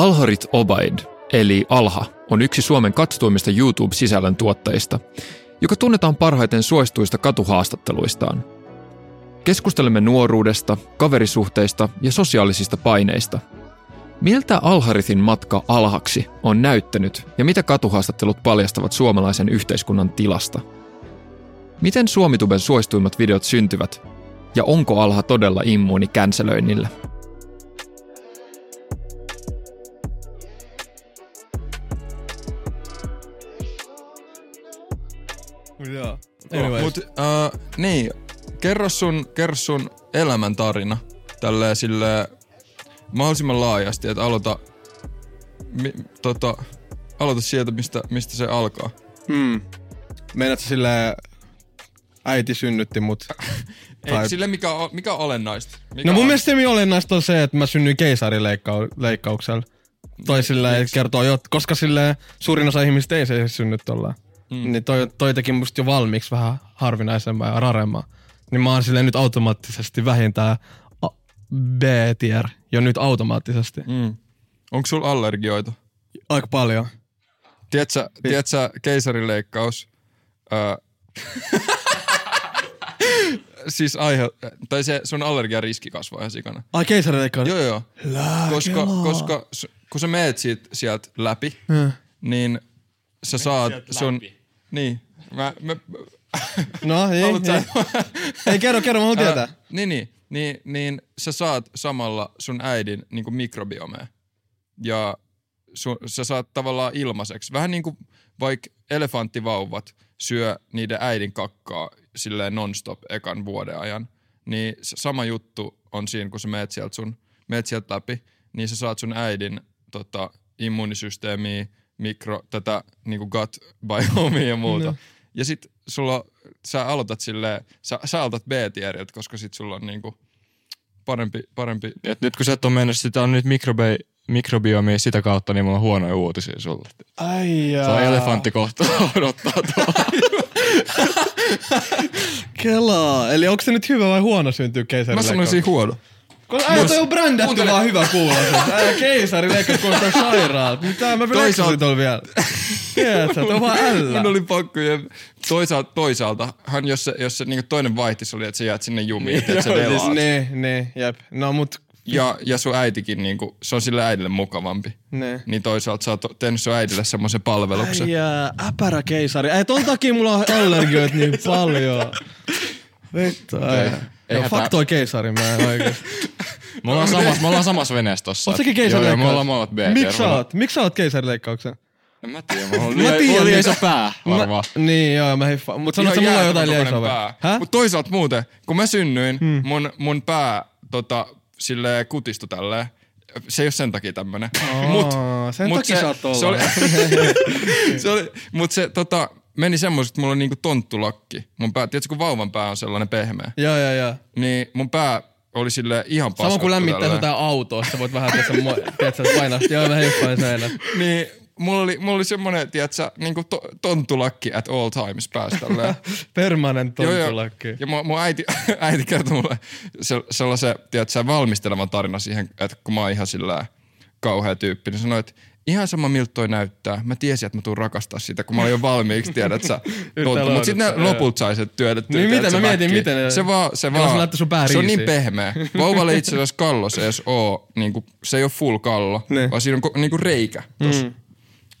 Alharit Obaid, eli Alha, on yksi Suomen katsotuimmista YouTube-sisällön tuottajista, joka tunnetaan parhaiten suosituista katuhaastatteluistaan. Keskustelemme nuoruudesta, kaverisuhteista ja sosiaalisista paineista. Miltä Alharithin matka alhaksi on näyttänyt ja mitä katuhaastattelut paljastavat suomalaisen yhteiskunnan tilasta? Miten Suomituben suosituimmat videot syntyvät ja onko Alha todella immuuni känselöinnille? Joo. Anyways. Mut uh, niin, kerro sun, kerro sun elämäntarina tälleen sille mahdollisimman laajasti, että aloita, mi, tota, aloita sieltä, mistä, mistä se alkaa. Hmm. Meinaatko sille äiti synnytti mut? Ei, sille mikä on, mikä on olennaista. Mikä no mun on? mielestä olennaista on se, että mä synnyin keisarileikkauksella. Tai silleen kertoo jo, koska sille suurin osa ihmistä ei se synny tollaan. Mm. Niin toi, toi teki musta jo valmiiksi vähän harvinaisempaa ja raremmaa. Niin mä oon silleen nyt automaattisesti vähintään B-tier jo nyt automaattisesti. Mm. Onko sulla allergioita? Aika paljon. Tiedätkö, tiedätkö keisarileikkaus? Öö, siis aihe, tai se sun allergiariski kasvaa ihan sikana. Ai keisarileikkaus? Joo joo. Koska, koska kun sä meet siitä, sieltä läpi, hmm. niin sä saat sun... Läpi. Niin. Mä, mä, no niin, niin. Ei kerro, kerro, mä haluan tietää. Äh, niin, niin, niin, niin sä saat samalla sun äidin niin mikrobiomea. Ja sun, sä saat tavallaan ilmaiseksi. Vähän niin kuin vaikka elefanttivauvat syö niiden äidin kakkaa silleen nonstop ekan vuoden ajan. Niin sama juttu on siinä, kun sä meet sieltä, sun, meet sieltä läpi, niin sä saat sun äidin tota, immuunisysteemiä, mikro, tätä niinku gut biomea ja muuta. No. Ja sit sulla, sä aloitat silleen, sä, sä aloitat B-tieriltä, koska sit sulla on niinku parempi, parempi. Et nyt kun sä et ole mennyt, sitä on nyt mikrobe, mikrobiomia sitä kautta, niin mulla on huonoja uutisia sulle. Ai jaa. Se on elefantti kohta odottaa Kelaa. Eli onko se nyt hyvä vai huono syntyä keisarille? Mä sanoisin huono. Kun äijä toi on brändätty vaan hyvä kuulla. Äijä keisari leikkaa kuulostaa sairaalta. Mitä mä flexasin tuolla vielä? Tiedätkö, toi on vaan ällä. Mun oli pakko. Ja toisaalta, toisaalta hän, jos se, jos se niin toinen vaihtis oli, että sä jäät sinne jumiin, että sä delaat. Siis, ne, ne, jep. No mut ja, ja sun äitikin, niin kuin, se on sille äidille mukavampi. Ne. Niin toisaalta sä oot tehnyt sun äidille semmoisen palveluksen. Äijä, äpärä keisari. Ei, ton takia mulla on allergioita niin paljon. Vittu, okay. Ei no, fuck toi keisari, mä en oikeesti. me, ollaan samas, me ollaan samassa veneessä tossa. Oot säkin keisarileikkaus? Joo, me ollaan molemmat. Miksi sä oot? Miksi sä oot keisarileikkauksen? En mä tiedä, mulla on liian, liian iso pää varmaan. Mä, niin joo, mä hiffa. Mut sanot sä mulla jotain liian isoa Mut toisaalta muuten, kun mä synnyin, hmm. mun, mun pää tota, sille kutistu tälleen. Se ei ole sen takia tämmönen. Oh, mut, sen mut takia se, se oli, se oli, mut se tota, meni semmoiset, että mulla on niinku tonttulakki. Mun pää, tiedätkö kun vauvan pää on sellainen pehmeä? Joo, joo, joo. Niin mun pää oli sille ihan paskattu Sama kuin lämmittää jotain autoa, sä voit vähän tiedätkö, painaa. Joo, mä heippain sen. niin mulla oli, mulla oli semmonen, tiedätkö, niinku to, tonttulakki at all times päästä Permanent tonttulakki. Ja, ja mun, mun äiti, äiti kertoi mulle se, sellaisen, tiedätkö, valmistelevan tarina siihen, että kun mä oon ihan sillä kauhea tyyppi, niin sanoi, että ihan sama miltä toi näyttää. Mä tiesin, että mä tuun rakastaa sitä, kun mä olin jo valmiiksi, tiedät sä. Mutta sitten ne lopulta sai se työdettyä. Niin miten, mä mietin, miten. Ne... Se vaan, se vaan, se on niin pehmeä. Vauvalle itse asiassa kallo se edes oo, niin kuin, se ei ole full kallo, ne. vaan siinä on niin kuin reikä tossa. Mm.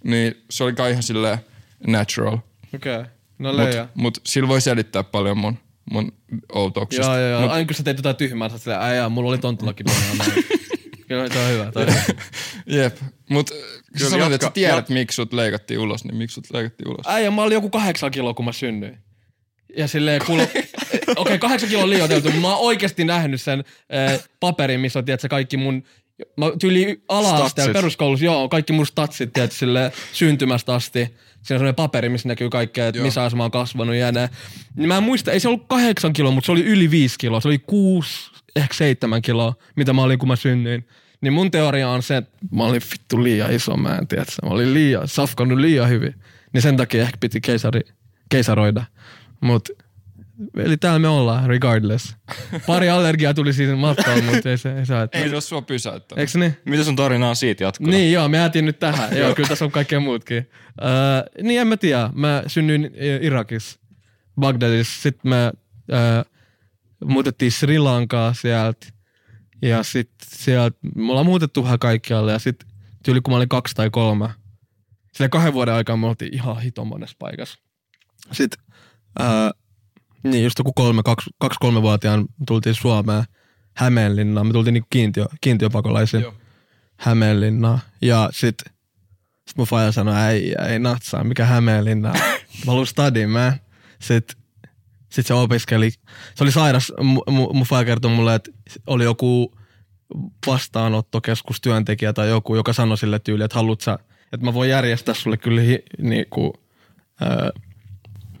Niin se oli kai ihan silleen natural. Okei, okay. no leija. Mut, mut sillä voi selittää paljon mun, mun outouksesta. Joo, joo, joo. Mut, Aina kun sä teit jotain tyhmää, sä silleen, mulla oli tonttulakin Kyllä, se on hyvä. Toi on hyvä. Jep, mut sä sanoit, että sä tiedät, ja... miksi sut leikattiin ulos, niin miksi sut leikattiin ulos? Äijä, mä olin joku kahdeksan kiloa, kun mä synnyin. Ja silleen kuulo... Okei, okay, kahdeksan kiloa liioiteltu, mutta mä oon oikeasti nähnyt sen äh, paperin, missä on, tiedätkö, kaikki mun Mä tyyli ala-asteella peruskoulussa, joo, kaikki mun statsit, tiedät, sille syntymästä asti. Siinä on sellainen paperi, missä näkyy kaikkea, että missä mä oon kasvanut ja näin. Niin mä en muista, ei se ollut kahdeksan kiloa, mutta se oli yli viisi kiloa. Se oli kuusi, ehkä seitsemän kiloa, mitä mä olin, kun mä synnyin. Niin mun teoria on se, että mä olin vittu liian iso, mä en tiedä. Mä olin liian, safkannut liian hyvin. Niin sen takia ehkä piti keisari, keisaroida. Mut Eli täällä me ollaan, regardless. Pari allergiaa tuli siinä matkalla, mutta ei se, ei se Ei se ole sua pysäyttänyt. Eikö niin? Mitä sun tarina on siitä jatkona? Niin joo, me jäätiin nyt tähän. joo, kyllä tässä on kaikkea muutkin. Öö, niin en mä tiedä. Mä synnyin Irakissa, Bagdadissa. Sitten me öö, muutettiin Sri Lankaa sieltä. Ja sitten sieltä, me ollaan muutettu vähän kaikkialle. Ja sitten tyyli kun mä olin kaksi tai kolme. Sillä kahden vuoden aikaa me oltiin ihan hiton monessa paikassa. Sitten öö, niin just joku kolme, kaksi, kaksi kolme vuotiaan tultiin Suomeen Hämeenlinnaan. Me tultiin niinku kiintiö, kiintiöpakolaisia. Joo. Hämeenlinnaan. Ja sit, sit mun faija sanoi, ei, ei natsaa, mikä Hämeenlinna. Mä haluan stadin, mä. Sit, sit se opiskeli. Se oli sairas. Mu, mu, mun faija kertoi mulle, että oli joku vastaanottokeskustyöntekijä tai joku, joka sanoi sille tyyli, että haluat sä, että mä voin järjestää sulle kyllä hi, niinku, ää,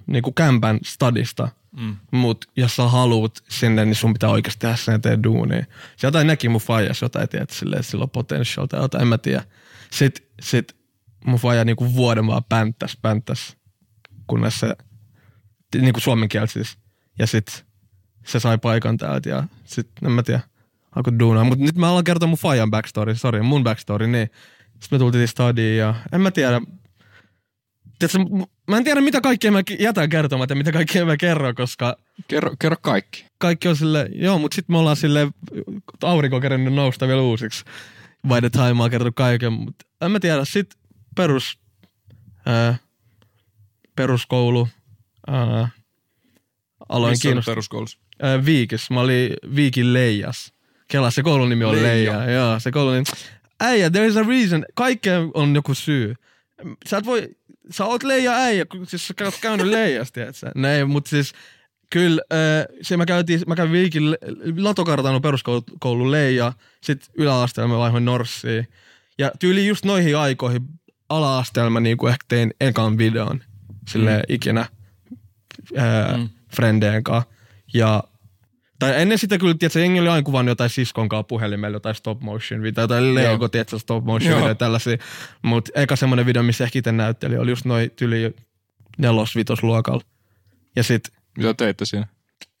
niinku kämpän stadista. Mm. Mut jos sä haluut sinne, niin sun pitää oikeasti tehdä sen eteen duunia. Se jotain näki mun faijas jotain, tiedät, silleen, että sillä on potential tai jotain, en mä tiedä. Sitten sit mun faija niinku vuoden vaan pänttäs, pänttäs, kunnes se, niinku suomen kieltä siis. Ja sit se sai paikan täältä ja sit, en mä tiedä, alkoi duunaa. Mut nyt mä alan kertoa mun faijan backstory, sorry, mun backstory, niin. Sitten me tultiin stadiin ja en mä tiedä, Tiedätkö, mä en tiedä mitä kaikkea mä jätän kertomatta ja mitä kaikkea mä kerron, koska Kerro, kerro kaikki. kaikki on sille, joo, mutta sitten me ollaan sille aurinko kerennyt nousta vielä uusiksi. By the time mä oon kertonut kaiken, mutta en mä tiedä, sit perus, ää, peruskoulu, ää, aloin Missä kiinnostaa. peruskoulussa? Ää, Viikis, mä olin Viikin Leijas. Kela, se koulun nimi on Leija. Leija. Joo, se koulun nimi. Äijä, there is a reason. Kaikkeen on joku syy. Sä et voi, sä oot Leija äijä, kun siis sä oot käynyt Leijasta, tiedätkö? Nee, mutta siis kyllä, äh, se mä, käytiin, mä kävin Viikin Le- Latokartanon peruskoulu Leija, sit yläasteella mä vaihoin Norssiin. Ja tyyli just noihin aikoihin ala-asteella mä niinku ehkä tein ekan videon sille mm. ikinä ää, mm. frendeen kanssa. Ja tai ennen sitä kyllä, tiedätkö, jengi oli aina kuvannut jotain siskon kanssa puhelimella, jotain stop motion video, tai Lego, tiedätkö, stop motion Joo. video, tällaisia. Mutta eka semmoinen video, missä ehkä itse näytteli, oli just noin tyli nelos luokalla. Ja sit Mitä teitte siinä?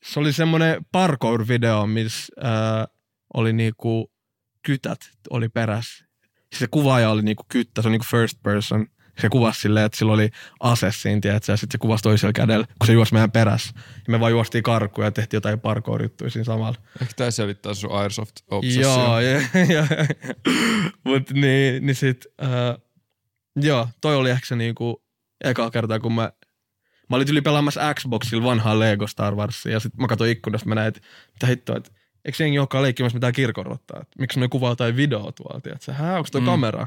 se oli semmoinen parkour-video, missä äh, oli niinku kytät oli perässä. Se kuvaaja oli niinku kyttä, se on niinku first person. Se kuvasi silleen, että sillä oli ase siinä, tiedätkö, ja sitten se kuvasi toisella kädellä, kun se juosi meidän perässä. Ja me vaan juostiin karkuun ja tehtiin jotain parkour-juttuja siinä samalla. Ehkä tää selittää sun airsoft obsessio. Joo, ja, ja, mut niin, niin sit, äh, joo, toi oli ehkä se niinku eka kerta, kun mä, mä olin yli pelaamassa Xboxilla vanhaa Lego Star Warsia, ja sit mä katsoin ikkunasta, mä näin, että mitä hittoa, että eikö se jengi olekaan leikkimässä mitään kirkonrottaa, että miksi ne kuvaa jotain videoa tuolta, tiedätkö, hää, onko toi mm. kamera?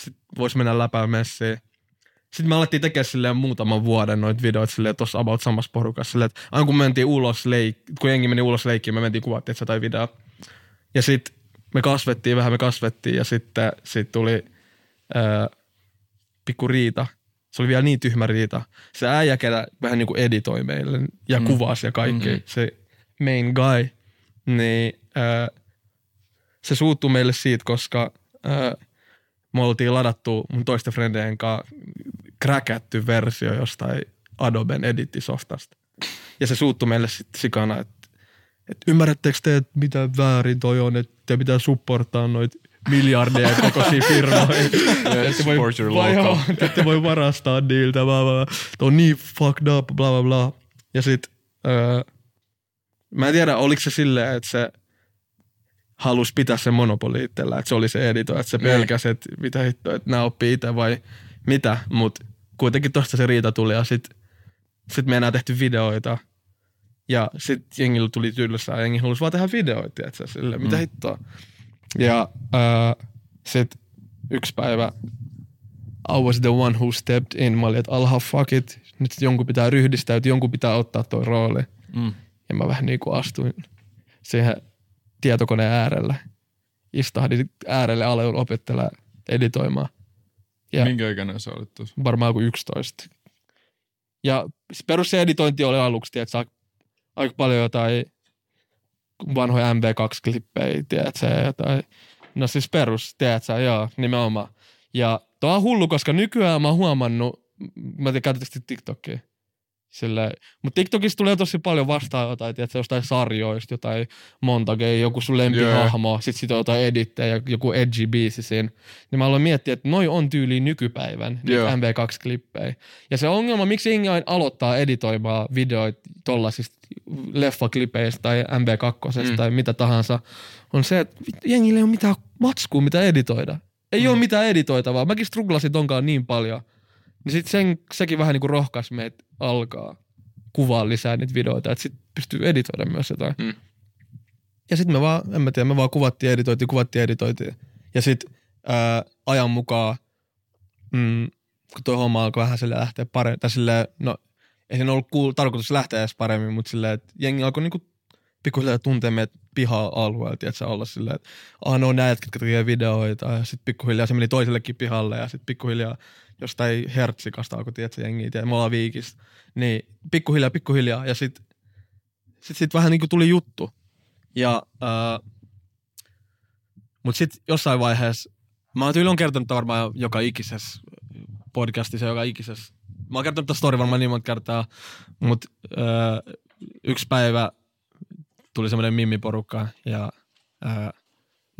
Sitten vois mennä läpään messiin. Sitten me alettiin tekemään silleen muutaman vuoden noita videoita silleen tossa about samassa porukassa. Silleen, että aina kun me mentiin ulos leik- kun jengi meni ulos leikkiin, me mentiin kuvattiin jotain videoa. Ja sitten me kasvettiin vähän, me kasvettiin ja sitten sit tuli ää, pikku riita. Se oli vielä niin tyhmä riita. Se äijä, ketä vähän niin kuin editoi meille ja mm. kuvasi ja kaikki, mm-hmm. se main guy, niin ää, se suuttui meille siitä, koska ää, me oltiin ladattu mun toisten frendeen kanssa kräkätty versio jostain Adoben edittisoftasta. Ja se suuttui meille sitten sikana, että et ymmärrättekö te, että mitä väärin toi on, että te pitää supportaa noita miljardeja kokoisia firmoja. Ette voi, te ette voi varastaa niiltä, bla bla. bla. On niin fucked up, bla bla bla. Ja sit, öö, mä en tiedä, oliko se silleen, että se halusi pitää sen monopoli itsellä, että se oli se edito, että se pelkäsi, että mitä hittoa, että nämä oppii itse vai mitä, mutta kuitenkin tosta se riita tuli ja sit, sit me enää tehty videoita ja sit jengillä tuli tylsää jengi halusi vaan tehdä videoita, että sille, mitä Mm. hittoa. Ja äh, sit yksi päivä I was the one who stepped in. Mä olin, että alha fuck it. Nyt jonkun pitää ryhdistäytyä, jonkun pitää ottaa toi rooli. Mm. Ja mä vähän niin kuin astuin siihen tietokoneen äärelle. Istahdin äärelle aloin opettelemaan editoimaan. Ja Minkä ikäinen sä olit tuossa? varmaan kuin 11. Ja perus se editointi oli aluksi, tiedätkö, aika- aika paljon jotain vanhoja MV2-klippejä, tiedätkö, jotain. No siis perus, tiedätkö, joo, nimenomaan. Ja tuo on hullu, koska nykyään mä oon huomannut, mä tiedän, TikTokia? Sille, mutta TikTokissa tulee tosi paljon vastaan jotain, tiedätkö, jostain sarjoista, jotain montage, joku sun lempihahmo, sit sit on jotain edittejä, joku edgy biisi siinä. Niin mä aloin miettiä, että noi on tyyliin nykypäivän niitä MV2-klippejä. Ja se ongelma, miksi jengi aina aloittaa editoimaan videoita tollasista leffaklipeistä tai MV2 mm. tai mitä tahansa, on se, että jengillä ei ole mitään matskua, mitä editoida. Ei mm. ole mitään editoitavaa. Mäkin struglasin tonkaan niin paljon. Niin sit sen, sekin vähän niinku rohkas meitä alkaa kuvaa lisää niitä videoita, että sit pystyy editoida myös jotain. Mm. Ja sitten me vaan, en mä tiedä, me vaan kuvattiin, editoitiin, kuvattiin, editoitiin. Ja sitten ajan mukaan, mm, kun tuo homma alkoi vähän sille lähteä paremmin, tai silleen, no ei sen ollut kuul- tarkoitus lähteä edes paremmin, mutta silleen, että jengi alkoi niinku pikkuhiljaa tuntea meidät piha-alueelta, tiedätkö, olla silleen, että ah, no näet, ketkä tekee videoita, ja sitten pikkuhiljaa se meni toisellekin pihalle, ja sitten pikkuhiljaa jostain hertsikasta alkoi, tiedätkö, jengiä, tiedätkö, me ollaan viikistä. Niin pikkuhiljaa, pikkuhiljaa, ja sitten sit, sit vähän niinku tuli juttu. Ja, äh, mutta sitten jossain vaiheessa, mä oon on kertonut varmaan joka ikisessä podcastissa, joka ikisessä. Mä oon kertonut tästä story varmaan niin monta kertaa, mutta äh, yksi päivä tuli semmoinen mimmiporukka ja äh,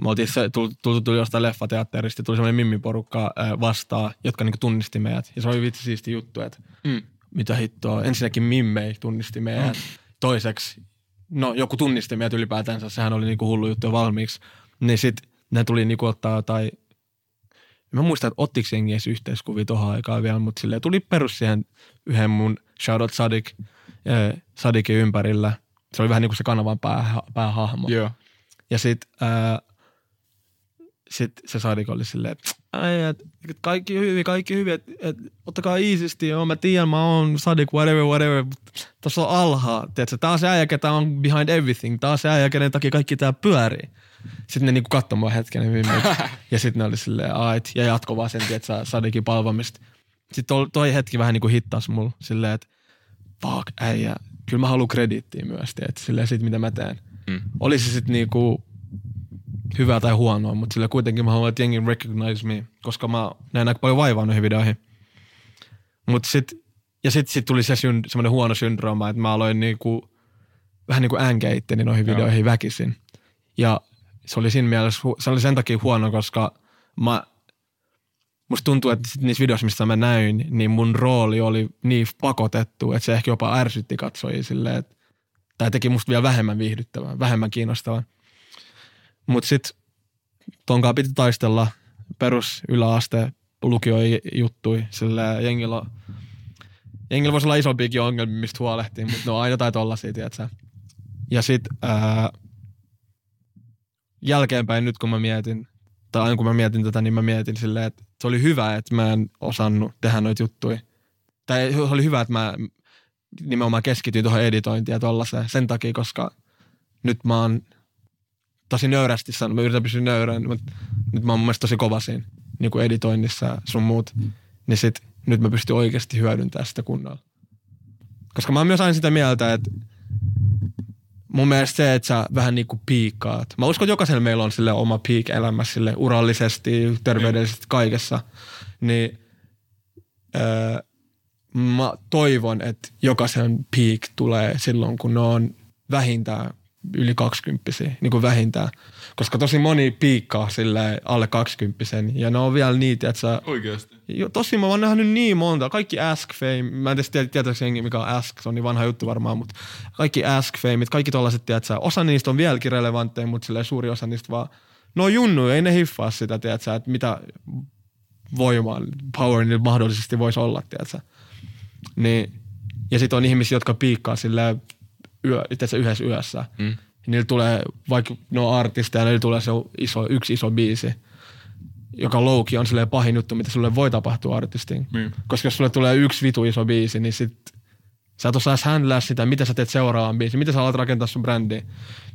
me oltiin se, tuli, tuli, tuli jostain leffateatterista, tuli semmoinen mimmiporukka äh, vastaan, jotka niinku tunnisti meidät. Ja se oli vitsi siisti juttu, että Mm. mitä hittoa. Ensinnäkin Mimmei tunnisti meidät. Toiseksi, no joku tunnisti meidät ylipäätänsä, sehän oli niinku hullu juttu jo valmiiksi. Niin sit ne tuli niinku ottaa jotain, en mä muista, että ottiko jengi edes yhteiskuvia tohon aikaan vielä, mutta silleen tuli perus siihen yhden mun shoutout Sadik, äh, Sadikin ympärillä. Se oli vähän niinku se kanavan pää, päähahmo. Joo. Ja sit, ää, sit se Sadik oli silleen, että "Ai, et, et kaikki hyvin, kaikki hyvin, että et, ottakaa easysti, joo mä tiedän, mä oon Sadik, whatever, whatever. Tuossa on alhaa, tiedätkö, tää on se äijä, ketä on behind everything, tää on se äijä, kenen takia kaikki tää pyörii. Sitten ne niinku katsoi mua hetken vimmit. ja sitten ne oli silleen, ait, ja jatko vaan sen, tiedätkö, Sadikin palvomista. Sitten toi, toi hetki vähän niinku hittas mulla silleen, että fuck, äijä, kyllä mä haluan krediittiä myös, tiedätkö, silleen siitä, mitä mä teen. Mm. Oli se sitten niinku hyvää tai huonoa, mutta sillä kuitenkin mä haluan, että jengi recognize me, koska mä näin aika paljon vaivaa noihin videoihin. Mut sit, ja sitten sit tuli se syn, semmoinen huono syndrooma, että mä aloin niinku, vähän niinku äänkeä itteni noihin Joo. videoihin väkisin. Ja se oli siinä mielessä, se oli sen takia huono, koska mä, musta tuntuu, että sit niissä videoissa, missä mä näin, niin mun rooli oli niin pakotettu, että se ehkä jopa ärsytti katsojia silleen, että tai teki musta vielä vähemmän viihdyttävää, vähemmän kiinnostavaa. Mutta sitten tonkaan piti taistella perus yläaste lukio juttui, sillä jengillä, jengillä voisi olla isompiakin ongelmia, mistä huolehtii, mutta ne on aina jotain tollasia, tiedätkö? Ja sitten jälkeenpäin nyt kun mä mietin, tai aina kun mä mietin tätä, niin mä mietin silleen, että se oli hyvä, että mä en osannut tehdä noita juttuja. Tai se oli hyvä, että mä nimenomaan keskityin tuohon editointiin ja tollaiseen sen takia, koska nyt mä oon tosi nöyrästi sanonut, mä yritän pysyä nöyrän, mutta nyt mä oon mun mielestä tosi kova siinä niin kuin editoinnissa ja sun muut, niin sit nyt mä pystyn oikeasti hyödyntämään sitä kunnolla. Koska mä oon myös aina sitä mieltä, että mun mielestä se, että sä vähän niin kuin piikkaat. Mä uskon, että jokaisella meillä on sille oma peak elämässä sille urallisesti, terveydellisesti, kaikessa. Niin öö, mä toivon, että jokaisen peak tulee silloin, kun ne on vähintään yli 20 niin kuin vähintään. Koska tosi moni piikkaa sille alle 20 ja ne on vielä niitä, että sä Oikeasti. Jo, tosi mä oon nähnyt niin monta. Kaikki Ask Fame, mä en tiedä tietääkö jengi mikä on Ask, se on niin vanha juttu varmaan, mutta kaikki Ask Fame, kaikki tollaset, tiedätkö, osa niistä on vieläkin relevantteja, mutta suuri osa niistä vaan, no junnu, ei ne hiffaa sitä, tiedätkö, että mitä voimaa, power niillä mahdollisesti voisi olla, tiedätkö. Niin, ja sitten on ihmisiä, jotka piikkaa silleen yö, itse asiassa yhdessä yössä. Mm. Niillä tulee, vaikka ne on artisteja, niillä tulee se iso, yksi iso biisi, joka louki on silleen pahin juttu, mitä sulle voi tapahtua artistiin. Mm. Koska jos sulle tulee yksi vitu iso biisi, niin sit sä et osaa handlaa sitä, mitä sä teet seuraavan biisin, miten sä alat rakentaa sun brändiä.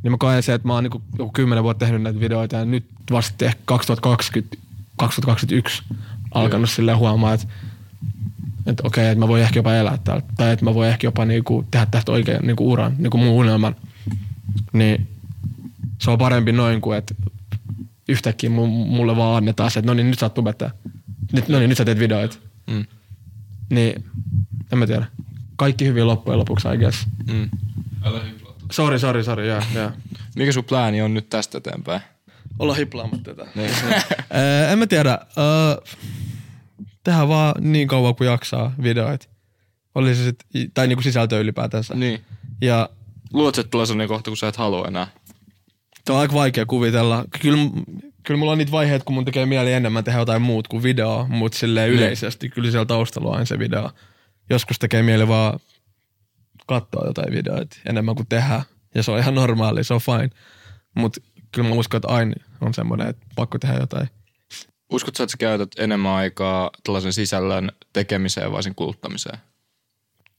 Niin mä koen se, että mä oon niinku joku kymmenen vuotta tehnyt näitä videoita ja nyt vasta ehkä 2020, 2021 alkanut silleen huomaa, että että okei, että mä voin ehkä jopa elää täällä. Tai että mä voin ehkä jopa niinku tehdä tästä oikein niinku uran, niinku mun unelman. Niin se on parempi noin kuin, että yhtäkkiä mu- mulle vaan annetaan se, että no niin, nyt sä oot tubettaja. Nyt, no niin, nyt sä teet videoita. Mm. Niin, en mä tiedä. kaikki hyvin loppujen lopuksi, I guess. Mm. Sorry, sorry, sorry, jää, jää. Mikä sun plääni on nyt tästä eteenpäin? Olla hiplaamatta tätä. Ää, en mä tiedä. Ää, tehdään vaan niin kauan kuin jaksaa videoita. Oli se sit, tai niinku sisältöä ylipäätänsä. Niin. Ja Luuletko, että tulee sellainen kohta, kun sä et halua enää? Tämä on aika vaikea kuvitella. Kyllä, kyllä mulla on niitä vaiheita, kun mun tekee mieli enemmän tehdä jotain muut kuin videoa, mutta silleen yleisesti kyllä siellä taustalla on aina se video. Joskus tekee mieli vaan katsoa jotain videoita enemmän kuin tehdä. Ja se on ihan normaali, se on fine. Mutta kyllä mä uskon, että aina on semmoinen, että pakko tehdä jotain. Uskotko, että sä käytät enemmän aikaa tällaisen sisällön tekemiseen vai sen kuluttamiseen?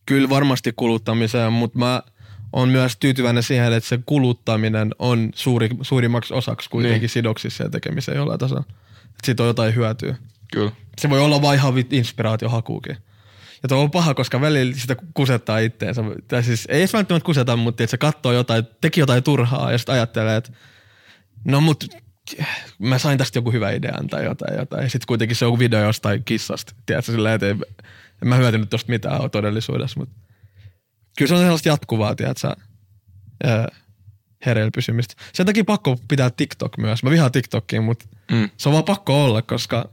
Kyllä varmasti kuluttamiseen, mutta mä on myös tyytyväinen siihen, että se kuluttaminen on suuri, suurimmaksi osaksi kuitenkin niin. sidoksissa ja tekemiseen jollain tasolla. Että siitä on jotain hyötyä. Kyllä. Se voi olla vaan ihan inspiraatiohakuukin. Ja tuo on paha, koska välillä sitä kusettaa itteensä. Tai siis ei edes välttämättä kuseta, mutta että se katsoo jotain, teki jotain turhaa ja sitten ajattelee, että no mut mä sain tästä joku hyvä idean tai jotain. jotain. Ja sitten kuitenkin se on video jostain kissasta. Tiedätkö, sillä että en, mä hyötynyt tosta mitään todellisuudessa. Mutta kyllä se on sellaista jatkuvaa, tiedätkö, hereillä pysymistä. Sen takia pakko pitää TikTok myös. Mä vihaan TikTokia, mutta Mm. se on vaan pakko olla, koska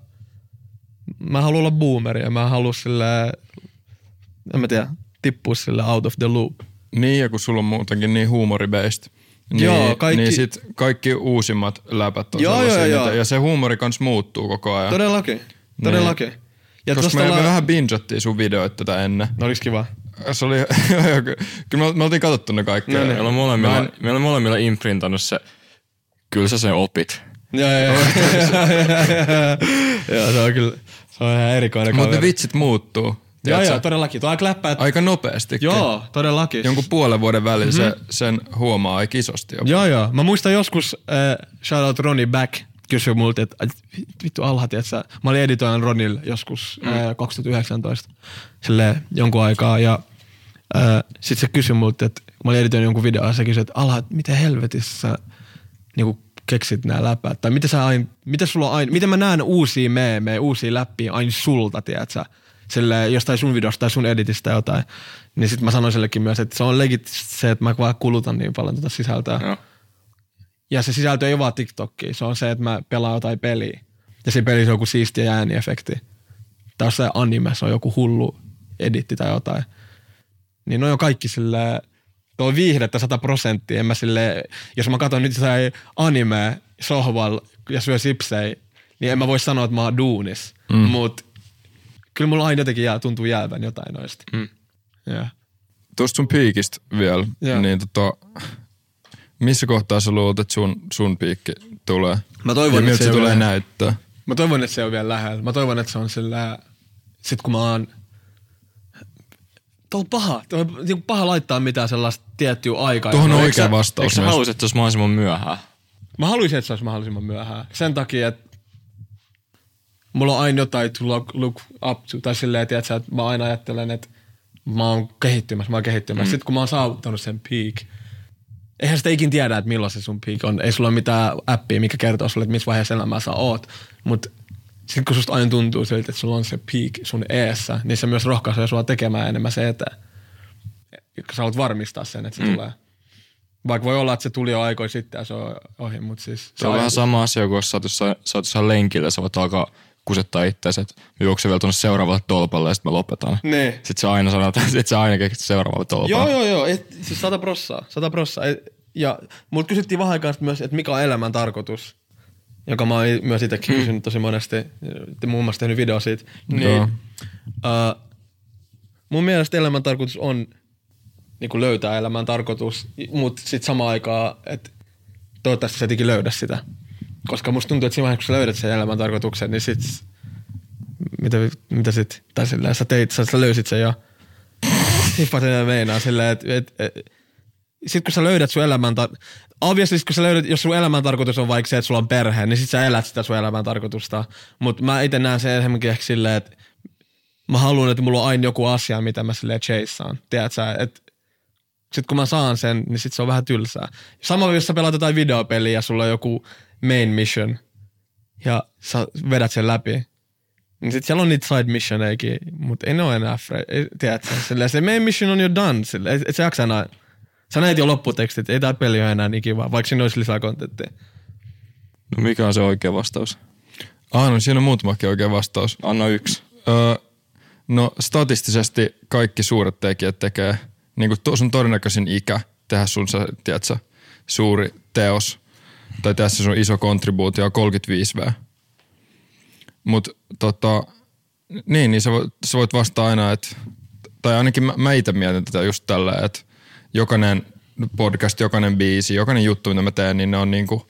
mä haluan olla boomeri ja mä haluan sille, en mä tiedä, tippua sille out of the loop. Niin, ja kun sulla on muutenkin niin huumoribased. Niin, Joo, kaikki- Niin sit kaikki uusimmat läpät on Joo, sellaisia, joo, joo. ja se huumori kans muuttuu koko ajan. Todellakin, todellakin. Ja Koska tosta me, me ollaan- vähän bingeattiin sun videoita tätä ennen. No oliks kiva. Se oli, kyllä me, me oltiin katsottu ne kaikki. No niin. Meillä on molemmilla, en- meillä on molemmilla imprintannut se, kyllä sä sen opit. Joo, joo, joo. Joo, se on kyllä, se on ihan erikoinen Mutta ne vitsit muuttuu. Joo, joo, todellakin. Tuo aika läppää, Aika nopeasti. Joo, todellakin. Jonkun puolen vuoden välillä mm-hmm. se, sen huomaa aika isosti. Jopa. Joo, joo. Mä muistan joskus, äh, shout out Ronnie Back, kysyi multa, että "Ai, vittu alha, tiiätsä. Mä olin editoijan Ronille joskus mm. äh, 2019, silleen jonkun aikaa, ja äh, sit se kysyi multa, että mä olin editoinut jonkun videon, ja se kysyi, että alha, miten helvetissä sä niinku keksit nämä läpät, tai miten sä aina, miten sulla aina, miten mä näen uusia meemejä, uusia läppiä aina sulta, tiedätkö? Sille jostain sun videosta tai sun editistä jotain, niin sit mä sanoin sillekin myös, että se on legit se, että mä vaan kulutan niin paljon tätä sisältöä. Joo. Ja se sisältö ei ole vaan TikTokki, se on se, että mä pelaan jotain peliä. Ja se pelissä on joku siistiä ääniefekti. Tai jos se anime, se on joku hullu editti tai jotain. Niin ne on kaikki sille tuo on viihdettä 100 prosenttia. En mä sille, jos mä katson nyt jotain anime sohval ja syö sipsei, niin en mä voi sanoa, että mä oon duunis. Mm. Mut kyllä mulla aina jotenkin jää, tuntuu jäävän jotain noista. Mm. Yeah. Tuosta sun piikistä vielä, Joo. niin tota, missä kohtaa sä luulet, että sun, sun piikki tulee? Mä toivon, ja että miltä se se tulee ole- näyttää? Mä toivon, että se on vielä lähellä. Mä toivon, että se on sillä... Sit kun mä oon... Tuo on paha. Tuo on niinku paha laittaa mitään sellaista tiettyä aikaa. Tuohon on oikea Eikö vastaus sä myös. haluaisit, että se olisi mahdollisimman myöhään? Mä haluaisin, että se olisi mahdollisimman myöhään. Sen takia, että mulla on aina jotain to look, look up to. Tai silleen, tiedätkö, että mä aina ajattelen, että mä oon kehittymässä, mä oon kehittymässä. Mm. Sitten kun mä oon saavuttanut sen peak, eihän sitä ikin tiedä, että milloin se sun peak on. Ei sulla ole mitään appia, mikä kertoo sulle, että missä vaiheessa elämää sä oot. Mutta sitten kun susta aina tuntuu siltä, että sulla on se peak sun eessä, niin se myös rohkaisee sua tekemään enemmän se eteen. Sä haluat varmistaa sen, että se mm. tulee. Vaikka voi olla, että se tuli jo aikoja sitten ja se on ohi, mutta siis... Se on vähän sama asia, kun jos sä oot jossain, sä oot jossain lenkillä, sä voit alkaa kusettaa itseäsi, että mä juoksen vielä tuonne seuraavalle tolpalle ja sitten mä lopetan. Niin. Sitten sä aina sanot, että sä aina keksit seuraavalle tolpalle. Joo, joo, joo. Et, siis sata prossaa. Sata prossaa. Et, ja multa kysyttiin vähän aikaa myös, että mikä on elämän tarkoitus. Joka mä oon myös itsekin kysynyt tosi monesti. Te muun muassa tehnyt video siitä. Niin, uh, mun mielestä elämän tarkoitus on niin kuin löytää elämän tarkoitus, mutta sitten samaan aikaan, että toivottavasti sä etikin löydä sitä. Koska musta tuntuu, että siinä vaiheessa, kun sä löydät sen elämän tarkoituksen, niin sit, mitä, mitä sit, tai silleen, sä teit, sä, sä löysit sen jo. Hippa sen meinaa silleen, että et, et, sit kun sä löydät sun elämän, tar- obviously kun sä löydät, jos sun elämän tarkoitus on vaikka se, että sulla on perhe, niin sit sä elät sitä sun elämän tarkoitusta. Mutta mä itse näen sen enemmänkin ehkä silleen, että mä haluan, että mulla on aina joku asia, mitä mä silleen chaseaan. Tiedät sä, että sit kun mä saan sen, niin sit se on vähän tylsää. Sama jos sä pelaat jotain videopeliä ja sulla on joku main mission ja sä vedät sen läpi, Niin sit siellä on niitä side missioneikin, mutta ei ne ole enää. Ei, tiedätkö, silleen, se main mission on jo done. Silleen, et, et sä jaksa enää. Sä näet jo lopputekstit, ei tää peli ole enää niin kiva, vaikka siinä olisi lisää kontenttia. No mikä on se oikea vastaus? Ah, no siinä on muutamakin oikea vastaus. Anna yksi. Öö, no statistisesti kaikki suuret tekijät tekee, niin kuin sun todennäköisin ikä tehdä sun se, tiedätkö, suuri teos tai se sun iso kontribuutio on 35 V. Mut tota, niin, niin sä voit, sä voit vastata aina, että, tai ainakin mä, mä itse mietin tätä just tällä, että jokainen podcast, jokainen biisi, jokainen juttu, mitä mä teen, niin ne on niinku,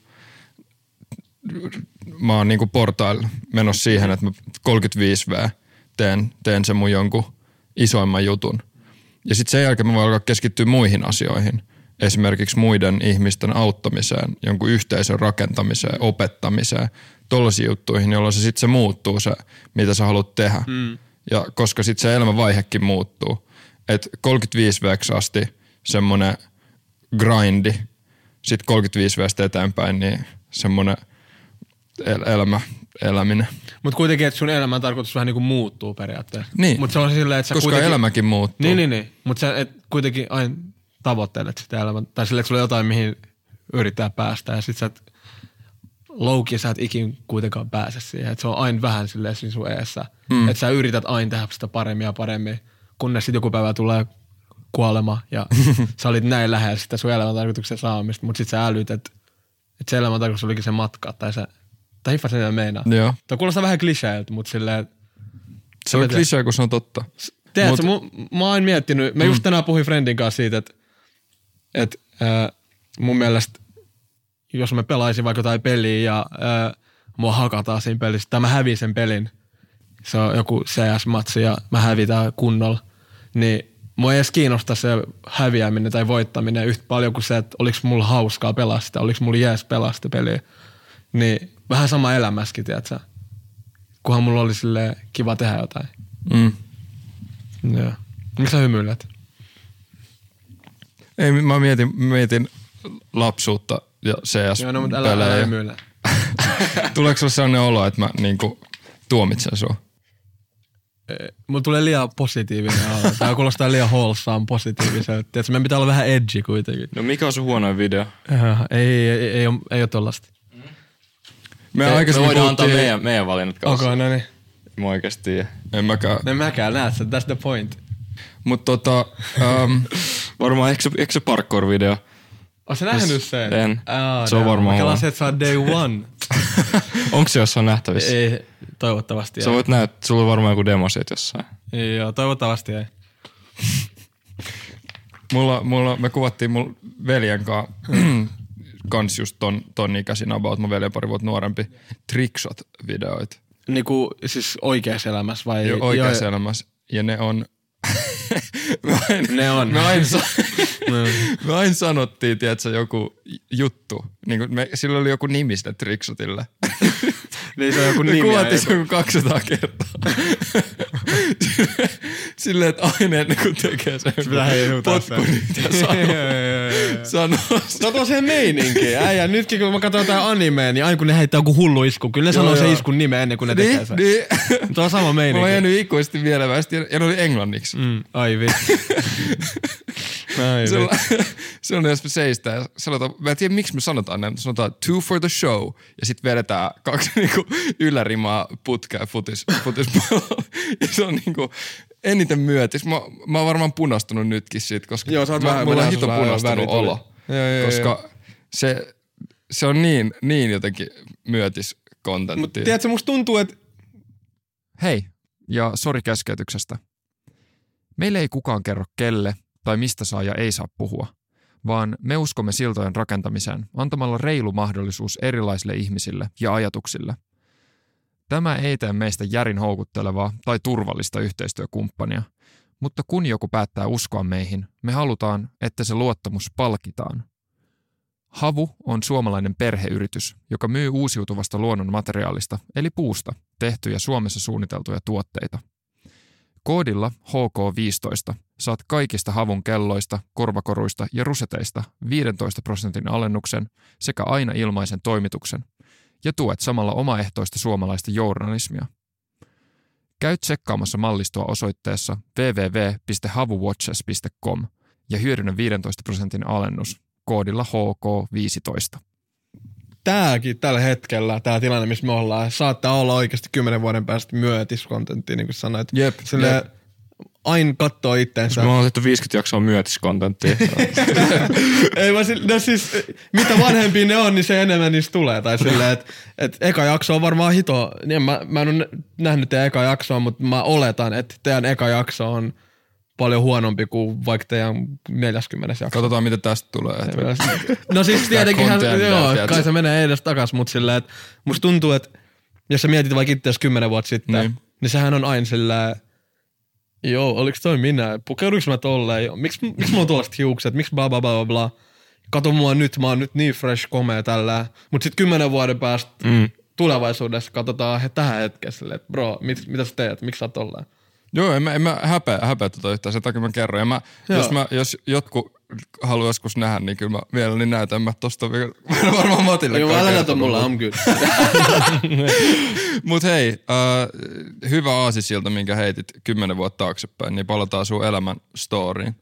mä oon niinku portailla menossa siihen, että mä 35 V teen, teen sen mun jonkun isoimman jutun. Ja sitten sen jälkeen mä voin alkaa keskittyä muihin asioihin. Esimerkiksi muiden ihmisten auttamiseen, jonkun yhteisön rakentamiseen, opettamiseen, tollaisiin juttuihin, jolloin se sitten se muuttuu se, mitä sä haluat tehdä. Mm. Ja koska sitten se elämänvaihekin muuttuu. Että 35 veeksi asti semmoinen grindi, sitten 35 veestä eteenpäin, niin semmoinen el- elämä, eläminen. Mutta kuitenkin, että sun elämän tarkoitus vähän niin kuin muuttuu periaatteessa. Niin. Mutta se on silleen, että sä Koska kuitenkin... elämäkin muuttuu. Niin, niin, niin. Mutta sä et kuitenkin aina tavoittelet sitä elämää. Tai että sulla on jotain, mihin yrittää päästä. Ja sit sä et louki, sä et ikin kuitenkaan pääse siihen. Että se on aina vähän silleen siinä sun eessä. Mm. Että sä yrität aina tehdä sitä paremmin ja paremmin, kunnes sitten joku päivä tulee kuolema ja sä olit näin lähellä sitä sun elämän tarkoituksen saamista, mutta sitten sä älyt, että, että se elämän tarkoitus olikin se matka tai se, tai hiffa sen meinaa. Joo. Tuo kuulostaa vähän kliseeltä, mutta silleen, Se on Mä klisee, kun se on totta. Tiedätkö, Mut- Mut, mä oon miettinyt, mä just tänään puhuin friendin kanssa siitä, että, että äh, mun mielestä, jos mä pelaisin vaikka jotain peliä ja äh, mua hakataan siinä pelissä, tai mä hävin sen pelin, se on joku CS-matsi ja mä hävitään kunnolla, niin mua ei edes kiinnosta se häviäminen tai voittaminen yhtä paljon kuin se, että oliks mulla hauskaa pelaa sitä, oliks mulla jees pelaa sitä peliä. Niin vähän sama elämässäkin, tiedätkö? Kunhan mulla oli silleen kiva tehdä jotain. Mm. Joo. Miksi sä hymyilet? Ei, mä mietin, mietin lapsuutta ja Joo, no, mutta älä, älä hymyile. Tuleeko sulle sellainen olo, että mä niinku tuomitsen sua? Mulla tulee liian positiivinen olo. Tää kuulostaa liian wholesome positiiviselta. Tiedätkö, meidän pitää olla vähän edgy kuitenkin. No mikä on sun huonoin video? Äh, Ei, ei, ei, ei, ole, ei ole tollasta. Me, Me, me aikaisemmin voidaan antaa meidän, meidän valinnat kanssa. Okei, no niin. Mä oikeesti tiedä. En mäkään. En mäkään näe sen, that's the point. Mutta tota, um, Varmaan, eikö se, eikö se parkour-video? Oot sä nähnyt sen? En. Aa, Se on varmaan Mä huono. kelasin, että sä oot day one. Onko se jossain nähtävissä? ei, toivottavasti Sä ei. voit näyttää, sulla on varmaan joku demo siitä jossain. Ei, Joo, toivottavasti ei. mulla, mulla, me kuvattiin mun veljen kanssa kans just ton, ton ikäisin about, mun veljen pari vuotta nuorempi, trickshot-videoita. Niinku siis oikeassa elämässä vai? Jo, oikeassa elämässä. Ja ne on... me aina, Ne on. Me aina, sa- No. me aina sanottiin, tiedätkö, joku juttu. Niin me, sillä oli joku nimi sille trickshotille. Niin se on joku nimi. kuvattiin se joku 200 kertaa. Silleen, että aina ennen kuin tekee sen potpuri, mitä sanoo. Sanoo. Se meininki. Äijä, nytkin kun mä katson jotain animea, niin aina kun ne heittää joku hullu isku, kyllä ne sanoo se joo. iskun nimen ennen kuin ne Niin, tekee sen. niin. Tuo on sama Mä oon meininki. jäänyt ikuisesti vielävästi ja ne oli englanniksi. Mm, ai vitsi. ai Se on, vitsi. se on jos me seistään sanotaan, mä en tiedä miksi me sanotaan näin, sanotaan two for the show ja sitten vedetään kaksi niinku ylärimaa putkea futis, futispalloa. ja se on niinku eniten myötis. Mä, mä oon varmaan punastunut nytkin siitä, koska Joo, sä oot mä, vähän- mulla on hito punastunut olo. Joo, joo, koska se, se on niin, niin jotenkin myötis Mutta kontentti. tiedätkö, musta tuntuu, että Hei, ja sori keskeytyksestä. Meille ei kukaan kerro kelle tai mistä saa ja ei saa puhua, vaan me uskomme siltojen rakentamiseen antamalla reilu mahdollisuus erilaisille ihmisille ja ajatuksille. Tämä ei tee meistä järin houkuttelevaa tai turvallista yhteistyökumppania, mutta kun joku päättää uskoa meihin, me halutaan, että se luottamus palkitaan. Havu on suomalainen perheyritys, joka myy uusiutuvasta luonnon materiaalista, eli puusta, tehtyjä Suomessa suunniteltuja tuotteita. Koodilla HK15 saat kaikista havun kelloista, korvakoruista ja ruseteista 15 prosentin alennuksen sekä aina ilmaisen toimituksen ja tuet samalla omaehtoista suomalaista journalismia. Käy tsekkaamassa mallistoa osoitteessa www.havuwatches.com ja hyödynnä 15 prosentin alennus koodilla HK15. Tääkin tällä hetkellä, tämä tilanne, missä me ollaan, saattaa olla oikeasti kymmenen vuoden päästä myötiskontenttia, niin kuin sanoit. Jep, Sille jep. Aina katsoo itteensä. Me ollaan tehty 50 jaksoa myötiskontenttia. Ei vaan sille, no siis, mitä vanhempia ne on, niin se enemmän niistä tulee. Tai silleen, että et eka jakso on varmaan hito. Niin mä, mä en ole nähnyt teidän eka jaksoa, mutta mä oletan, että teidän eka jakso on paljon huonompi kuin vaikka teidän 40 jakso. Katsotaan, mitä tästä tulee. No siis tietenkin, joo, kai se menee edes takas, mutta silleen, että musta tuntuu, että jos sä mietit vaikka itseäsi kymmenen vuotta sitten, Niin. niin. niin sehän on aina silleen, joo, oliks toi minä? Pukeuduks mä tolleen? Joo, Miksi, miksi mulla on tuollaiset hiukset? Miksi bla bla bla bla? Kato mua nyt, mä oon nyt niin fresh, komea tällä. Mut sit kymmenen vuoden päästä mm. tulevaisuudessa katsotaan he, tähän hetkessä, silleen, että bro, mit, mitä sä teet? Miksi sä oot tolleen? Joo, en mä, en mä häpeä, häpeä tota yhtään, sen takia mä kerron. Ja mä, Joo. jos, mä, jos jotkut haluaa joskus nähdä, niin kyllä mä mielelläni näytän. Mä tosta vielä varmaan Matille. Joo, älä näytä mulle, I'm good. Mut hei, äh, hyvä aasisilta, minkä heitit kymmenen vuotta taaksepäin, niin palataan sun elämän storyin.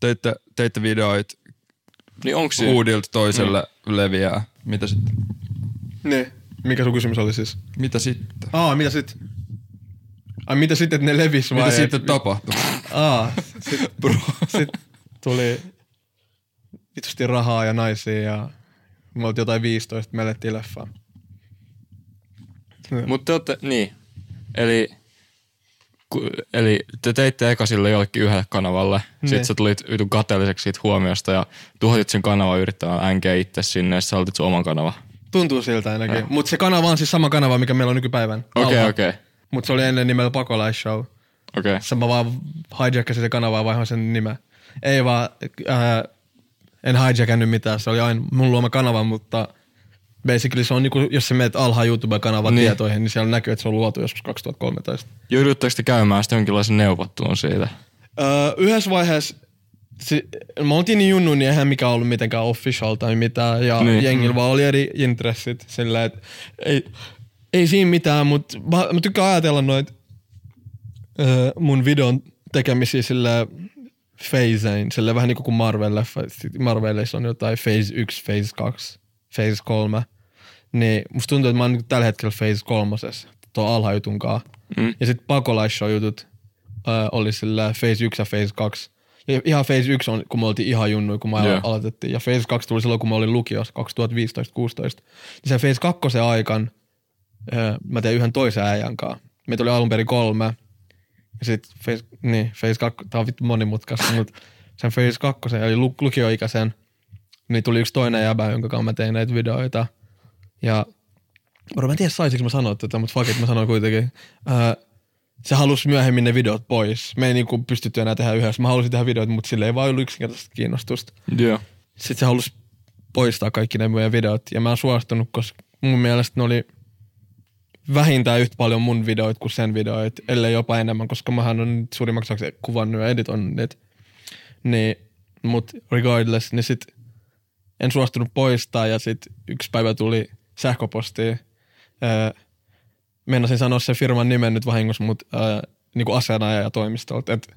Teitte, teitte videoit Niin siinä? uudilta toiselle leviää. Mitä sitten? niin. Mikä sun kysymys oli siis? Mitä sitten? Aa, mitä sit? Ai mitä sitten, että ne levis vai? Mitä sitten tapahtui? Aa, sit, Bro. sit tuli vitusti rahaa ja naisia ja me oltiin jotain 15, me elettiin leffaa. Mutta te niin. Eli, ku, eli te teitte eka sille jollekin yhdelle kanavalle. Niin. Sitten sä tulit vitun kateelliseksi siitä huomiosta ja tuhotit sen kanavan yrittämään änkeä itse sinne ja sä aloitit sun oman kanava. Tuntuu siltä ainakin. Mutta se kanava on siis sama kanava, mikä meillä on nykypäivän. Okei, okei. Mutta se oli ennen nimellä Pakolaisshow. Okei. Sitten mä vaan hijackasin se kanavaa ja vaihoin sen nimeä. Ei vaan, ää, en hijackannut mitään. Se oli aina mun luoma kanava, mutta basically se on niinku, jos sä menet alhaan YouTube-kanavan Niin. tietoihin, niin siellä näkyy, että se on luotu joskus 2013. Joudutteko te käymään sitten jonkinlaisen neuvottelun siitä? Öö, yhdessä vaiheessa si- mä oltiin niin junnu, niin eihän mikään ollut mitenkään official tai mitään. Ja Niin. jengillä vaan oli eri intressit. Sillä, että ei, ei siinä mitään, mutta mä, mä tykkään ajatella noita öö, mun videon tekemisiä sillä phasein. Sillä vähän niin kuin Marvel-leffa. Sit Marvelissa on jotain phase 1, phase 2, phase 3. Niin musta tuntuu, että mä oon niinku tällä hetkellä phase kolmosessa. Tuo alhajutunkaan. Mm. Ja sitten pakolaisshow-jutut ö, oli sillä phase 1 ja phase 2. Ja ihan phase 1 on, kun me oltiin ihan junnuja, kun me yeah. aloitettiin. Ja phase 2 tuli silloin, kun mä olin lukiossa 2015-16. Niin sen phase 2 aikan ö, mä tein yhden toisen äijän kanssa. Meitä oli alun perin kolme. Ja sitten phase, niin, phase 2, tää on vittu monimutkaista, mutta sen phase 2, eli lu, lukioikäisen, niin tuli yksi toinen jäbä, jonka kanssa mä tein näitä videoita. Ja Bro, mä en tiedä saisinko mä sanoa tätä, mutta fuck it, mä sanoin kuitenkin. Öö, se halusi myöhemmin ne videot pois. Me ei niinku pystytty enää tehdä yhdessä. Mä halusin tehdä videoita, mutta sille ei vaan ollut yksinkertaisesti kiinnostusta. Joo. Sitten se halusi poistaa kaikki ne meidän videot. Ja mä oon suostunut, koska mun mielestä ne oli vähintään yhtä paljon mun videoit kuin sen videoit, ellei jopa enemmän, koska mähän on nyt suurimmaksi osaksi kuvannut ja editoinut niitä. Niin, mut regardless, niin sit en suostunut poistaa ja sit yksi päivä tuli sähköpostiin. Öö, meinasin sanoa sen firman nimen nyt vahingossa, mutta öö, niinku asianajaja toimistolta, että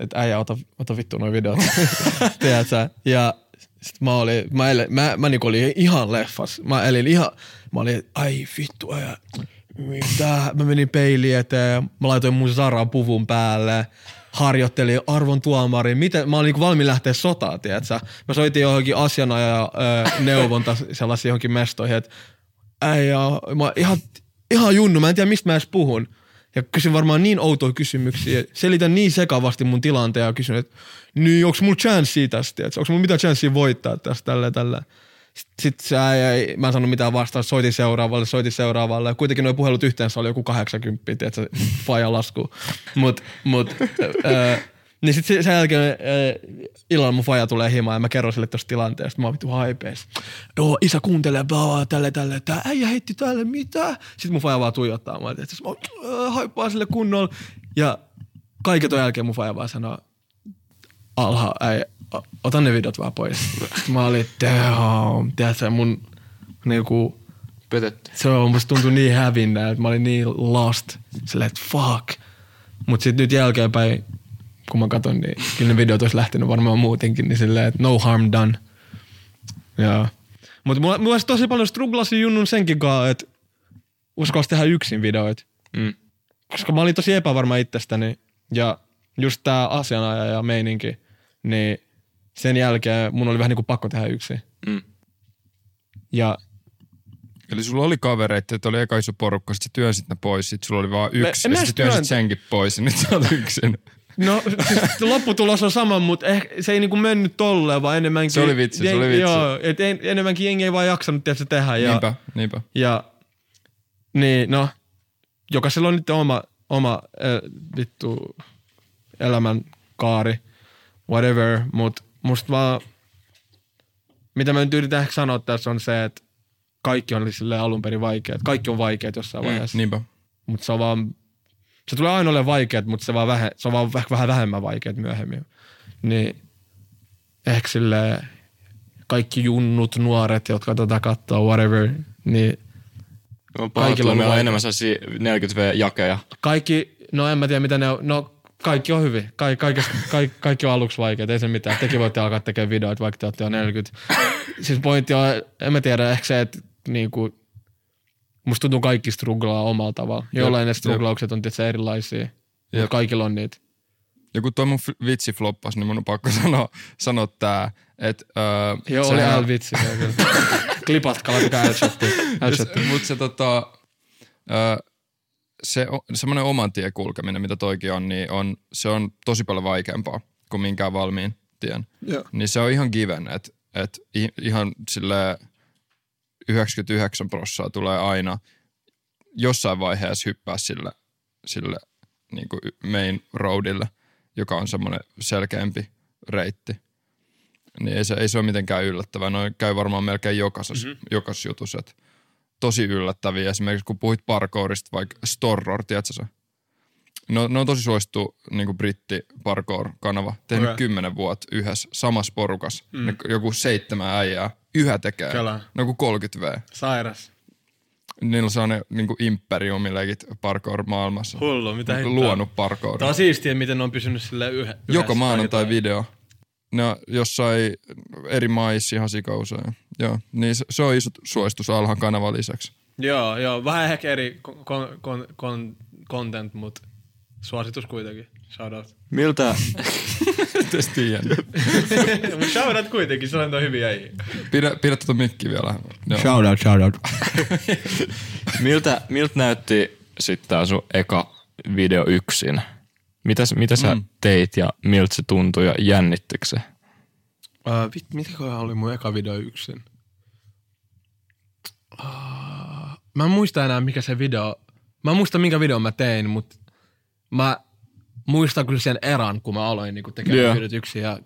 et äijä, ota, ota vittu noin videot. Tiedätkö? Ja sit mä olin, mä, elin, mä, mä niinku olin ihan leffas. Mä elin ihan, mä olin, ai vittu äijä, mitä? Mä menin peiliin eteen, mä laitoin mun Zaran puvun päälle, harjoittelin arvon tuomariin. Miten, mä olin niinku valmiin lähteä sotaan, tiedätkö? Mä soitin johonkin asianajaja neuvonta sellaisiin johonkin mestoihin, että äijä, mä ihan, ihan junnu, mä en tiedä mistä mä edes puhun. Ja kysyn varmaan niin outoja kysymyksiä. Selitän niin sekavasti mun tilanteen ja kysyn, että niin onko mulla chanssia tästä, onko mulla mitään chanssia voittaa tästä tällä tällä. Sitten sit se ei, mä en sanonut mitään vastaan, soitin seuraavalle, soitin seuraavalle. Kuitenkin nuo puhelut yhteensä oli joku 80, tiedätkö, faja lasku. Mut, mut, öö, niin sitten sen jälkeen äh, illalla mun faija tulee himaan ja mä kerron sille tosta tilanteesta. Mä oon vittu haipees. Joo, isä kuuntelee, bla, tälle, tälle. Tää äijä heitti tälle, mitä? Sitten mun faija vaan tuijottaa. Oon, että mä äh, haippaan sille kunnolla. Ja kaiken ton jälkeen mun faija vaan sanoo, alha, o- ota ne videot vaan pois. Mä olin, damn, tiedätkö, mun niinku Petetty. se on, musta tuntui niin hävinnä, että mä olin niin lost. Silleen, että fuck. Mut sit nyt jälkeenpäin, kun mä katson, niin kyllä ne videot olisi lähtenyt varmaan muutenkin, niin silleen, että no harm done. Joo. Mutta mulla, mulla olisi tosi paljon strugglasi junnun senkin kanssa, että uskalsi tehdä yksin videoita. Mm. Koska mä olin tosi epävarma itsestäni ja just tää asianaja ja meininki, niin sen jälkeen mun oli vähän niinku pakko tehdä yksin. Mm. Ja Eli sulla oli kavereita, että oli eka iso porukka, sit sä työnsit ne pois, sit sulla oli vaan yksi, en ja mä sit sä edes työnsit työntä. senkin pois, ja nyt sä oot yksin. No siis lopputulos on sama, mutta ehkä se ei niinku mennyt tolleen, vaan enemmänkin... Se oli vitsi, se oli vitsi. Joo, et en, enemmänkin jengi ei vaan jaksanut tietysti tehdä. Ja, Niinpä, niinpä. ja niin, no, jokaisella on nyt oma, oma äh, vittu elämän kaari, whatever, mutta musta vaan, mitä mä nyt yritän ehkä sanoa tässä on se, että kaikki on silleen alun perin vaikeat. Kaikki on vaikeat jossain vaiheessa. Niinpä. Mutta se on vaan, se tulee aina olemaan vaikeat, mutta se, vaan vähe, se on vaan vähän, vähän vähemmän vaikeat myöhemmin. Niin ehkä sille kaikki junnut, nuoret, jotka tätä katsoo, whatever, niin No, Kaikilla on meillä on vaikea. enemmän sellaisia 40V-jakeja. kaikki, no en mä tiedä mitä ne on, no kaikki on hyvin. Ka- kaikista, kaikki, kaikki on aluksi vaikeat, ei se mitään. Tekin voitte alkaa tekemään videoita, vaikka te olette jo 40. Siis pointti on, en mä tiedä, ehkä se, että niinku, musta tuntuu kaikki strugglaa omalla tavalla. Jollain ne strugglaukset on tietysti erilaisia, mutta kaikilla on niitä. Ja kun toi mun vitsi floppas, niin mun on pakko sanoa, sanoa tää, että... Öö, Joo, oli äl vitsi. Klipatkaa, laittakaa L-chatti. L-chatti. Mutta se tota, ö, se semmoinen oman tien kulkeminen, mitä toikin on, niin on, se on tosi paljon vaikeampaa kuin minkään valmiin tien. Joo. Niin se on ihan given, että et ihan sille 99 prossaa tulee aina jossain vaiheessa hyppää sille, sille niin kuin main roadille, joka on semmoinen selkeämpi reitti. Niin ei se, ei se ole mitenkään yllättävää. Noin käy varmaan melkein jokaisessa, mm-hmm. jokaisessa jutussa. Et tosi yllättäviä. Esimerkiksi kun puhuit parkourista, vaikka Storror, tiedätkö se? No, ne on tosi suosittu niin britti parkour-kanava. Tehnyt okay. kymmenen vuotta yhdessä samassa porukas. Mm. Ne, joku seitsemän äijää. Yhä tekee. Kyllä. No kuin 30 V. Sairas. Niillä on sellainen niin imperiumileikit parkour-maailmassa. Hullu, mitä hittoa. Luonut parkour. Tää on siistiä, miten ne on pysynyt sille yhä, yhdessä. Joka maanantai video. Ne jossain eri maissa ihan sikauseja. Joo, niin se, se on iso suositus Alhan kanavan lisäksi. Joo, joo. Vähän ehkä eri kon, kon, kon, content, mutta suositus kuitenkin. Shout out. Miltä, Mites tiedän? Mut shout out kuitenkin, se on hyviä äijä. Pidä, pidä tuota mikki vielä. Joo. Shout out, shout out. miltä, miltä näytti sitten tää sun eka video yksin? Mitä, mitä sä Mm. teit ja miltä se tuntui ja jännittikö se? Uh, vit, mitäköhän oli mun eka video yksin? Uh, mä en muista enää mikä se video, mä en muista minkä video mä tein, mutta mä muistan kyllä sen eran, kun mä aloin niin tekemään yeah. videot yksin ja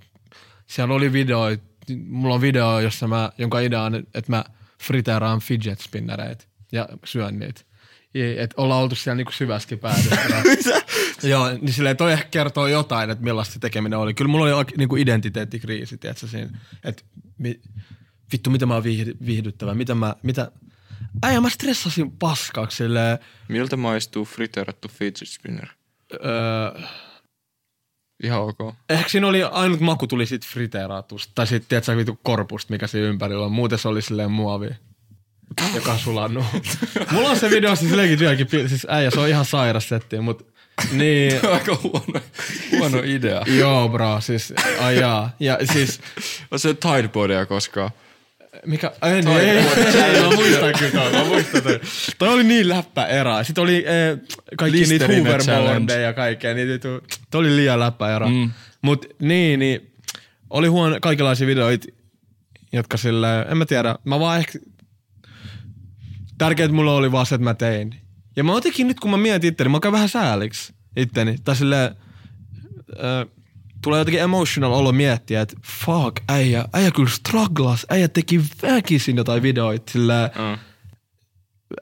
siellä oli video, mulla on video, jossa mä, jonka idea on, että mä friteeraan fidget spinnereitä ja syön niitä. Ja- Et ollaan oltu siellä niinku syvästi päädyssä. Joo, niin silleen toi ehkä kertoo jotain, että millaista se tekeminen oli. Kyllä mulla oli niinku identiteettikriisi, tiedätkö siinä, että mi, vittu, mitä mä oon viihdy, viihdyttävä, mitä mä, mitä, äijä mä stressasin paskaksi silleen, Miltä maistuu friteerattu fidget spinner? öö, Ihan ok. ehkä siinä oli ainut maku tuli sit friteeratusta, tai sit tiedätkö vittu korpusta, mikä siinä ympärillä on, muuten se oli silleen muovi. Joka on sulannut. Mulla on se video siis legit vieläkin, siis äijä, se on ihan sairas setti, mut niin, Aika huono, huono idea. joo bro, siis ajaa. Ja siis, On se Tideboardia koskaan? Mikä? Ei, niin, ei, ei, ei, mä muistan kyllä toi, mä muistan toi. Toi oli niin läppä erä. Sitten oli eh, kaikki niitä Listerine hoverboardeja ja kaikkea. Niin, toi oli liian läppä erä. Mm. Mut niin, niin oli huono kaikenlaisia videoita, jotka sille, en mä tiedä, mä vaan ehkä, tärkeet mulla oli vaan se, että mä tein. Ja mä jotenkin nyt, kun mä mietin itteni, mä käyn vähän sääliksi itteni. Tai silleen, ö, tulee jotenkin emotional olo miettiä, että fuck, äijä, äijä kyllä strugglas, äijä teki väkisin jotain videoita, sillä Mm.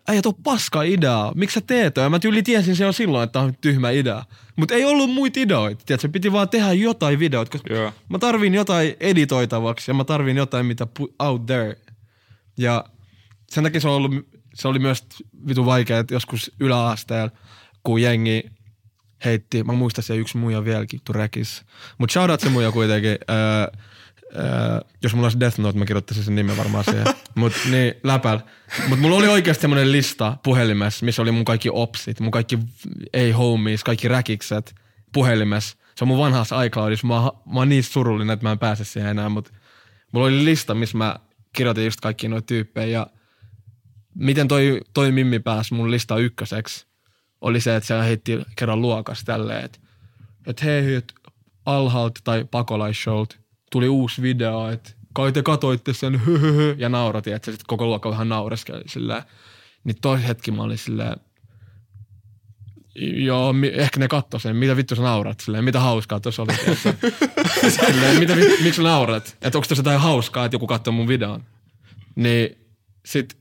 äijä tuo paska idea, miksi sä teet toi? Ja mä tyyli tiesin se jo silloin, että tää on tyhmä idea. Mutta ei ollut muita ideoita, tiedätkö? piti vaan tehdä jotain videoita, koska Joo. mä tarvin jotain editoitavaksi ja mä tarvin jotain, mitä put out there. Ja sen takia se on ollut se oli myös vitu vaikea, että joskus yläasteella, kun jengi heitti, mä muistan se yksi muija vieläkin, Turekis. Mutta shoutout se muija kuitenkin. Öö, öö, jos mulla olisi Death Note, mä kirjoittaisin sen nimen varmaan siihen. Mut niin, läpäl. Mut mulla oli oikeasti semmonen lista puhelimessa, missä oli mun kaikki opsit, mun kaikki ei-homies, kaikki räkikset puhelimessa. Se on mun vanhassa iCloudissa. Mä, mä oon niin surullinen, että mä en pääse siihen enää, mutta mulla oli lista, missä mä kirjoitin just kaikki noita tyyppejä ja miten toi, toi Mimmi pääsi mun lista ykköseksi, oli se, että se heitti kerran luokas tälleen, että, että hei, että alhaalta tai pakolaissholt tuli uusi video, että kai te katoitte sen hyhyhy, ja nauratin, että sitten koko luokka vähän naureskeli silleen. Niin toi hetki mä olin silleen, joo, mi- ehkä ne katsoi sen, mitä vittu sä naurat, silleen, mitä hauskaa tuossa oli. silleen, mitä, miksi sä naurat? Että onko tässä jotain hauskaa, että joku katsoo mun videon? Niin sit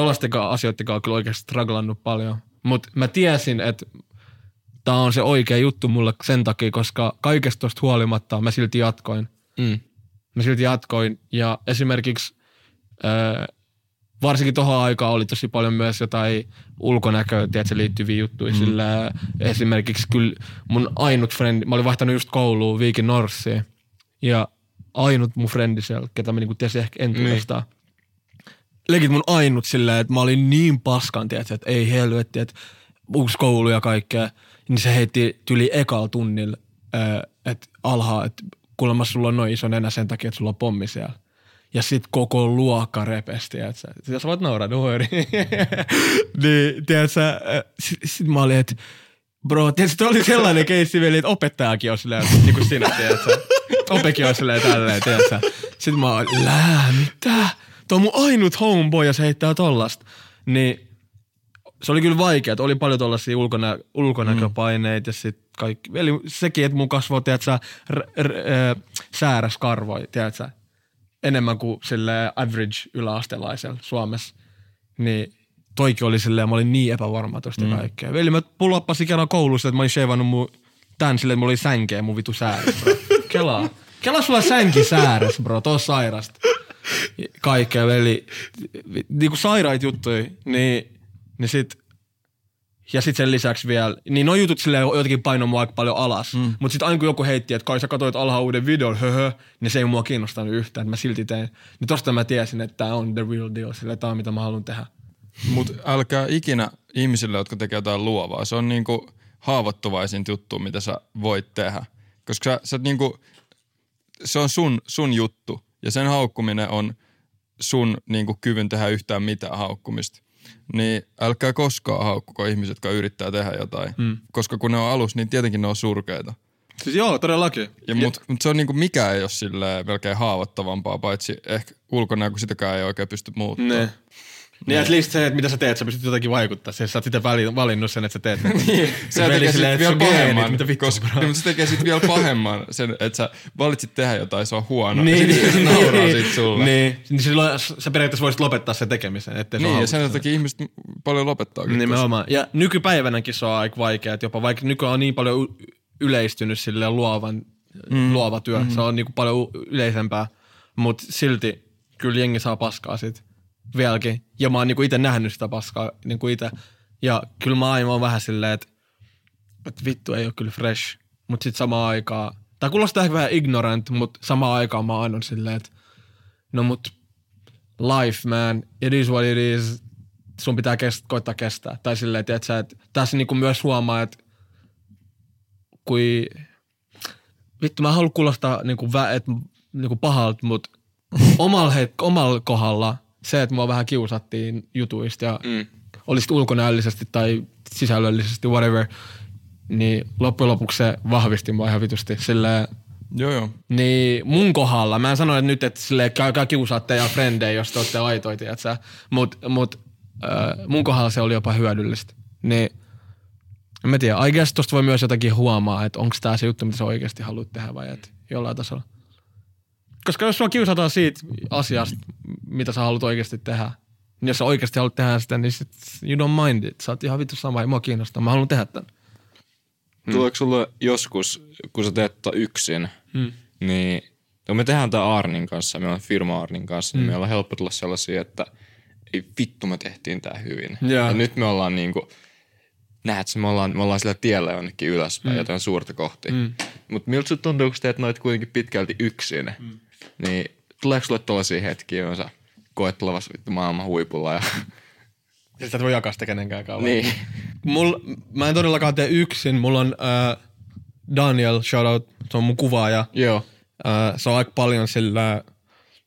tollaisten ka- asioiden kanssa kyllä oikeasti struglannut paljon. Mutta mä tiesin, että tämä on se oikea juttu mulle sen takia, koska kaikesta tosta huolimatta mä silti jatkoin. Mm. Mä silti jatkoin ja esimerkiksi ää, varsinkin tohon aikaan oli tosi paljon myös jotain ulkonäköä, tiedätkö, liittyviä juttuja. Mm. Sillä esimerkiksi kyllä mun ainut frendi, mä olin vaihtanut just kouluun Viikin Norssiin ja ainut mun frendi siellä, ketä mä niinku tiesin ehkä entuudestaan. Legit mun ainut silleen, että mä olin niin paskan, tiedätkö, että ei helvetti, että uusi koulu ja kaikkea. Niin se heitti tyli ekal tunnilla, ää, että alhaa, että kuulemma sulla on noin iso nenä sen takia, että sulla on pommi siellä. Ja sit koko luokka repesti, että sä, voit nauraa, worry. niin, tiedätkö, äh, sit, sit mä olin, että bro, tiedätkö, toi oli sellainen keissi vielä, että opettajakin on silleen, niin kuin sinä, tiedätkö. Opekin on silleen tälleen, tiedätkö. Sitten mä olin, lää, mitä? Tuo on mun ainut homeboy ja se heittää tollasta. Niin se oli kyllä vaikea, että oli paljon tuollaisia ulkonä, ulkonäköpaineita ja sitten kaikki. Eli sekin, että mun kasvoi, tiedätkö, r, r, r, sääräs karvoi, tiedätkö, enemmän kuin sille average yläastelaisella Suomessa. Niin toikin oli silleen, mä olin niin epävarma tosta mm. kaikkea. Veli, mä pulappasin kerran koulussa, että mä olin shavannut mun tän silleen, että mulla oli sänkeä mun vitu sääräs, bro. Kelaa. Kelaa sulla sänki sääräs, bro, tuo sairasta. Kaikkea, veli. Niinku sairaita juttuja, niin, niin sit ja sitten sen lisäksi vielä, niin noin jutut silleen jotenkin painoi mua aika paljon alas. Mm. Mutta sitten aina kun joku heitti, että kai sä katsoit alhaa uuden videon, höhö, niin se ei mua kiinnostanut yhtään, että mä silti tein. Niin tosta mä tiesin, että tämä on the real deal, sille tämä on mitä mä haluan tehdä. Mutta älkää ikinä ihmisille, jotka tekee jotain luovaa. Se on niinku haavoittuvaisin juttu, mitä sä voit tehdä. Koska sä, sä niinku, se on sun, sun juttu ja sen haukkuminen on sun niinku kyvyn tehdä yhtään mitään haukkumista. Niin älkää koskaan haukkuko ihmiset, jotka yrittää tehdä jotain. Mm. Koska kun ne on alus, niin tietenkin ne on surkeita. Siis joo, todellakin. Ja mut, mut se on niinku, mikä ei ole silleen melkein haavoittavampaa, paitsi ehkä ulkona, kun sitäkään ei oikein pysty muuttamaan. Ne. Niin at least se, että mitä sä teet, sä pystyt jotenkin vaikuttaa. Siis sä oot sitten vali- valinnut sen, että sä teet. Niin, se Veli tekee silleen, että vielä pahemman, mitä vittua, koska, niin, mutta se tekee sit vielä pahemman sen, että sä valitsit tehdä jotain, se on huono. niin, ja sit se niin, nauraa niin, sit sulle. Niin, niin silloin sä periaatteessa voisit lopettaa sen tekemisen, ettei se Niin, ja hauska. sen takia ihmiset paljon lopettaa. Nimenomaan. Ja nykypäivänäkin se on aika vaikea, että jopa vaikka nykyään on niin paljon yleistynyt sille luovan, mm. luova työ, mm. se on niinku paljon u- yleisempää, mutta silti kyllä jengi saa paskaa sit vieläkin. Ja mä oon niinku itse nähnyt sitä paskaa niinku itse. Ja kyllä mä aina oon vähän silleen, että, että vittu ei ole kyllä fresh, mutta sitten samaan aikaan, tai kuulostaa ehkä vähän ignorant, mutta samaan aikaan mä aina silleen, että no mut life man, it is what it is, sun pitää kest, koittaa kestää. Tai silleen, että, että tässä niinku myös huomaa, että kui, vittu mä en halua kuulostaa niinku, vä, et, niinku pahalta, mutta omalla, omalla kohdalla se, että mua vähän kiusattiin jutuista ja mm. oli sit ulkonäöllisesti tai sisällöllisesti, whatever, niin loppujen lopuksi se vahvisti mua ihan vitusti. Silleen, Joo, joo. niin mun kohdalla, mä en sano että nyt, että sille käykää kiusaa teidän frendejä, jos te olette aitoja, tiedätkö? Mut, mut äh, mun kohdalla se oli jopa hyödyllistä. Niin, en mä tiedä, I guess tosta voi myös jotakin huomaa, että onko tää se juttu, mitä sä oikeasti haluat tehdä vai et jollain tasolla. Koska jos sua kiusataan siitä asiasta, mitä sä haluat oikeasti tehdä, niin jos sä oikeasti haluat tehdä sitä, niin sit you don't mind it. Sä oot ihan vittu sama, ei mua kiinnostaa, mä haluan tehdä tämän. Mm. Tuleeko sulle joskus, kun sä teet tota yksin, Mm. niin no me tehdään tämä Arnin kanssa, meillä on firma Arnin kanssa, niin meillä on helppo tulla sellaisia, että ei vittu me tehtiin tää hyvin. Joo. Ja nyt me ollaan niinku, näet me ollaan, me ollaan sillä tiellä jonnekin ylöspäin, mm. jotain suurta kohti. Mm. Mutta miltä sun tuntuu, kun teet noit kuitenkin pitkälti yksin, mm. Niin tuleeko sulle tollasia hetkiä, joissa sä koet vittu maailman huipulla ja Ja sitä et voi jakaa sitä kenenkään kanssa. niin. Mul, mä en todellakaan tee yksin. Mulla on äh, Daniel, shout out, se on mun kuvaaja. Joo. Äh, se on aika paljon sillä,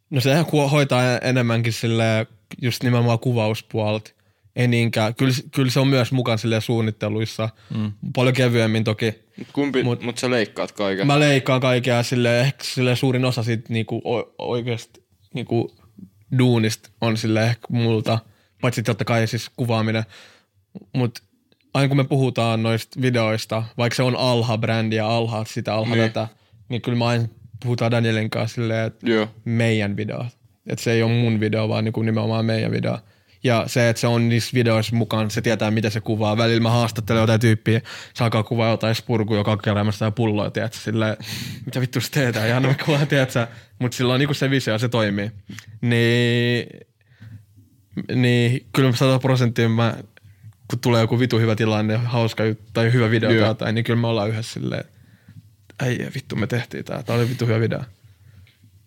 no se hoitaa enemmänkin sille just nimenomaan kuvauspuolta. Ei niinkään. Kyllä, kyllä se on myös mukana sille suunnitteluissa. Mm. Paljon kevyemmin toki. Kumpi, Mut- mut, sä leikkaat kaiken. Mä leikkaan kaikkea sille ehkä sille suurin osa siitä niinku oikeasti niinku duunista on sille ehkä multa. Paitsi totta kai siis kuvaaminen. Mut aina kun me puhutaan noista videoista, vaikka se on alha-brändi ja alha sitä alha Niin. tätä, niin kyllä mä aina puhutaan Danielin kanssa silleen, että Joo. meidän video. Että se ei ole mun video, vaan niinku nimenomaan meidän video. Ja se, että se on niissä videoissa mukaan, se tietää, miten se kuvaa. Välillä mä haastattelen jotain tyyppiä, se alkaa kuvaa jotain spurkua, joka on keräämässä ja pulloa, tiedätkö, silleen, mitä vittu sä teet, ihan no kuvaa, tiedätkö, mutta sillä on niinku se visio, se toimii. Niin, niin kyllä 100 prosenttia mä, kun tulee joku vitu hyvä tilanne, hauska juttu tai hyvä video Joo. tai jotain, niin kyllä me ollaan yhdessä silleen, ei vittu me tehtiin tää, tää oli vittu hyvä video.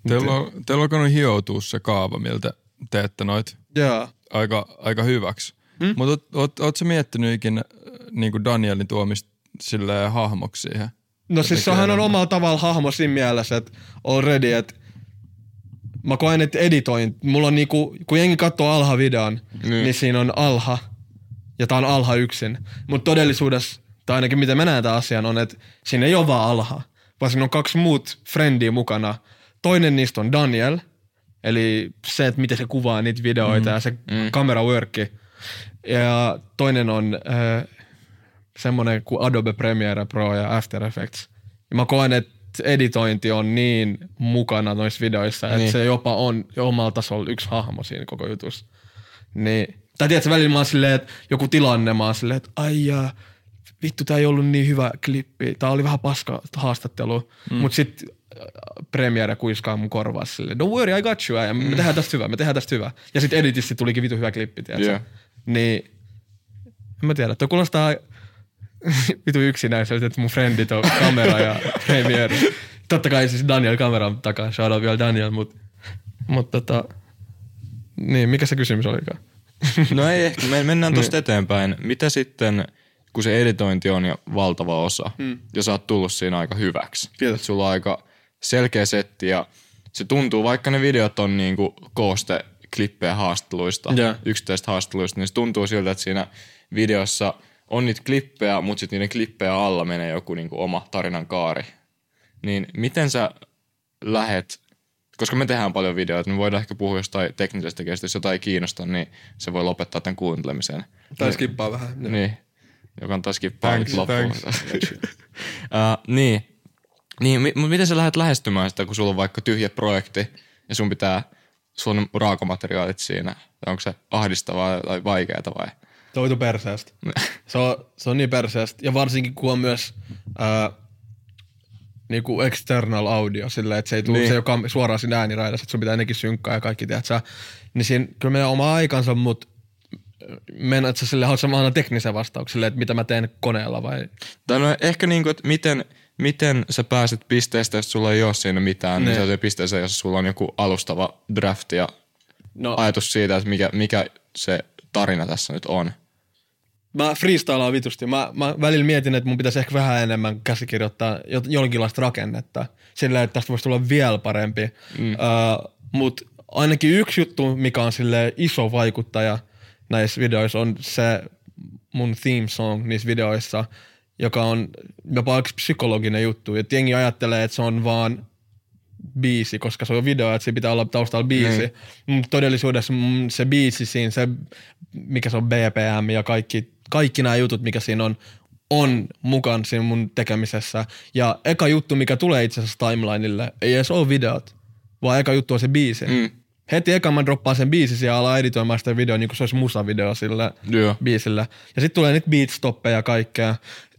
Teillä on, teillä on alkanut hioutua se kaava, miltä teette noit Joo. Aika, aika hyväksi. Mm? Mutta oot, oot, oot sä miettinyt ikinä niin Danielin tuomista silleen hahmoksi siihen? No siis sehän on omalla tavalla hahmo siinä mielessä, että already, että mä koen, että editoin. Mulla on niinku, kun jengi katsoo alha-videon, niin. niin siinä on alha, ja tää on alha yksin. Mutta todellisuudessa, tai ainakin miten mä näen tämän asian, on, että siinä ei ole vaan alha, vaan siinä on kaksi muut frendiä mukana. Toinen niistä on Daniel, eli se, että miten se kuvaa niitä videoita mm. ja se mm. camera workki. Ja toinen on äh, semmoinen kuin Adobe Premiere Pro ja After Effects. Ja mä koen, että editointi on niin mukana noissa videoissa, että Niin. se jopa on omalla tasolla yksi hahmo siinä koko jutussa. Niin. Tai tiedätkö, välillä mä oon silleen, että joku tilanne, mä oon silleen, että ai vittu, tää ei ollut niin hyvä klippi. Tää oli vähän paska haastattelu. Mm. Mut sit äh, Premiere kuiskaa mun korvaa silleen, don't worry, I got you. Ja me tehdään tästä hyvä, me tehdään tästä hyvä. Ja sit editissä tulikin vitu hyvä klippi, tiedätkö? Joo. Niin, en mä tiedä, toi kuulostaa vitu yksinäiseltä, että mun frendit on kamera ja Premiere. Totta kai siis Daniel kameran takaa, shout out vielä Daniel, mut, mut tota, niin, mikä se kysymys olikaan? No ei ehkä, me mennään tosta eteenpäin. Mitä sitten, kun se editointi on jo valtava osa, mm. ja sä oot tullut siinä aika hyväksi. Kiitos. Sulla on aika selkeä setti ja se tuntuu, vaikka ne videot on niinku kooste klippejä haastatteluista, Joo. yksittäisistä haastatteluista, niin se tuntuu siltä, että siinä videossa on niitä klippejä, mutta sitten niiden klippejä alla menee joku niinku oma tarinan kaari. Niin miten sä lähet, koska me tehdään paljon videoita, niin me voidaan ehkä puhua jostain teknisestä kestä, jos jotain ei kiinnosta, niin se voi lopettaa tämän kuuntelemisen. Tai skippaa vähän. Niin, joka on taas skippaa nyt Thanks, loppuun. thanks. uh, niin, niin mi- mut miten sä lähdet lähestymään sitä, kun sulla on vaikka tyhjä projekti ja sun pitää, sulla on raakamateriaalit siinä. Onko se ahdistavaa tai vaikeaa vai? Toitu perseestä. se, on, se on niin perseestä. Ja varsinkin kun on myös ää, niinku external audio silleen, että se ei tule, Niin. se kam- suoraan siinä ääniraidassa, että sun pitää ennenkin synkkaa ja kaikki, tiedät sä. Niin siinä kyllä menee oma aikansa, mutta meinaat sä sille, haluatko sä aina teknisen vastauksen että mitä mä teen koneella vai? Tai no ehkä niinku, että miten, miten sä pääset pisteestä, jos sulla ei ole siinä mitään, niin, Niin. sellaiseen pisteeseen, jossa sulla on joku alustava draft ja No, ajatus siitä, että mikä, mikä se tarina tässä nyt on. mä freestylaan vitusti. Mä, mä välillä mietin, että mun pitäisi ehkä vähän enemmän käsikirjoittaa jo- jonkinlaista rakennetta. Sillä että tästä voisi tulla vielä parempi. Mm. Uh, Mutta ainakin yksi juttu, mikä on sille iso vaikuttaja näissä videoissa, on se mun theme song niissä videoissa, joka on jopa yksi psykologinen juttu. Et jengi ajattelee, että se on vaan biisi, koska se on video, että se pitää olla taustalla biisi. Niin. Mutta todellisuudessa mm, se biisi siinä, se, mikä se on BPM ja kaikki, kaikki nämä jutut, mikä siinä on, on mukaan siinä mun tekemisessä. Ja eka juttu, mikä tulee itse asiassa timelineille, ei edes ole videot, vaan eka juttu on se biisi. Mm. Heti eka mä droppaan sen biisin ja alan editoimaan sitä videoa, niin kuin se olisi musavideo sille Joo. biisillä. Ja sitten tulee niitä beatstoppeja ja kaikkea.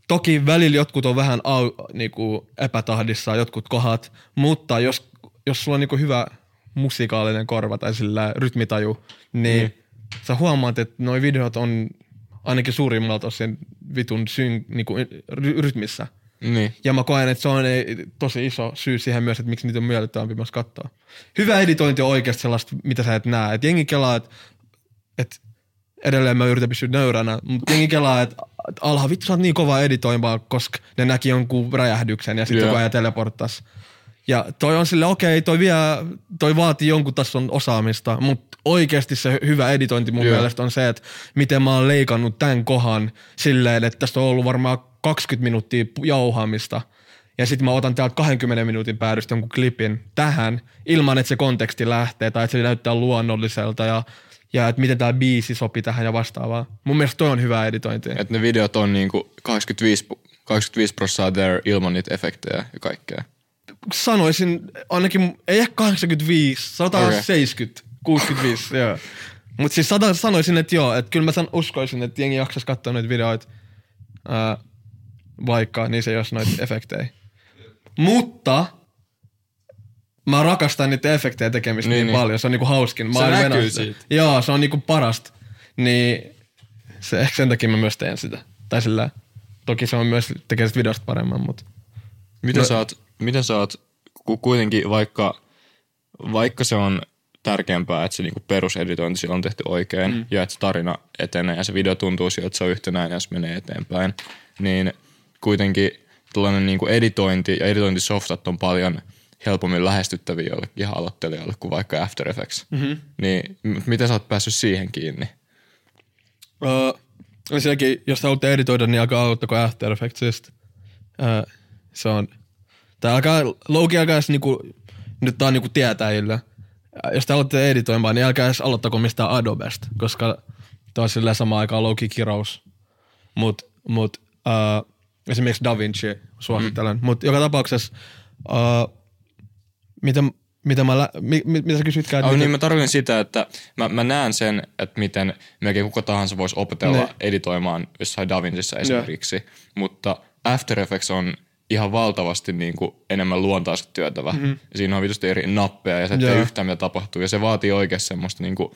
Toki välillä jotkut on vähän au, niinku epätahdissa, jotkut kohdat, mutta jos, jos sulla on niinku hyvä musikaalinen korva tai sillä rytmitaju, niin mm. sä huomaat, että noi videot on ainakin suurimmalta osin vitun syn, niinku, ry- rytmissä. Niin. Ja mä koen, että se on ei, tosi iso syy siihen myös, että miksi niitä on miellyttävämpi myös katsoa. Hyvä editointi on oikeasti sellaista, mitä sä et näe. Et jengi kelaa, että et edelleen mä yritän pysyä nöyränä, mutta jengi kelaa, että et alha, vittu sä oot niin kova editoimaan, koska ne näki jonkun räjähdyksen ja sitten Joo. joku ajan teleporttas. Ja toi on sille, okei, toi, vie, toi vaatii jonkun tason osaamista, mutta oikeasti se hyvä editointi mun Joo. mielestä on se, että miten mä oon leikannut tämän kohan silleen, että tästä on ollut varmaan 20 minuuttia jauhaamista. Ja sitten mä otan täältä 20 minuutin päädystä jonkun klipin tähän, ilman että se konteksti lähtee tai että se näyttää luonnolliselta ja, ja että miten tämä biisi sopii tähän ja vastaavaa. Mun mielestä toi on hyvä editointi. Että ne videot on niinku 85, 85 prosenttia there ilman niitä efektejä ja kaikkea. sanoisin ainakin, ei ehkä 85, 170, 65, joo. Mutta siis sata, sanoisin, että joo, että kyllä mä san, uskoisin, että jengi jaksaisi katsoa noita videoita, ää, vaikka niissä ei olisi noita efektejä. Mutta mä rakastan niitä efektejä tekemistä niin, Niin, niin paljon. Se on niinku hauskin. Mä Se näkyy siitä. Joo, se on niinku parasta. Niin se, ehkä sen takia mä myös teen sitä. Tai sillä, toki se on myös tekee sitä videosta paremman, mutta Miten, No- sä oot, miten sä oot, ku- kuitenkin vaikka, vaikka se on tärkeämpää, että se niinku peruseditointi siellä on tehty oikein mm. ja että se tarina etenee ja se video tuntuu siltä, että se on yhtenäinen ja se menee eteenpäin, niin kuitenkin tällainen niinku editointi ja editointisoftat on paljon helpommin lähestyttäviä jollekin ihan aloittelijalle kuin vaikka After Effects. Mm-hmm. Niin m- miten sä oot päässyt siihen kiinni? Uh, ensinnäkin, jos te haluatte editoida, niin alkaa aloittako After Effectsista. Uh, se on, tää alkaa, Loki alkaa edes niinku, nyt tää on niinku tietäjille. Äh, Jos te haluatte editoimaan, niin älkää edes aloittako mistään Adobesta, koska tää on silleen sama aikaan Loki kirous. Mut, mut uh, esimerkiksi DaVinci suosittelen. Mm. Mut joka tapauksessa, uh, mitä, mitä, mä, mi, mi, mitä sä kysytkään? Oh, mitä- niin mä tarkoitan sitä, että mä, mä näen sen, että miten melkein kuka tahansa voisi opetella Ne. editoimaan jossain DaVincissa esimerkiksi, mutta After Effects on ihan valtavasti niin kuin enemmän luontaista työtävä. Mm-hmm. Siinä on vitusti eri nappeja ja se ei yhtään mitä tapahtuu. Ja se vaatii oikeasti semmoista niin kuin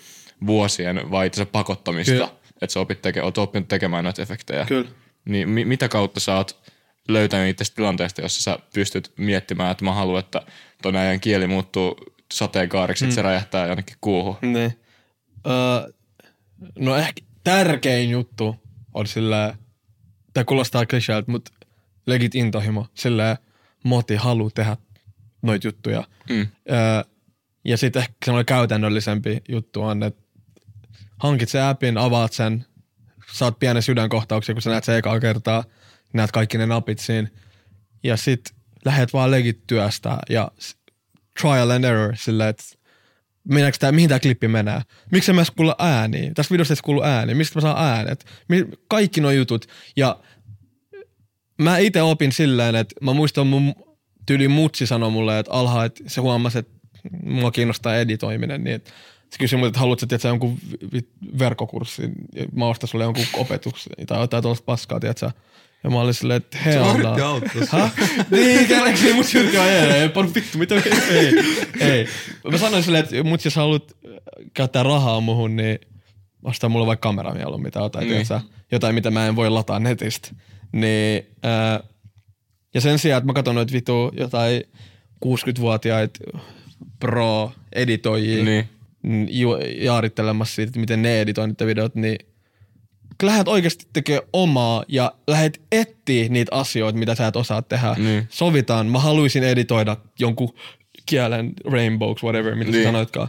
vuosien vai itse pakottamista, Kyllä. että sä opit teke, oot oppinut tekemään noita efektejä. Kyllä. Niin mi- mitä kautta sä oot löytänyt itse tilanteesta, jossa sä pystyt miettimään, että mä haluan, että ton ajan kieli muuttuu sateenkaariksi, Mm. että se räjähtää jonnekin kuuhun. Niin. Öö, no ehkä tärkein juttu on sillä, tämä kuulostaa kliseeltä, mutta legit intohimo, sillä moti halu tehdä noita juttuja. Mm. Öö, ja sitten ehkä semmoinen käytännöllisempi juttu on, että hankit sen appin, avaat sen, saat pienen sydänkohtauksen, kun sä näet sen ekaa kertaa, näet kaikki ne napit siinä, ja sit lähet vaan legit työstä ja trial and error sillä, että meneekö tää, mihin tämä klippi menee. Miksi mä kuulla ääniä? Tässä videossa ei kuulu ääni. Mistä mä saan äänet? Kaikki nuo jutut. Ja mä itse opin silleen, että mä muistan mun tyyli mutsi sanoi mulle, että alha, että se huomasi, että mua kiinnostaa editoiminen, niin että se kysyi mulle, että haluatko tiedätkö, jonkun verkkokurssin, mä ostan sulle jonkun opetuksen tai jotain tuollaista paskaa, tiedätkö? Ja mä olin silleen, että hell no. auttaa. niin, kelleksi mut yritti vaan, ei, panu vittu, mitä, ei, ei. Mä sanoin silleen, että mut jos haluat käyttää rahaa muhun, niin ostaa mulle vaikka kamera mieluummin tai jotain, Niin. niin. jotain, mitä mä en voi lataa netistä. Niin, ää, ja sen sijaan, että mä katson noita vitu jotain 60-vuotiaita pro-editoijia Niin. jaarittelemassa siitä, että miten ne editoi niitä videot, niin lähdet oikeasti tekemään omaa ja lähdet etsiä niitä asioita, mitä sä et osaa tehdä. Niin. Sovitaan, mä haluaisin editoida jonkun kielen, rainbows, whatever, mitä niin. Sä sanoitkaan.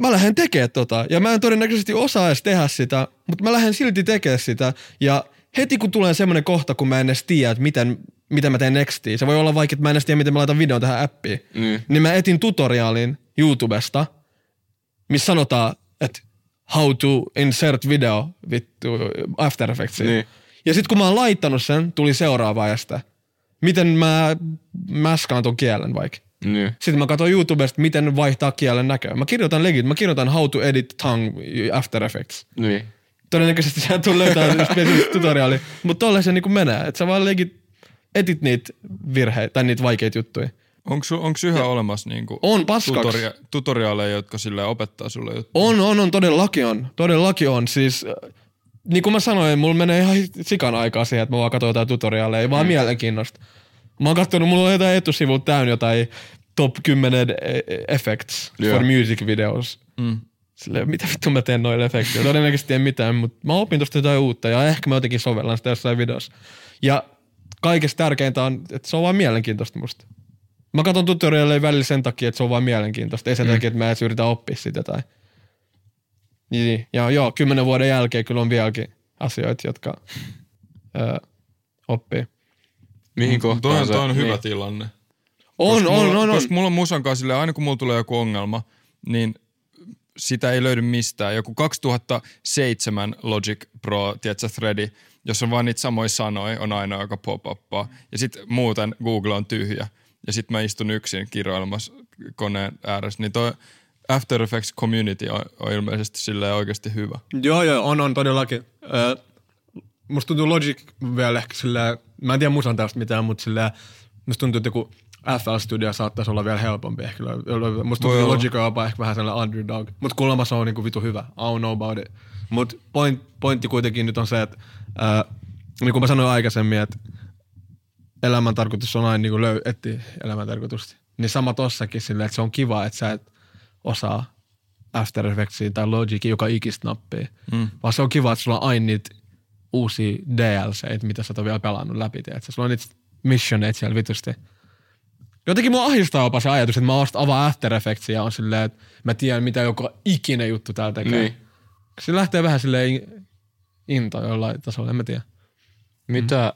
Mä lähden tekemään tota, ja mä en todennäköisesti osaa edes tehdä sitä, mutta mä lähden silti tekemään sitä, ja heti kun tulee semmoinen kohta, kun mä en edes tiedä, että miten, mitä mä teen nextiin, se voi olla vaikka, että mä en edes tiedä, miten mä laitan videon tähän appiin, Niin. niin mä etin tutoriaalin YouTubesta, missä sanotaan, että how to insert video vittu After Effectsiin. Niin. Ja sitten kun mä oon laittanut sen, tuli seuraava ajasta. Miten mä mäskaan ton kielen vaikka. Niin. Sitten mä katson YouTubesta, miten vaihtaa kielen näköä. Mä kirjoitan legit, mä kirjoitan how to edit tongue After Effects. Niin. Todennäköisesti sä tuu löytää spesifistä tutoriaali, mutta tolle se niinku menee. Että sä vaan legit etit niitä virheitä tai niitä vaikeita juttuja. Onko, su, onko yhä olemassa niinku On tutoria, tutoriaaleja, jotka sille opettaa sulle juttuja? On, on, on, todellakin on. Todellakin on. Siis, äh, niin kuin mä sanoin, mulla menee ihan sikan aikaa siihen, että mä vaan katson jotain tutoriaaleja, ei vaan mielenkiinnosta. Mä oon katsonut, mulla on jotain etusivut täynnä jotain top 10 e- effects Joo. for music videos. Mm. Silleen, mitä vittu mä teen noille efektillä? Todennäköisesti en mitään, mutta mä opin tosta jotain uutta ja ehkä mä jotenkin sovellan sitä jossain videossa. Ja kaikesta tärkeintä on, että se on vaan mielenkiintoista musta. Mä katson tutorialeja välillä sen takia, että se on vaan mielenkiintoista. Ei sen mm. takia, että mä edes yritä oppia sitä tai... Niin, ja joo, kymmenen vuoden jälkeen kyllä on vieläkin asioita, jotka öö, oppii. Mihin kohtaan Toi on, se... toi on hyvä niin. tilanne. On, koska on, mulla, on, on. Koska mulla on musan kanssa silleen, aina kun mulla tulee joku ongelma, niin sitä ei löydy mistään. Joku 2007 Logic Pro, tiedätkö, threadi, jos on vaan niitä samoja sanoja, on aina joka pop uppaa Ja sitten muuten Google on tyhjä. Ja sitten mä istun yksin kirjoilemassa koneen ääressä. Niin toi After Effects community on, on ilmeisesti silleen oikeasti hyvä. Joo, joo, on, on todellakin. Öö, musta tuntuu Logic vielä ehkä silleen, mä en tiedä musan tästä mitään, mutta silleen, musta tuntuu, että joku FL Studio saattaisi olla vielä helpompi ehkä. Musta tuntuu. Logic on jopa ehkä vähän sellainen underdog. Mutta kuulemma se on niinku vitu hyvä. I don't know about it. Mutta point, pointti kuitenkin nyt on se, että ää, niin kuin mä sanoin aikaisemmin, että elämän tarkoitus on aina niin kuin löy- etsiä elämän tarkoitusta. Niin sama tossakin silleen, että se on kiva, että sä et osaa After Effectsia tai Logicin joka ikistä nappia. Mm. Vaan se on kiva, että sulla on aina niitä uusia DLCitä, mitä sä oot vielä pelannut läpi. Tiedätkö? Sulla on niitä missioneita siellä vitusti. Jotenkin mua ahdistaa jopa se ajatus, että mä avaan After Effectsia ja on silleen, että mä tiedän mitä joka ikinen juttu täällä tekee. Niin. Se lähtee vähän silleen in- into jollain tasolla, en mä tiedä. Mitä,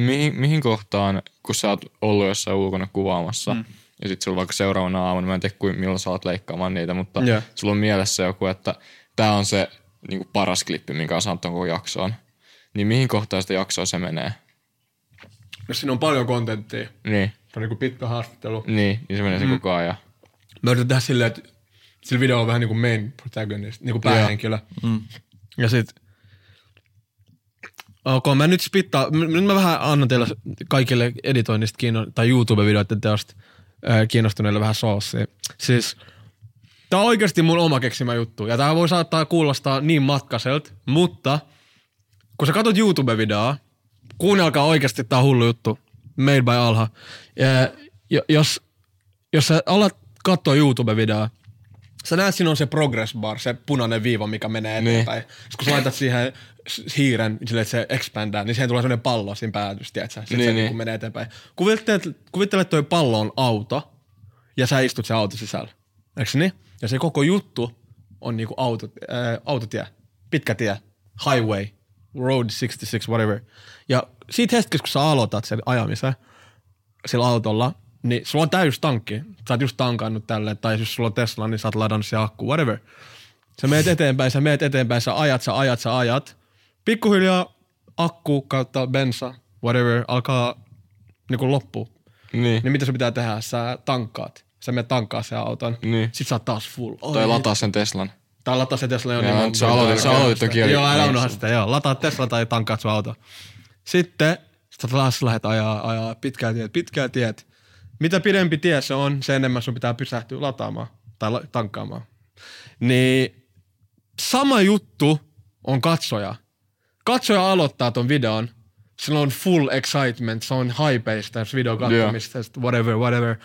mihin, mihin kohtaan, kun sä oot ollut jossain ulkona kuvaamassa, mm. ja sit sulla vaikka seuraavana aamuna, mä en tiedä kuin, milloin sä oot leikkaamaan niitä, mutta Joo. sulla on mielessä joku, että tää on se niin kuin paras klippi, minkä on saanut koko jaksoon. Niin mihin kohtaan sitä jaksoa se menee? Jos siinä on paljon kontenttia, Niin, se on niinku pitkä haastattelu. niin, niin se menee se koko ajan. Mä yritän tehdä silleen, että sillä videolla on vähän niinku main protagonist, niinku päähenkilö. Mm. Ja sit, ok, mä nyt spittaa, nyt mä vähän annan teille kaikille editoinnista kiinno- tai YouTube-videoiden teosta äh, kiinnostuneille vähän soossia. Siis, tää on oikeasti mun oma keksimä juttu. Ja tää voi saattaa kuulostaa niin matkaselta, mutta kun sä katsot YouTube-videoa, kuunnelkaa oikeasti, tää hullu juttu. Made by Alha. Ja, jo- jos, jos sä alat katsoa YouTube-videoa, sä näet, siinä on se progress bar, se punainen viiva, mikä menee Niin. eteenpäin. Sitten kun sä laitat siihen hiiren, silleen, että se expandää, niin siihen tulee sellainen pallo siinä päädyssä, tiedätkö? Sitten Niin, se niin. niin. menee eteenpäin. Kuvittele, kuvittele, että toi pallo on auto, ja sä istut sen auto sisällä. Eikö se niin? Ja se koko juttu on niinku auto, äh, autotie, pitkä tie, highway, road 66, whatever. Ja siitä hetkessä, kun sä aloitat sen ajamisen sillä autolla, niin sulla on täys tankki. Sä oot just tankannut tälle, tai jos sulla on Tesla, niin sä oot ladannut se akku, whatever. Sä meet eteenpäin, sä meet eteenpäin, sä ajat, sä ajat, sä ajat. Pikkuhiljaa akku kautta bensa, whatever, alkaa niinku loppua. Niin. Niin mitä sun pitää tehdä? Sä tankkaat. Sä menet tankkaa sen auton. Niin. Sit sä oot taas full. Oi, Tai lataa sen Teslan. Tai lataa se Tesla. Joo, niin sä aloitit- sä aloitit toki jo- Joo, älä niin. unohda sitä. Joo, lataa Tesla tai tankkaat sun auto. Sitten sä taas lähdet ajaa, ajaa pitkää tiet, pitkää tiet. Mitä pidempi tie se on, sen enemmän sun pitää pysähtyä lataamaan tai tankkaamaan. Niin sama juttu on katsoja. Katsoja aloittaa ton videon, sillä on full excitement, se on hypeista, jos video katsomista, whatever, whatever.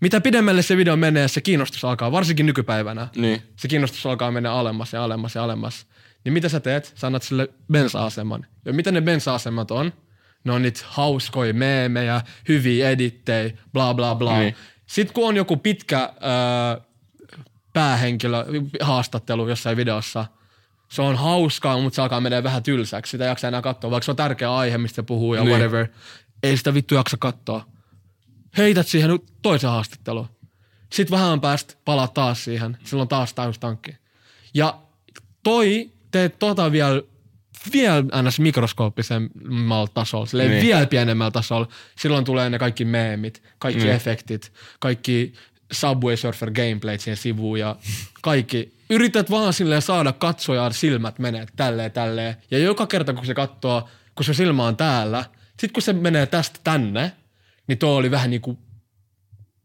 Mitä pidemmälle se video menee, se kiinnostus alkaa, varsinkin nykypäivänä. Niin. Se kiinnostus alkaa mennä alemmas ja alemmas ja alemmas. Niin mitä sä teet? Sä annat sille bensa-aseman. Ja mitä ne bensa-asemat on? Ne on niitä hauskoja meemejä, hyviä edittejä, bla bla bla. Niin. Sitten kun on joku pitkä öö, päähenkilö haastattelu jossain videossa, se on hauskaa, mutta se alkaa menee vähän tylsäksi. Sitä ei jaksa enää katsoa, vaikka se on tärkeä aihe, mistä puhuu ja Niin. whatever. Ei sitä vittu jaksa katsoa. Heität siihen nyt toisen haastatteluun. Sitten vähän päästä palaa taas siihen. Silloin taas täystankki. Ja toi, teet tota vielä vielä ns. mikroskooppisemmalla tasolla, silleen Niin. niin. vielä pienemmällä tasolla. Silloin tulee ne kaikki meemit, kaikki Niin. efektit, kaikki Subway Surfer gameplayt siihen sivuun ja kaikki. Yrität vaan silleen saada katsojaan silmät menee tälleen tälleen. Ja joka kerta kun se katsoo, kun se silmä on täällä, sit kun se menee tästä tänne, niin tuo oli vähän niinku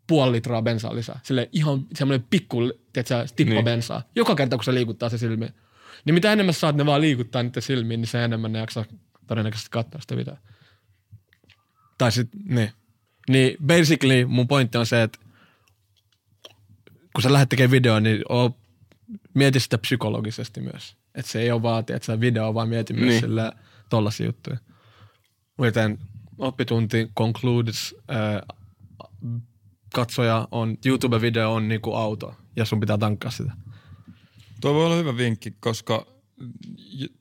puoli litraa bensaa lisää. Sille ihan semmoinen pikku, tiedätkö, tippa niin. Bensaa. Joka kerta, kun se liikuttaa se silmiä. Niin mitä enemmän saat ne vaan liikuttaa niiden silmiin, niin se enemmän ne jaksaa todennäköisesti katsoa sitä videoa. Tai sit, niin. Niin basically mun pointti on se, että kun sä lähdet tekemään videoa, niin oo, mieti sitä psykologisesti myös. Että se ei ole vaan, että video, vaan mieti myös Niin. sillä tollasia juttuja. Joten oppitunti concludes, äh, katsoja on, YouTube-video on niinku auto ja sun pitää tankkaa sitä. Tuo voi olla hyvä vinkki, koska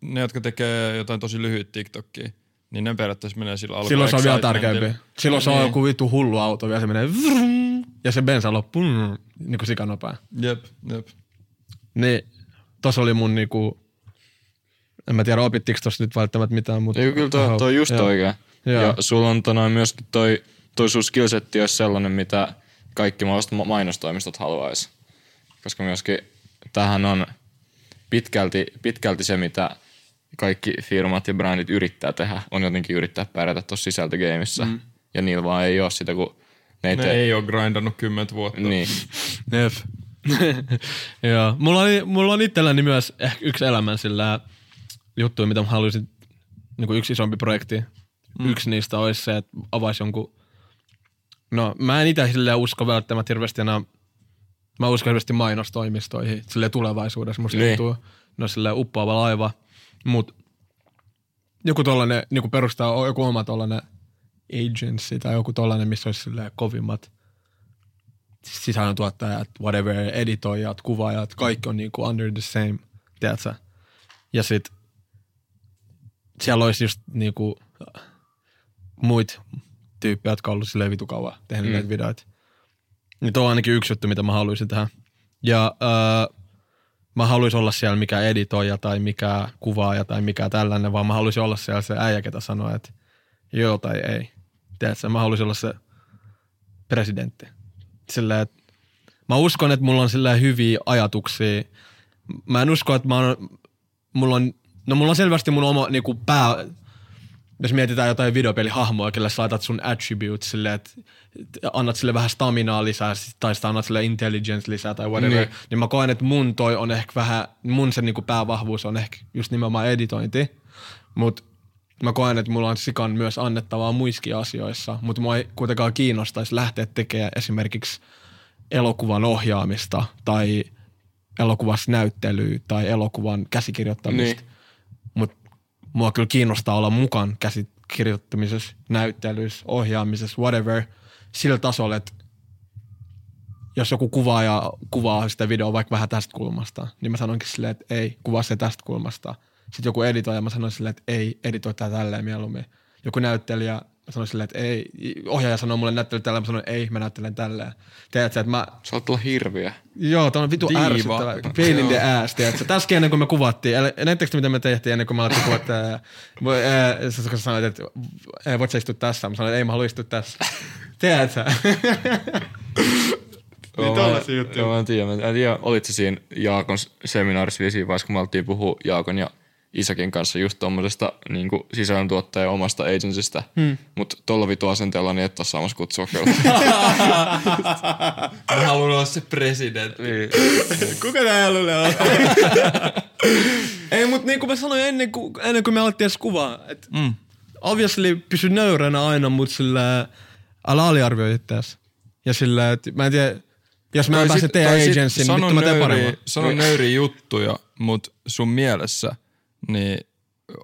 ne, jotka tekee jotain tosi lyhyt TikTokia, niin ne periaatteessa menee sillä alku Silloin se on vielä tärkeämpi. Silloin se on Niin. joku vittu hullu auto ja se menee vrrrm, ja se bensa loppuu mm, niin kuin sikanopea. Jep, jep. Niin, tossa oli mun niinku, en mä tiedä opittiinko tossa nyt välttämättä mitään, mutta... Ei, kyllä toi, toi just Joo. oikein. Joo. Ja sulla on noin myöskin toi, toi sun skillsetti olisi sellainen, mitä kaikki mahdolliset ma- mainostoimistot haluaisi. Koska myöskin tähän on pitkälti, pitkälti se, mitä kaikki firmat ja brändit yrittää tehdä, on jotenkin yrittää pärjätä tuossa sisältögeimissä. Mm. Ja niillä vaan ei ole sitä, kun ne ei Ne tee. ei ole grindannut kymmentä vuotta. Niin. Joo. Mulla, oli, mulla on itselläni myös ehkä yksi elämän sillä juttuja, mitä mä haluaisin, niin kuin yksi isompi projekti. Mm. Yksi niistä olisi se, että avaisi jonkun, no mä en itse silleen usko välttämättä hirveästi enää, mä uskon hirveästi mainostoimistoihin, silleen tulevaisuudessa musta Niin. tuntuu, no silleen uppoava laiva, mut joku tollanen, niin kuin perustaa joku oma tollanen agency tai joku tollanen, missä olisi silleen kovimmat sisällöntuottajat, whatever, editoijat, kuvaajat, kaikki on niinku under the same, tiedätkö? Ja sit siellä olisi just niinku muit tyyppejä, jotka on ollut silleen vitu kauan tehnyt mm. näitä videoita. Niin tuo on ainakin yksi juttu, mitä mä haluaisin tehdä. Ja öö, mä haluaisin olla siellä mikä editoija tai mikä kuvaaja tai mikä tällainen, vaan mä haluaisin olla siellä se äijä, ketä sanoo, että joo tai ei. Tiedätkö, mä haluaisin olla se presidentti. Silleen, että mä uskon, että mulla on silleen hyviä ajatuksia. Mä en usko, että mä oon, mulla on, no mulla on selvästi mun oma niinku pää, jos mietitään jotain videopelihahmoa, kelle sä laitat sun attributes silleen, että annat sille vähän staminaa lisää, tai sitä annat sille intelligence lisää tai whatever, niin, Niin. niin mä koen, että mun toi on ehkä vähän, mun se niinku päävahvuus on ehkä just nimenomaan editointi, mutta mä koen, että mulla on sikan myös annettavaa muissakin asioissa, mutta mua ei kuitenkaan kiinnostaisi lähteä tekemään esimerkiksi elokuvan ohjaamista tai elokuvassa näyttelyä tai elokuvan käsikirjoittamista. Niin. Mutta mua kyllä kiinnostaa olla mukaan käsikirjoittamisessa, näyttelyssä, ohjaamisessa, whatever, sillä tasolla, että jos joku kuvaaja kuvaa sitä videoa vaikka vähän tästä kulmasta, niin mä sanonkin silleen, että ei, kuvaa se tästä kulmasta. Sitten joku editoija, mä sanoin silleen, että ei, editoi tää tälleen mieluummin. Joku näyttelijä, mä sanoin silleen, että ei. Ohjaaja sanoo mulle näyttely tälleen, mä sanoin, ei, mä näyttelen tälleen. Tiedätkö, että mä, Sä oot olla hirviä. Joo, tää on vitu Diiva. ärsyttävä. Pain in the ass, tiedätkö? Tässäkin ennen kuin me kuvattiin. Eli näittekö te, mitä me tehtiin ennen kuin me alettiin kuvata? Sä sä sanoit, että voit sä istua tässä? Mä sanoin, että ei, mä haluan istua tässä. Tiedätkö? Niin tollasia juttuja. Joo, mä en tiedä. Mä en tiedä, olit sä siinä Jaakon seminaarissa vielä siinä vaiheessa, kun me alettiin puhua Jaakon ja Isakin kanssa just tommosesta niin sisällöntuottajan omasta agencystä. Hmm. Mutta tuolla vitu asenteella niin et ole saamassa kutsua kyllä. Mä haluan olla se presidentti. Kuka tää luulee on? ei, mutta niin kuin mä sanoin ennen kuin, ennen kuin me alettiin edes kuvaa, että Mm. obviously pysy nöyränä aina, mutta sillä älä aliarvioi itseäsi. Ja sillä, että mä en tiedä, jos mä en pääse teidän agencyyn, niin vittu mä teen paremmin. Sano nöyriä juttuja, mutta sun mielessä niin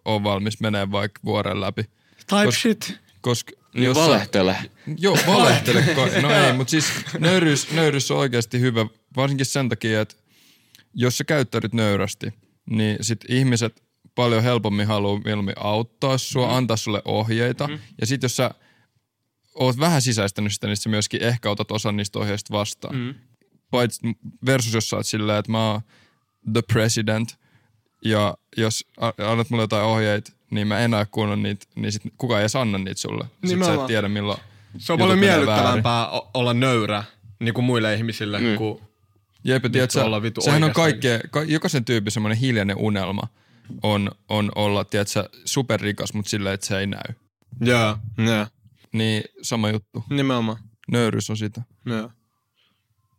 on valmis menee vaikka vuoren läpi. Type Kos- shit. Koska niin jos valehtele. Joo, valehtele. No ei, mutta siis nöyryys, nöyryys on oikeasti hyvä, varsinkin sen takia, että jos sä käyttäydyt nöyrästi, niin sit ihmiset paljon helpommin haluaa mieluummin auttaa sua, mm. antaa sulle ohjeita. Mm. Ja sit jos sä oot vähän sisäistänyt sitä, niin sä myöskin ehkä otat osan niistä ohjeista vastaan. Mm. Paitsi versus jos sä oot silleen, että mä oon the president, ja jos annat mulle jotain ohjeita, niin mä en aio kuunnella niitä, niin sit kukaan ei edes anna niitä sulle. Sit sä et tiedä milloin Se on paljon miellyttävämpää olla nöyrä niin kuin muille ihmisille, mm. kuin Jep, tiedätkö, olla vittu sehän on kaikkea, ka, jokaisen tyypin semmoinen hiljainen unelma on, on olla, tiedätkö, superrikas, mutta silleen, että se ei näy. Joo, joo. Niin sama juttu. Nimenomaan. Nöyryys on sitä. Joo.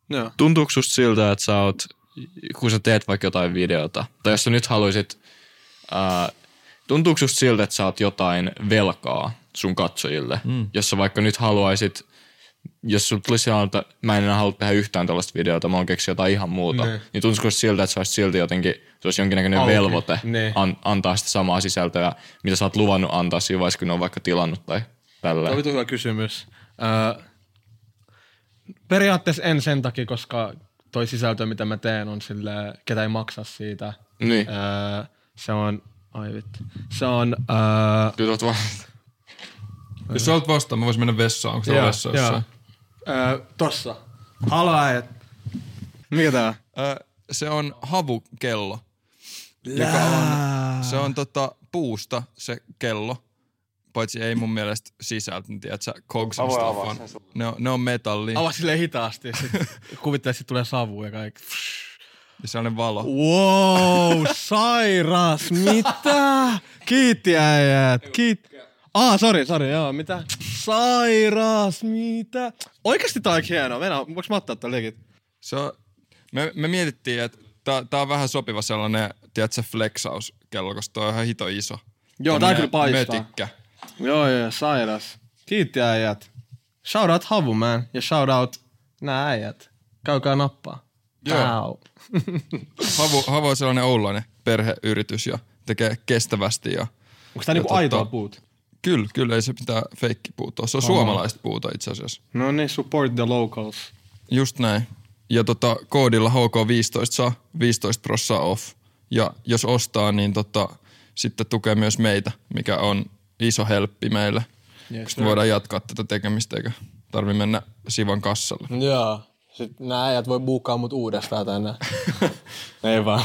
Joo. tuntuuko susta siltä, että sä oot, kun sä teet vaikka jotain videota, tai jos sä nyt haluaisit, ää, tuntuuko susta siltä, että sä oot jotain velkaa sun katsojille, mm. jos sä vaikka nyt haluaisit, jos sulla tulisi sellainen, että mä en enää halua tehdä yhtään tällaista videota, mä oon keksiä jotain ihan muuta, Ne. niin, susta siltä, että sä olisit silti jotenkin, se olisi jonkinnäköinen Auki. velvoite Ne. an, antaa sitä samaa sisältöä, mitä sä oot luvannut antaa siinä vaiheessa, kun ne on vaikka tilannut tai tällä. Tämä on hyvä kysymys. Öö, periaatteessa en sen takia, koska toi sisältö, mitä mä teen, on sille, ketä ei maksa siitä. Niin. Öö, se on, ai vittu. Se on, öö, Kyllä oot vaan, Jos sä olet vastaan, mä voisin mennä vessaan. Onko täällä vessa joo. jossain? öö, tossa. Halaajat. Mikä tää on? Ö, se on havukello. Joka on, se on tota puusta se kello. Paitsi ei mun mielestä sisältö, niin tiedät sä, Cogs and stuff on. Ne on, ne on metalli Avaa silleen hitaasti. Kuvittelee, että tulee savu ja kaikki. ja sellainen valo. Wow, sairas, mitä? Kiitti äijät, kiitti. Ah, sori, sori, joo, mitä? Sairas, mitä? Oikeesti tää on aika hienoa. Mennään, voinko mä ottaa legit? Se on, me, me mietittiin, että tää, tää on vähän sopiva sellainen, tiedätkö, flexauskello, koska toi on ihan hito iso. Joo, tää kyllä paistaa. Mötikkä. Joo, joo, sairas. Kiitti äijät. Shout out Havu, man. Ja shout out nää äijät. Käykää nappaa. Joo. Au. Havu, Havu on sellainen oulainen perheyritys ja tekee kestävästi. Ja, Onko tää niinku tota- aitoa puut? kyllä, kyllä ei se pitää feikkipuuta. Se on suomalaista puuta itse asiassa. No niin, support the locals. Just näin. Ja tota, koodilla HK15 saa 15 prossaa off. Ja jos ostaa, niin tota, sitten tukee myös meitä, mikä on iso helppi meille. Yes, Koska me voidaan jatkaa tätä tekemistä eikä tarvi mennä Sivan kassalle. Joo. Sitten nämä äijät voi buukkaa mut uudestaan tänne. Ei vaan.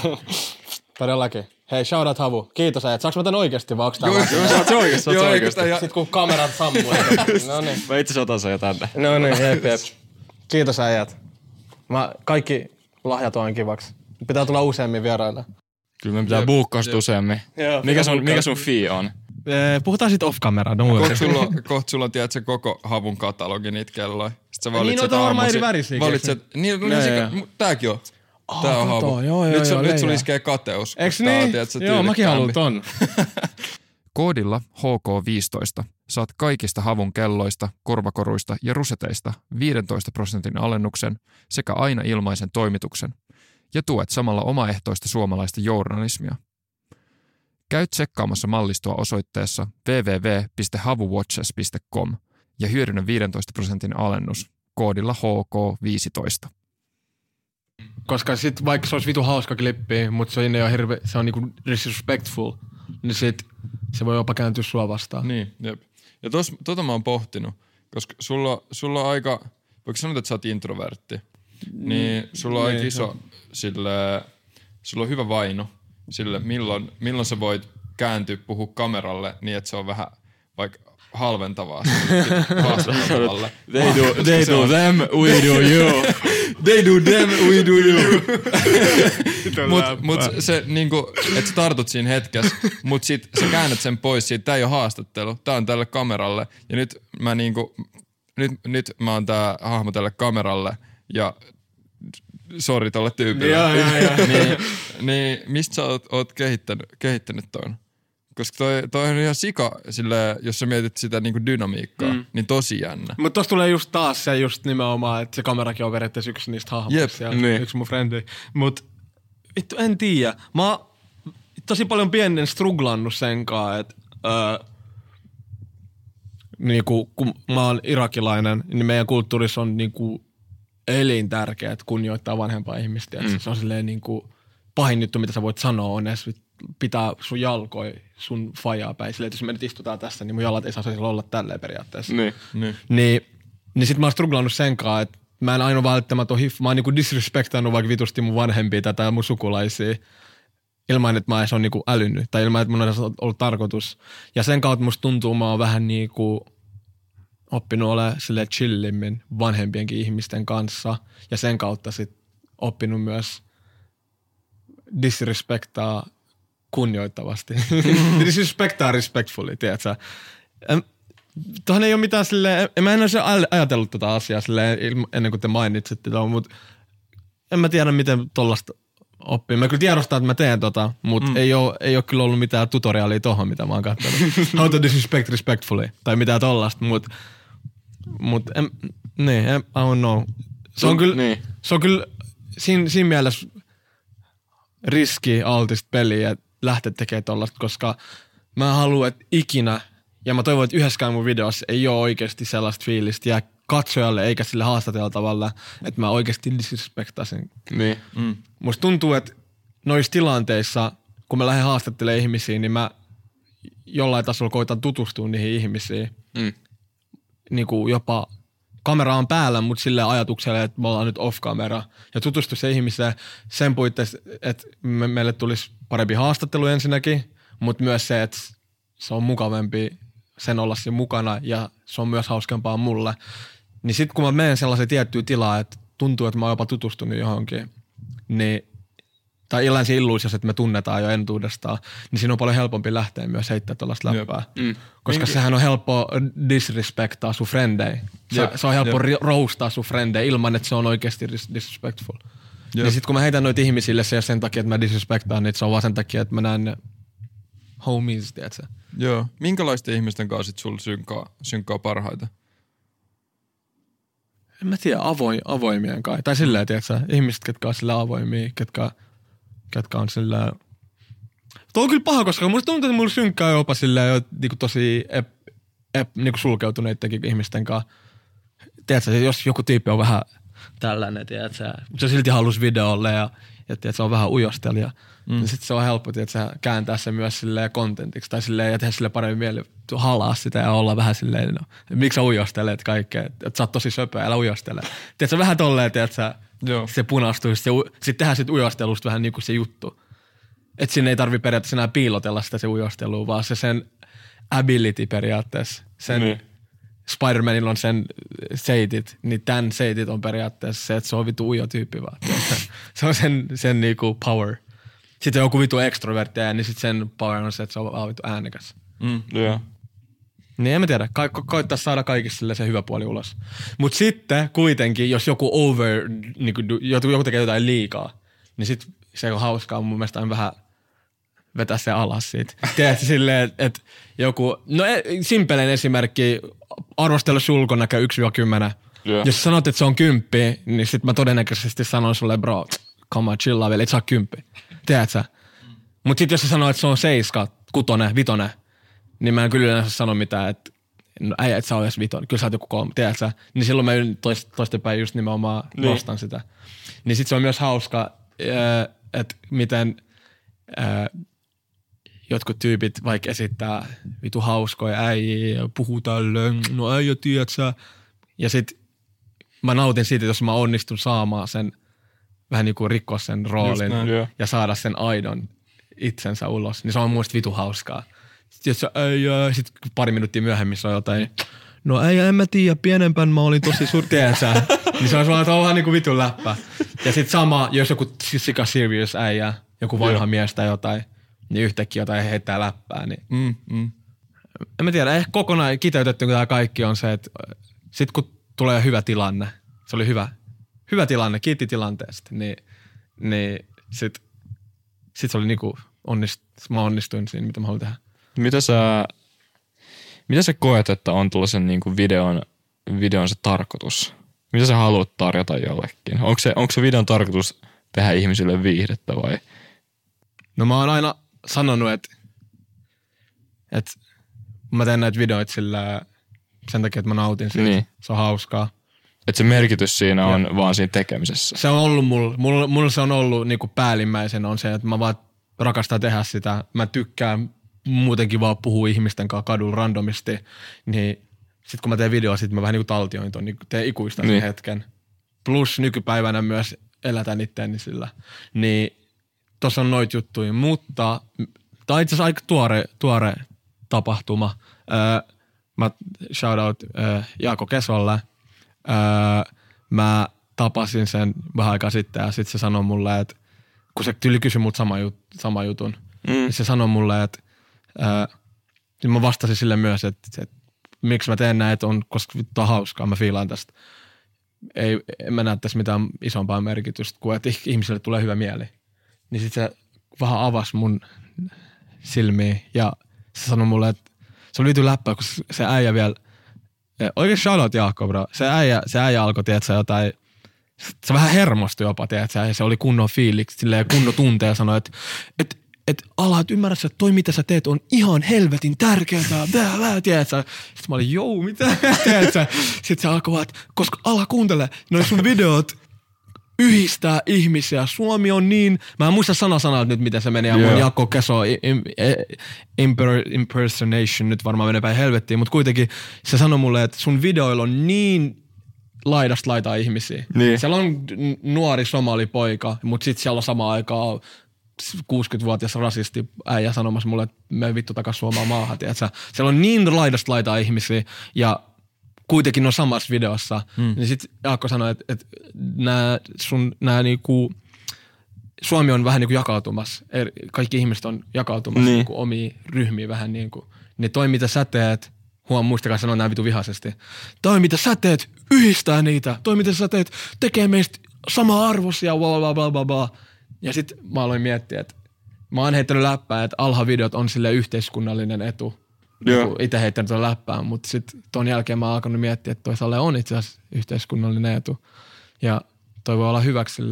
Todellakin. Hei, shout out Havu. Kiitos äijät. Saanko mä tän oikeesti vai onks tää vaan- Joo, sä oot se oikeesti, Joo, oikeesti. sitä ihan... Sit kun kamerat sammuu. no niin. Mä itse otan sen jo tänne. No niin, jep, jep. Kiitos äijät. Mä, kaikki lahjat on kivaksi. Pitää tulla useammin vieraille. Kyllä me pitää buukkaa useammin. Joo, Mikä sun, mikä sun fee on? Puhutaan sit off camera, don't worry. Kohta sulla, kohta sulla on, tiedätkö, koko havun katalogi niitä kelloja. Sitten sä valitset noita on varmaan aamuisin- eri värisiä, Valitset, niin, no, Joo, niin, tääkin on. Tää on kato, havu. joo, joo, nyt, joo, nyt sulla iskee kateus. Eiks koska tää on, niin? tiedätkö, Joo, mäkin haluan ton. Koodilla HK15 saat kaikista havun kelloista, korvakoruista ja ruseteista 15 prosentin alennuksen sekä aina ilmaisen toimituksen ja tuet samalla omaehtoista suomalaista journalismia. Käy tsekkaamassa mallistoa osoitteessa www.havuwatches.com ja hyödynnä 15 prosentin alennus koodilla HK15. Koska sit vaikka se olisi vitu hauska klippi, mutta se on, jo hirve, se on niinku disrespectful, niin sit se voi jopa kääntyä sua vastaan. Niin, jep. Ja tos, tota mä oon pohtinut, koska sulla, sulla on aika, voiko sanoa, että sä oot introvertti, niin sulla on aika niin, iso, sille, sulla on hyvä vainu sille, milloin, milloin sä voit kääntyä puhua kameralle niin, että se on vähän vaikka halventavaa sille haastattavalle. They do, they do them, we do you. They do them, we do you. mut, mut se niinku, että sä tartut siinä hetkessä, mut sit sä käännät sen pois siitä, tää ei ole haastattelu, tää on tälle kameralle. Ja nyt mä niinku, nyt, nyt mä oon tää hahmo tälle kameralle ja sori tolle tyypille. Joo, joo, joo. niin, niin mistä sä oot, oot kehittänyt, kehittänyt ton? Koska toi, toi on ihan sika, sille, jos sä mietit sitä niinku dynamiikkaa, mm. niin tosi jännä. Mutta tossa tulee just taas se just nimenomaan, että se kamerakin on periaatteessa yksi niistä hahmoista. Jep, niin. Yksi mun frendi. Mut vittu en tiedä. Mä oon tosi paljon pienen struglannut sen kanssa, että öö, niinku, kun mä oon irakilainen, niin meidän kulttuurissa on niinku elintärkeää, että kunnioittaa vanhempaa ihmistä. Mm. Se on silleen niinku, pahin juttu, mitä sä voit sanoa, on edes pitää sun jalkoi sun fajaa päin. Silleen, että jos me nyt istutaan tässä, niin mun jalat ei saa siellä olla tälleen periaatteessa. Niin. Niin. Niin, niin sit mä oon struglannut sen kanssa, että mä en aina välttämättä ole hiff, mä oon niinku disrespektannut vaikka vitusti mun vanhempia tätä mun sukulaisia ilman, että mä edes on niinku älynnyt tai ilman, että mun on ollut tarkoitus. Ja sen kautta musta tuntuu, mä oon vähän niinku oppinut olemaan sille chillimmin vanhempienkin ihmisten kanssa ja sen kautta sit oppinut myös disrespektaa kunnioittavasti. disrespektaa respectfully, tiedätkö? Tuohon ei ole mitään silleen, en mä en olisi aj- ajatellut tätä asiaa silleen ennen kuin te mainitsitte tuon, mutta en mä tiedä miten tollasta oppii. Mä kyllä tiedostan, että mä teen tota, mutta mm. ei, ole, ei ole kyllä ollut mitään tutoriaalia tohon, mitä mä oon katsonut. How to disrespect respectfully, tai mitään tollasta, mutta mut, en, niin, en, I don't know. Se on kyllä, Niin. se on kyllä siinä, siinä mielessä riski altista peliä, että lähteä tekemään tollasta, koska mä en halua, että ikinä, ja mä toivon, että yhdessäkään mun videossa ei ole oikeasti sellaista fiilistä jää katsojalle eikä sille haastateltavalle, että mä oikeasti disrespektasin. Niin. Musta tuntuu, että noissa tilanteissa, kun mä lähden haastattelemaan ihmisiä, niin mä jollain tasolla koitan tutustua niihin ihmisiin. Mm. Niin kuin jopa kamera on päällä, mutta sillä ajatuksella, että me ollaan nyt off-kamera. Ja tutustua se ihmiseen sen puitteissa, että me, meille tulisi parempi haastattelu ensinnäkin, mutta myös se, että se on mukavampi sen olla siinä mukana ja se on myös hauskempaa mulle. Niin sitten kun mä menen sellaiseen tiettyyn tilaan, että tuntuu, että mä oon jopa tutustunut johonkin, niin tai siinä illuusiossa, että me tunnetaan jo entuudestaan, niin siinä on paljon helpompi lähteä myös heittämään tuollaista läppää. Mm. Koska sehän on helppo disrespektaa sun frendei. Se, se on helppo jep. roustaa sun frendei ilman, että se on oikeasti dis- disrespectful. Jep. Niin sit kun mä heitän noita ihmisille, se ei ole sen takia, että mä disrespektaan niitä, se on vaan sen takia, että mä näen ne homies, tiedätkö? Joo. Minkälaisten ihmisten kanssa sit sulla synkkaa, synkkaa parhaita? En mä tiedä, avoin, avoimien kai. Tai silleen, tiedätkö, ihmiset, ketkä on sillä avoimia, ketkä, ketkä on sillä... Tuo on kyllä paha, koska musta tuntuu, että mulla synkkää jopa silleen jo niinku tosi ep, ep, niinku sulkeutuneidenkin ihmisten kanssa. Tiedätkö, jos joku tyyppi on vähän tällainen, tiedätkö, mutta se silti halusi videolle ja, ja tiedätkö, se on vähän ujostelija, mm. niin sitten se on helppo tiedätkö, kääntää se myös silleen kontentiksi tai silleen, ja tehdä sille paremmin mieli halaa sitä ja olla vähän silleen, no, miksi sä ujostelet kaikkea, että et sä oot tosi söpö, älä ujostele. Tiedätkö, vähän tolleen, tiedätkö, Joo. se punastuu, sitten sit tehdään sit ujostelusta vähän niin kuin se juttu. Että sinne ei tarvi periaatteessa enää piilotella sitä se ujostelua, vaan se sen ability periaatteessa. Sen, Niin. Spider-Manilla on sen seitit, niin tämän seitit on periaatteessa se, että se on vitu ujo tyyppi vaan. se on sen, sen niinku power. Sitten joku vitu extrovertti niin sitten sen power on se, että se on vaan vitu äänekäs. Mm. Joo. Niin en mä tiedä, Ka- ko- koittaa saada kaikissa sille se hyvä puoli ulos. Mutta sitten kuitenkin, jos joku over, niin kuin, joku, tekee jotain liikaa, niin sit se on hauskaa mun mielestä on vähän vetää se alas siitä. Tiedätkö silleen, että et joku, no e- simpelein esimerkki, arvostella sun ulkonäkö 1-10. Joo. Jos sanot, että se on kymppi, niin sit mä todennäköisesti sanon sulle, bro, come on, chillaa vielä, et saa kymppi. Tiedätkö? Mut sit jos sä sanoo, että se on seiska, kutonen, vitonen, niin mä en kyllä yleensä sano mitään, että no äijä, et sä ole edes vitonen, kyllä sä oot joku kolme, tiedätkö? sä? Niin silloin mä toist, toistepäin just nimenomaan niin. nostan sitä. Niin sit se on myös hauska, äh, että miten äh, jotkut tyypit vaikka esittää vitu hauskoja äijiä ja puhuu tälleen, no äijä, tiedät sä. Ja sit mä nautin siitä, jos mä onnistun saamaan sen, vähän niin kuin rikkoa sen roolin näin. Ja saada sen aidon itsensä ulos, niin se on mielestä vitu hauskaa. Sitten jos äijä, sit pari minuuttia myöhemmin on jotain, no äijä, en mä tiedä, pienempän mä olin tosi tiedätkö? niin se on vaan, että niin kuin vitun läppä. Ja sit sama, jos joku sika serious äijä, joku vanha mies tai jotain, niin yhtäkkiä jotain heittää läppää, niin Mm, mm. en mä tiedä, ehkä kokonaan kiteytetty tämä kaikki on se, että sit kun tulee hyvä tilanne, se oli hyvä, hyvä tilanne, kiitti tilanteesta, niin, niin sit, sit se oli niinku onnist, mä onnistuin siinä, mitä mä haluan tehdä. Mitä sä, mitä sä koet, että on tuollaisen niin kuin videon, videon se tarkoitus? Mitä sä haluat tarjota jollekin? Onko se, onko se videon tarkoitus tehdä ihmisille viihdettä vai? No mä oon aina sanonut, että, että mä teen näitä videoita sillä sen takia, että mä nautin siitä. Niin. Se on hauskaa. Että se merkitys siinä on vaan siinä tekemisessä. Se on ollut mulla, mulla, mulla se on ollut niinku päällimmäisen on se, että mä vaan rakastan tehdä sitä. Mä tykkään muutenkin vaan puhua ihmisten kanssa kadulla randomisti, niin sit kun mä teen videoa, sit mä vähän niinku taltioin ton, niin teen ikuista sen Niin. hetken. Plus nykypäivänä myös elätän itteeni sillä. Niin tossa on noit juttuja, mutta tää on itse asiassa aika tuore, tuore tapahtuma. Öö, mä shout out öö, Jaako Kesolle. Öö, mä tapasin sen vähän aikaa sitten ja sitten se sanoi mulle, että kun se tyli kysyi multa sama, jut, sama jutun, mm. niin se sanoi mulle, että öö, niin mä vastasin sille myös, että, että miksi mä teen näitä on, koska vittu on hauskaa, mä fiilaan tästä. Ei, en mä näe tässä mitään isompaa merkitystä kuin, että ihmisille tulee hyvä mieli. Niin sit se vähän avasi mun silmiä ja se sanoi mulle, että se oli vitu läppä, kun se äijä vielä, oikein shoutout Jaakko, bro. Se äijä, se äijä alkoi, tiedätkö, jotain, se vähän hermostui jopa, tiedätkö, ja se oli kunnon fiiliksi, silleen kunnon tunteja ja sanoi, että, että että ala, et ymmärrä että toi mitä sä teet on ihan helvetin tärkeää, bää, bää, tiedätkö? Sitten mä olin, jou, mitä, tiedätkö? Sitten se alkoi vaan, koska ala kuuntele, noin sun videot yhdistää ihmisiä. Suomi on niin, mä en muista sana sanalta nyt, miten se meni, ja mun Joo. Jakko Keso im, e, imper, impersonation nyt varmaan menee päin helvettiin, mutta kuitenkin se sanoi mulle, että sun videoilla on niin laidasta laitaa ihmisiä. Niin. Siellä on nuori somalipoika, mutta sitten siellä on samaan aikaan 60-vuotias rasisti äijä sanomassa mulle, että me vittu takas Suomaan maahan, tiedätkö? Siellä on niin laidasta laitaa ihmisiä ja kuitenkin on samassa videossa. Hmm. Niin sitten Jaakko sanoi, että, että nämä sun, nämä niinku, Suomi on vähän niin kuin jakautumassa. Kaikki ihmiset on jakautumassa Niin. niin. Niin kuin omiin ryhmiin vähän niin kuin. Niin toi mitä sä teet, huom muistakaa sanoa näin vitu vihaisesti. Toi mitä sä teet, yhdistää niitä. Toi mitä sä teet, tekee meistä sama arvoisia, bla bla bla bla bla. Ja sit mä aloin miettiä, että mä oon heittänyt läppää, että alha-videot on sille yhteiskunnallinen etu. Joo. Niin itse heittänyt tuon läppään, mutta sitten ton jälkeen mä oon alkanut miettiä, että toisaalta on itse asiassa yhteiskunnallinen etu. Ja toi voi olla hyväksi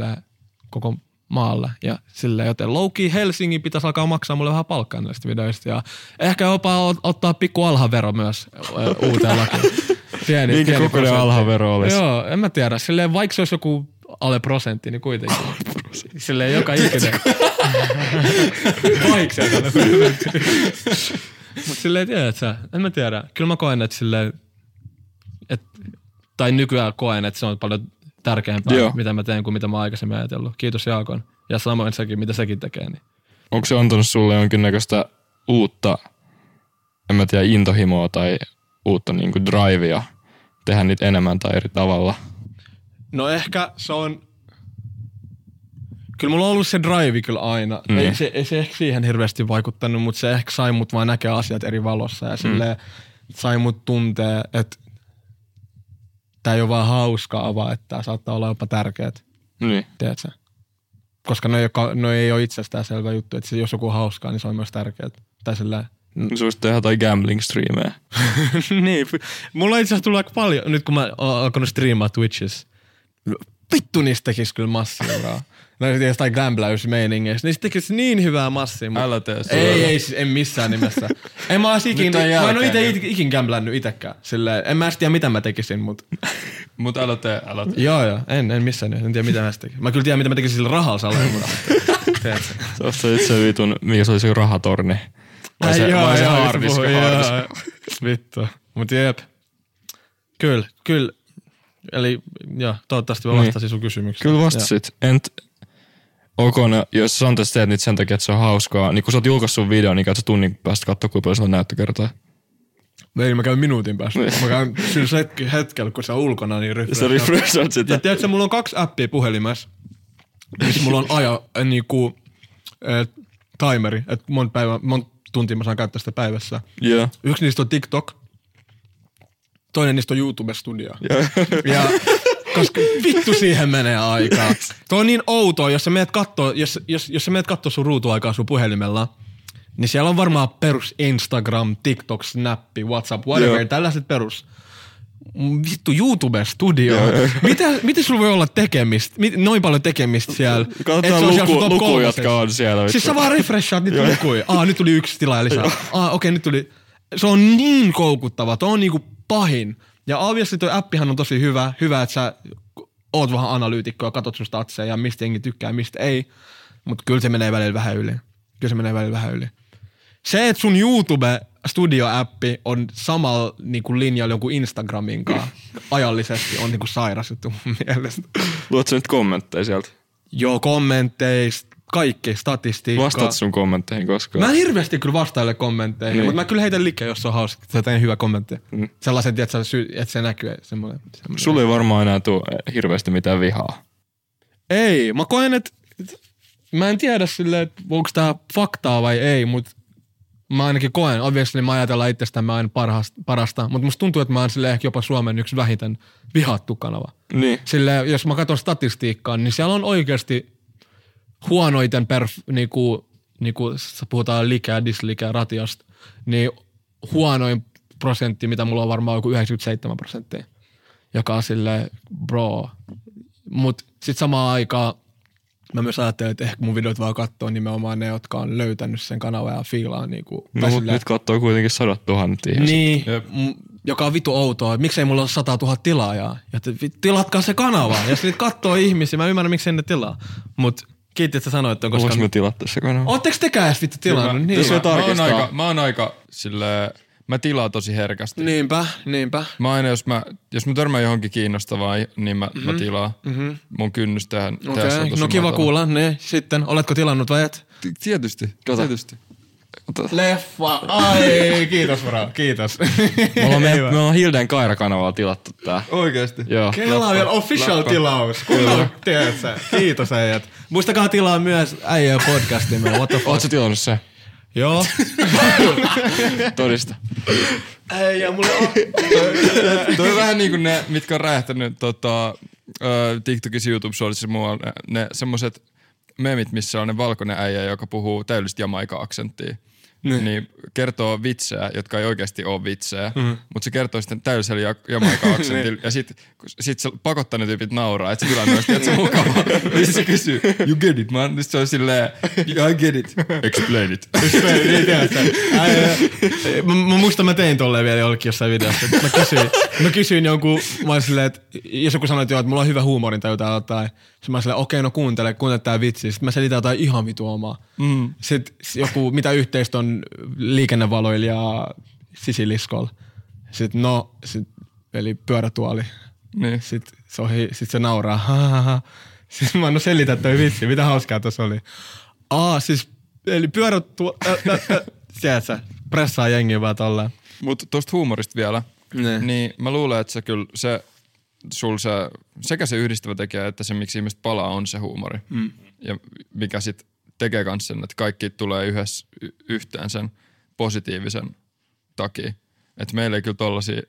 koko maalle. Ja sille, joten Louki Helsingin pitäisi alkaa maksaa mulle vähän palkkaa näistä videoista. Ja ehkä jopa ot- ottaa pikku alhavero myös uuteen lakiin. Pieni, Minkä pieni kokoinen alhavero olisi? Joo, en mä tiedä. Silleen, vaikka se olisi joku alle prosentti, niin kuitenkin. Silleen joka ikinen. vaikka se olisi alle prosentti. Mut silleen, tiedät sä, en mä tiedä. Kyllä mä koen, että silleen, et, tai nykyään koen, että se on paljon tärkeämpää, Joo. Mitä mä teen kuin mitä mä aikaisemmin ajatellut. Kiitos Jaakon. Ja samoin sekin, mitä sekin tekee. Niin. Onko se antanut sulle jonkinnäköistä uutta, en mä tiedä, intohimoa tai uutta niinku drivea tehdä niitä enemmän tai eri tavalla? No ehkä se on... Kyllä mulla on ollut se drive kyllä aina. Mm. Mm. Ei, se, ei se ehkä siihen hirveästi vaikuttanut, mutta se ehkä sai mut vaan näkee asiat eri valossa ja silleen sai mut tuntee, että tää ei ole vaan hauskaa, vaan että tää saattaa olla jopa tärkeät, Niin. tiedätkö? Koska ei, ole, no ei ole itsestään selvä juttu, että se, jos joku on hauskaa, niin se on myös tärkeää. Tai silleen, Sä voisit tehdä jotain gambling-striimejä. niin, mulla itse asiassa tullut aika paljon, nyt kun mä oon alkanut striimaa Twitchissä. Vittu niistä tekis kyllä massia, bro. No jostain gamblausmeiningeistä. Niistä tekis niin hyvää massia. Mutta... Älä tee sitä. Ei, ei, siis en missään nimessä. en mä ois ikin, mä en oo ite, ikin gamblannut itekään. Silleen, en mä edes tiedä mitä mä tekisin, mutta Mut älä tee, älä tee. joo joo, en, en missään nimessä. En tiedä mitä mä tekisin. Mä kyllä tiedän mitä mä tekisin sillä rahalla salilla, mutta tiedätkö. Se on se itse vitun, mikä se oli se rahatorni. Vai Ai se, joo, vai se joo, joo. Vittu. Mut jep. Kyllä, kyllä. Eli joo, toivottavasti mä Niin. vastasin sun kysymykseen. Kyllä vastasit. Ent, ok, no, jos sä sä teet niitä sen takia, että se on hauskaa, niin kun sä oot julkaissut sun video, niin käyt sä tunnin päästä katsoa, kuinka paljon sä oot näyttökertaa. Ei, mä käyn minuutin päästä. Niin. Mä käyn sillä hetki, hetkellä, kun se on ulkona, niin refresh. Sä refreshat sitä. Ja tiedätkö, mulla on kaksi appia puhelimessa, missä mulla on aja, äh, niinku, äh, timeri, että monta, päivä, monta tuntia mä saan käyttää sitä päivässä. Joo. Yksi niistä on TikTok, toinen niistä on YouTube Studio. Joo. Ja koska vittu siihen menee aikaa. Tuo on niin outoa, jos sä meet kattoo, jos, jos, jos sä meet kattoo sun ruutuaikaa sun puhelimella, niin siellä on varmaan perus Instagram, TikTok, Snappi, WhatsApp, whatever, Joo. tällaiset perus. Mm, Vittu YouTube Studio. Mitä, miten sulla voi olla tekemistä, noin paljon tekemistä siellä? Katsotaan siellä luku, top luku kolmosessa. jotka on siellä. Siis vittu. sä vaan refreshaat niitä lukuja. Ah, nyt tuli yksi tilaaja lisää. Ah, okei, nyt tuli. Se on niin koukuttava. Tuo on niinku pahin. Ja obviously toi appihan on tosi hyvä. Hyvä, että sä oot vähän analyytikko ja katot sun statseja ja mistä jengi tykkää, mistä ei. Mutta kyllä se menee välillä vähän yli. Kyllä se menee välillä vähän yli. Se, että sun YouTube Studio-appi on samalla niinku linjalla jonkun Instagramin kanssa ajallisesti on niinku sairas juttu mun mielestä. Luot sä nyt kommentteja sieltä? Joo, kommenteista, kaikki, statistiikka. Vastaat sun kommentteihin koskaan? Mä en hirveästi kyllä vastaile kommentteihin, Niin. mutta mä kyllä heitän liikkeen, jos se on hauska. Sä teen hyvä kommentti. Mm. Sellaisen, että, että se näkyy. Semmoinen, semmoinen. Sulla ei varmaan enää tule hirveästi mitään vihaa. Ei, mä koen, että mä en tiedä silleen, että onko tää faktaa vai ei, mutta mä ainakin koen, obviously mä ajatellaan itsestämme aina parhaasta, parasta, mutta musta tuntuu, että mä oon ehkä jopa Suomen yksi vähiten vihattu kanava. Niin. Sille, jos mä katson statistiikkaa, niin siellä on oikeasti huonoiten perf, niinku, niinku puhutaan likää, dislikää, ratiasta, niin huonoin prosentti, mitä mulla on varmaan joku 97 prosenttia, joka on sille bro. Mut sit samaan aikaan mä myös ajattelen, että ehkä mun videot vaan katsoo nimenomaan ne, jotka on löytänyt sen kanavan ja fiilaa niinku. No, tai mut nyt katsoo kuitenkin sadat tuhannet ihmiset. niin, m- joka on vitu outoa, että miksei mulla ole 100 000 tilaajaa. Ja tilatkaa se kanava. Ja sitten katsoo ihmisiä, mä ymmärrän miksei ne tilaa. Mut kiitti, että sä sanoit, koska... Voinko me tilata se kanava? Ootteko tekään edes vittu tilannut? Niin. Jos mä, oon aika, mä oon aika silleen, mä tilaan tosi herkästi. Niinpä, niinpä. Mä aina, jos mä, jos mä törmään johonkin kiinnostavaa, niin mä, mm-hmm. mä tilaan. Mm-hmm. Mun kynnys tehdä, tehdä Okei, se on okay. tosi no kiva matala. kuulla. Ne, sitten, oletko tilannut vai et? Ti- Tietysti, Kato. tietysti. Leffa. Ai, kiitos bro, kiitos. Me ollaan, me, me ollaan Hilden Kaira-kanavalla tilattu tää. Oikeesti. Joo. Kelaa vielä official tilaus. Kunnon, tiedätkö? Kiitos äijät. Muistakaa tilaa myös äijä podcastimme. What the fuck? Oot sä tilannut se? Joo. Todista. Äijä, mulla on... Toi on vähän niinku ne, mitkä on räjähtänyt tota, TikTokissa, YouTube-shortsissa muualla, ne, ne semmoset memit, missä on ne valkoinen äijä, joka puhuu täydellistä jamaika-aksenttia. Niin. niin kertoo vitsejä, jotka ei oikeasti ole vitsejä, mm. mutta se kertoo sitten täydellisellä ja- jamaika-aksentilla. ja sit, sit se pakottaa ne tyypit nauraa, että se tilanne on sitten mukava. ja sit se kysyy, you get it man? Sitten se on silleen, I get it. Explain it. niin tiedätkö. Äijä. Mä, mä muistan, mä tein tolleen vielä jollekin jossain videossa. Mä kysyin, mä kysyin jonkun, mä olin silleen, että jos joku sanoi, että, joo, että mulla on hyvä huumorintaju tai jotain. Sitten mä olin silleen, okei, no kuuntele, kuuntele tää vitsi. Sitten mä selitän jotain ihan vitu omaa. Mm. Sitten joku, mitä yhteistä on liikennevaloilla ja sisiliskolla. Sitten no, sit, eli pyörätuoli. Niin. Sitten se, ohi, sit se nauraa. Ha, ha, ha. Sitten mä annan selitä toi vitsi, mitä hauskaa tuossa oli. Aa, siis, eli pyörät tuo... Äh, äh, äh, tiedätkö, pressaa jengiä vaan tolleen. Mutta tuosta huumorista vielä, Ne. niin mä luulen, että se kyllä se, sul se, sekä se yhdistävä tekijä, että se miksi ihmiset palaa on se huumori. Mm. Ja mikä sitten tekee kans sen, että kaikki tulee yhdessä y- yhteen sen positiivisen takia. Että meillä ei kyllä tollasia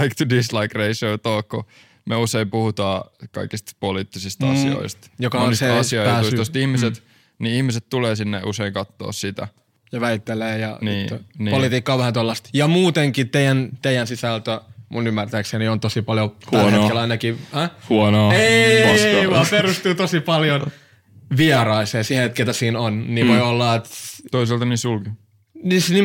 like to dislike ratio ole, kun me usein puhutaan kaikista poliittisista mm. asioista. Joka on monista se pääsy- josta ihmiset, mm. niin ihmiset tulee sinne usein katsoa sitä. Ja väittelee ja Niin, niin. politiikka on vähän tollasta. Ja muutenkin teidän, teidän sisältö, mun ymmärtääkseni on tosi paljon tällä Huonoa. hetkellä ainakin. Häh? Huonoa. Ei, paskaa. vaan perustuu tosi paljon vieraiseen siihen, että ketä siinä on. Niin mm. voi olla, että Toisaalta niin sulki. niin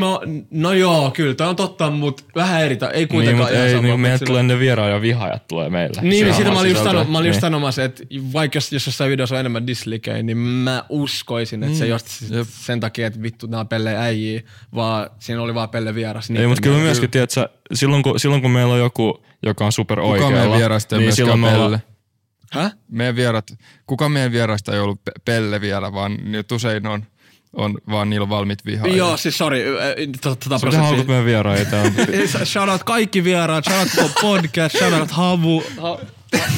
no joo, kyllä, tämä on totta, mutta vähän eri, ta- ei Niin, kuitenkaan ihan ei, sama, niin, sillä- tulee ne vieraan ja vihaajat tulee meille. Niin, niin on sitä mä olin, just sano, mä olin just Niin. sanomassa, että vaikka jos, jos jossain videossa on enemmän dislikejä, niin mä uskoisin, että mm. se ei just Jep. sen takia, että vittu nämä on pelle äijiä, vaan siinä oli vaan pelle vieras. Ei, niiden mutta kyllä mielestä. myöskin, tiedät sä, silloin kun, silloin kun meillä on joku, joka on super Kuka oikealla, ei niin myöskään silloin me ollaan, Häh? Meidän vierat, kuka meidän vieraista ei ollut pe- pelle vielä, vaan nyt usein on, on vaan niillä on valmiit vihaajia. Joo, siis sori, tota Mitä haukut prosessia. meidän vieraita? Shout out kaikki vieraat, shout out podcast, shout out Havu, ha,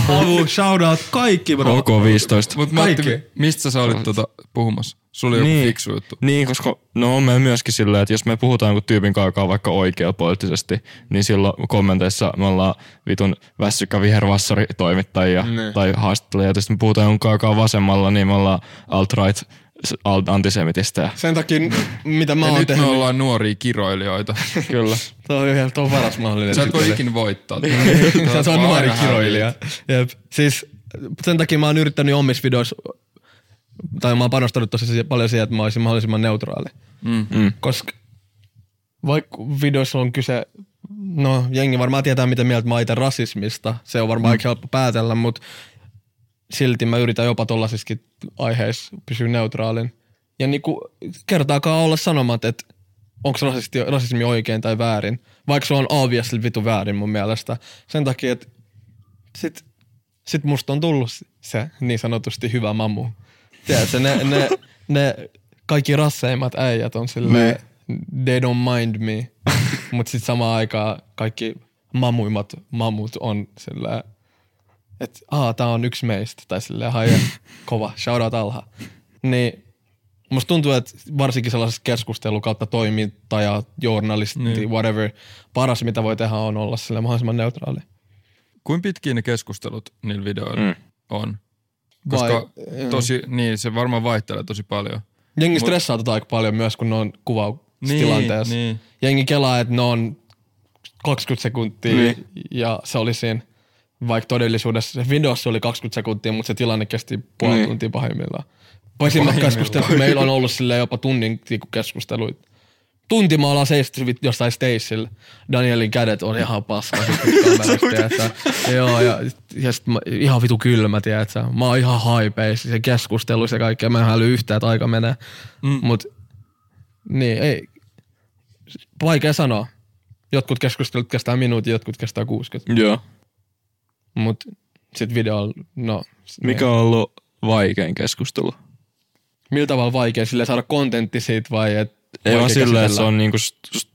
Havu, shout out kaikki bro. OK15. Mutta Matti, Kaikki. mi- mistä sä olit tuota puhumassa? Sulla oli joku Niin. fiksu juttu. Niin, koska no on meillä myöskin silleen, että jos me puhutaan jonkun tyypin kanssa, vaikka oikea poliittisesti, niin silloin kommenteissa me ollaan vitun väsykkä vihervassari toimittajia Ne. tai haastattelijat. Ja sitten me puhutaan jonkun kanssa, vasemmalla, niin me ollaan alt-right antisemitisteja. Sen takia, mitä mä Ja oon nyt me tehnyt, ollaan nuoria kiroilijoita. Kyllä. Tuo on, ihan- tuo on paras mahdollinen. Sä et voi ikinä voittaa. Sä se on Aina nuori kiroilija. Jep. Siis sen takia mä oon yrittänyt omissa videoissa, tai mä oon panostanut tosi paljon siihen, että mä olisin mahdollisimman neutraali. Mm. Mm. Koska vaikka videoissa on kyse, no jengi varmaan tietää mitä mieltä mä oon itse rasismista, se on varmaan aika helppo päätellä, mutta silti mä yritän jopa tollasissakin aiheissa pysyä neutraalin. Ja niinku kertaakaan olla sanomat, että onko rasismi, rasismi oikein tai väärin, vaikka se on obviously vitu väärin mun mielestä. Sen takia, että sit, sit musta on tullut se niin sanotusti hyvä mamu. Tiedätkö, ne, ne, ne kaikki rasseimmat äijät on silleen, they don't mind me. Mutta sitten samaan aikaan kaikki mamuimmat mamut on silleen, että aa, tää on yksi meistä. Tai silleen, haija, kova, shout out alha. Niin musta tuntuu, että varsinkin sellaisessa keskustelu kautta toimittaja, journalisti, Niin. whatever, paras mitä voi tehdä on olla sille mahdollisimman neutraali. Kuinka pitkiä ne keskustelut niillä videoilla mm. on? Koska Vai- tosi, niin, se varmaan vaihtelee tosi paljon. Jengi stressaa tota aika paljon myös, kun ne on kuvaustilanteessa. niin. Jengi kelaa, että ne on 20 sekuntia Niin. ja se oli siinä, vaikka todellisuudessa se videossa oli 20 sekuntia, mutta se tilanne kesti puoli Niin. tuntia pahimmillaan. Pahimmillaan keskustelut, meillä on ollut silleen jopa tunnin niinku keskusteluita. Tunti mä ollaan seisty vit- jossain Stacella. Danielin kädet on ihan paska kamerasta? Joo, ja, ja sit mä, ihan vitu kylmä, tiedätkö? Mä oon ihan haipeissa, se keskustelu ja kaikkea. Mä en häly yhtään, että aika menee. Mm. Mut, niin, ei. Vaikea sanoa. Jotkut keskustelut kestää minuutin, jotkut kestää 60. Joo. Mut sit video, no. Mikä on ollut vaikein keskustelu? Millä tavalla vaikea sille saada kontentti siitä vai et Ei vaan silleen, että se on niinku,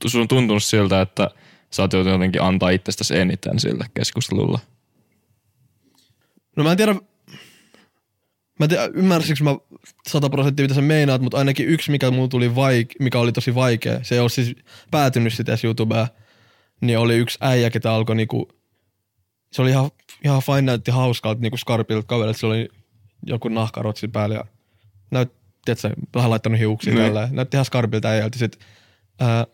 sun on tuntunut siltä, että sä oot joutunut jotenkin antaa itsestäsi eniten sille keskustelulla. No mä en tiedä, mä en tiedä ymmärsikö mä 100 prosenttia mitä sä meinaat, mutta ainakin yksi mikä mulla tuli vaik- mikä oli tosi vaikea, se ei ole siis päätynyt sitä edes YouTubeen, niin oli yksi äijä, ketä alkoi niinku, se oli ihan, ihan fine, näytti hauskalta niinku skarpilta kaverilta, se oli joku nahkarotsi päällä ja näytti, tiedätkö, vähän laittanut hiuksia Niin. tällä, näytti ihan skarpilta äijältä. Sit, ää,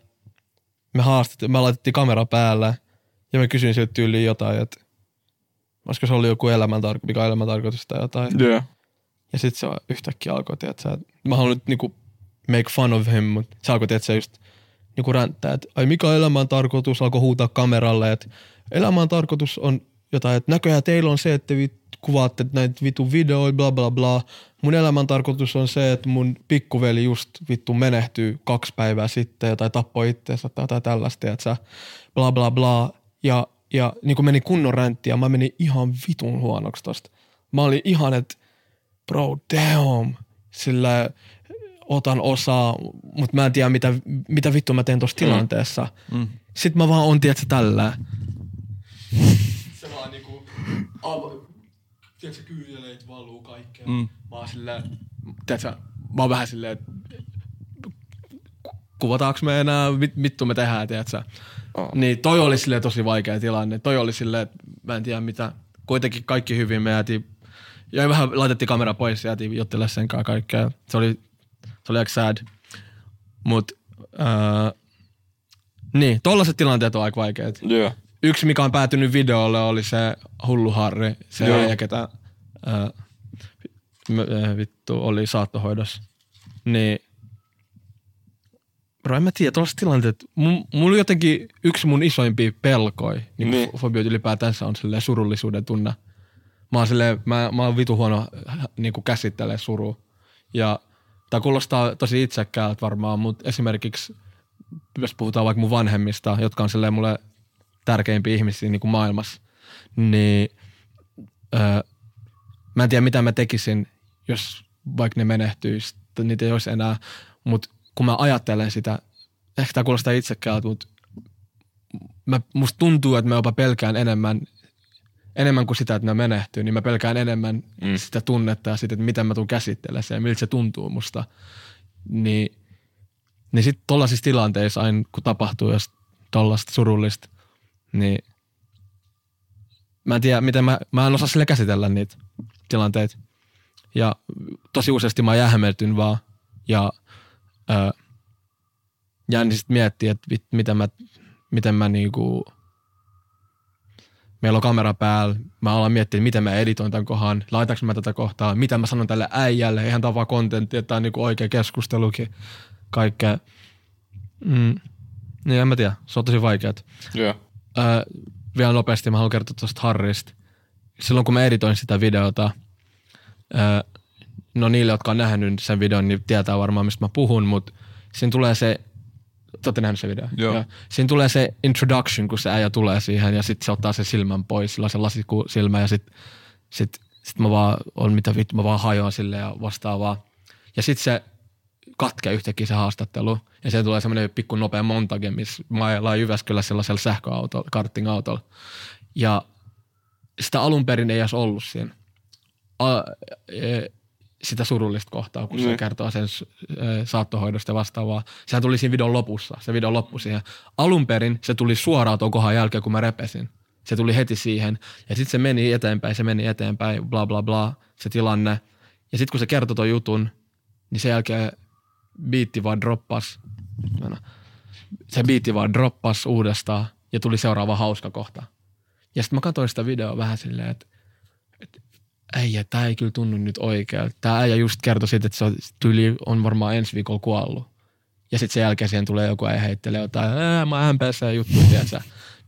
me haastettiin, me laitettiin kamera päällä ja mä kysyin siltä tyyliin jotain, että olisiko se ollut joku elämäntarko, mikä on elämäntarkoitus tai jotain. Joo. Ja sit se yhtäkkiä alkoi, tiedätkö, että mä haluan nyt niinku make fun of him, mutta se alkoi, tiedätkö, just niinku ränttää, että ai mikä on elämän tarkoitus, alkoi huutaa kameralle, että elämän tarkoitus on jotain, että näköjään teillä on se, että vit, kuvaatte näitä vittu videoita, bla bla bla. Mun elämän tarkoitus on se, että mun pikkuveli just vittu menehtyy kaksi päivää sitten tai tappoi itseensä tai jotain tällaista, että bla bla bla. Ja, ja niin kuin meni kunnon räntti ja mä menin ihan vitun huonoksi tosta. Mä olin ihan, että bro, damn, sillä otan osaa, mutta mä en tiedä, mitä, mitä vittu mä teen tuossa tilanteessa. Mm. Sitten mä vaan on, tiedätkö, tällä. Ava, tiedätkö, kyyneleet valuu kaikkea. Mm. Mä oon silleen, tiedätkö, mä oon vähän silleen, että kuvataanko me enää, mit, mittu me tehdään, tiedätkö? Oh. Niin toi oli silleen tosi vaikea tilanne. Toi oli silleen, että mä en tiedä mitä. Kuitenkin kaikki hyvin, me jäätiin, ja vähän laitettiin kamera pois ja jäätiin juttelemaan sen kanssa kaikkea. Se oli, se oli aika sad. Mut, ää, niin, tollaset tilanteet on aika vaikeat. Joo. Yksi, mikä on päätynyt videolle, oli se hullu Harri, se Joo. äijä, ketä ää, ää, vittu oli saattohoidossa. Niin, bro, en mä tiedä, tuollaiset tilanteet, mulla jotenkin yksi mun isoimpia pelkoja, niin, Niin. fobioita ylipäätänsä on silleen surullisuuden tunne. Mä oon silleen, mä, mä oon vitu huono niin käsittelee surua. Ja tää kuulostaa tosi itsekkäältä varmaan, mutta esimerkiksi jos puhutaan vaikka mun vanhemmista, jotka on silleen mulle tärkeimpiä ihmisiä niin kuin maailmassa, niin öö, mä en tiedä mitä mä tekisin, jos vaikka ne menehtyisi, niitä ei olisi enää, mutta kun mä ajattelen sitä, ehkä tämä kuulostaa itsekkäältä, mutta mä, musta tuntuu, että mä jopa pelkään enemmän, enemmän kuin sitä, että ne menehtyy, niin mä pelkään enemmän Mm. sitä tunnetta ja sitä, että miten mä tuun käsittelemään sen ja miltä se tuntuu musta. Niin, niin sitten tollaisissa tilanteissa aina, kun tapahtuu jos tollasta surullista, niin mä en tiedä, miten mä, mä en osaa sille käsitellä niitä tilanteita. Ja tosi useasti mä jähmeltyn vaan ja ää, jään niin sit miettiä, että vit, miten mä, miten mä niinku, meillä on kamera päällä, mä alan miettiä, miten mä editoin tämän kohan, laitanko mä tätä kohtaa, mitä mä sanon tälle äijälle, eihän tämä vaan kontentti, että tämä on niinku oikea keskustelukin, kaikkea. Mm. Niin en mä tiedä, se on tosi vaikeat. Joo. Öö, vielä nopeasti mä haluan kertoa tuosta Harrista. Silloin kun mä editoin sitä videota, öö, no niille, jotka on nähnyt sen videon, niin tietää varmaan, mistä mä puhun, mutta siinä tulee se, te nähnyt sen videon? Joo. Siinä tulee se introduction, kun se äijä tulee siihen ja sitten se ottaa sen silmän pois, sillä on se lasisilmä ja sitten sit, sit mä vaan, on mitä vittu, mä vaan hajoan sille ja vastaavaa. Ja sitten se katkee yhtäkkiä se haastattelu ja se tulee semmoinen pikku nopea montage, missä mä ajellaan Jyväskylässä sellaisella sähköautolla, karting-autolla. Ja sitä alun perin ei edes ollut siinä. A, e, sitä surullista kohtaa, kun se Niin. kertoo sen ö, saattohoidosta ja vastaavaa. Sehän tuli siinä videon lopussa. Se video loppui siihen. Alun perin se tuli suoraan tuon kohan jälkeen, kun mä repesin. Se tuli heti siihen. Ja sitten se meni eteenpäin, se meni eteenpäin, bla bla bla, se tilanne. Ja sitten kun se kertoi ton jutun, niin sen jälkeen biitti vaan droppas. Se biitti vaan droppas uudestaan ja tuli seuraava hauska kohta. Ja sitten mä katsoin sitä videoa vähän silleen, että äijä, tää ei kyllä tunnu nyt oikealta. Tää äijä just kertoi siitä, että se on, tyyli on varmaan ensi viikolla kuollut. Ja sitten sen jälkeen siihen tulee joku äijä heittelee jotain, ää, mä MPS juttu, tiedätkö?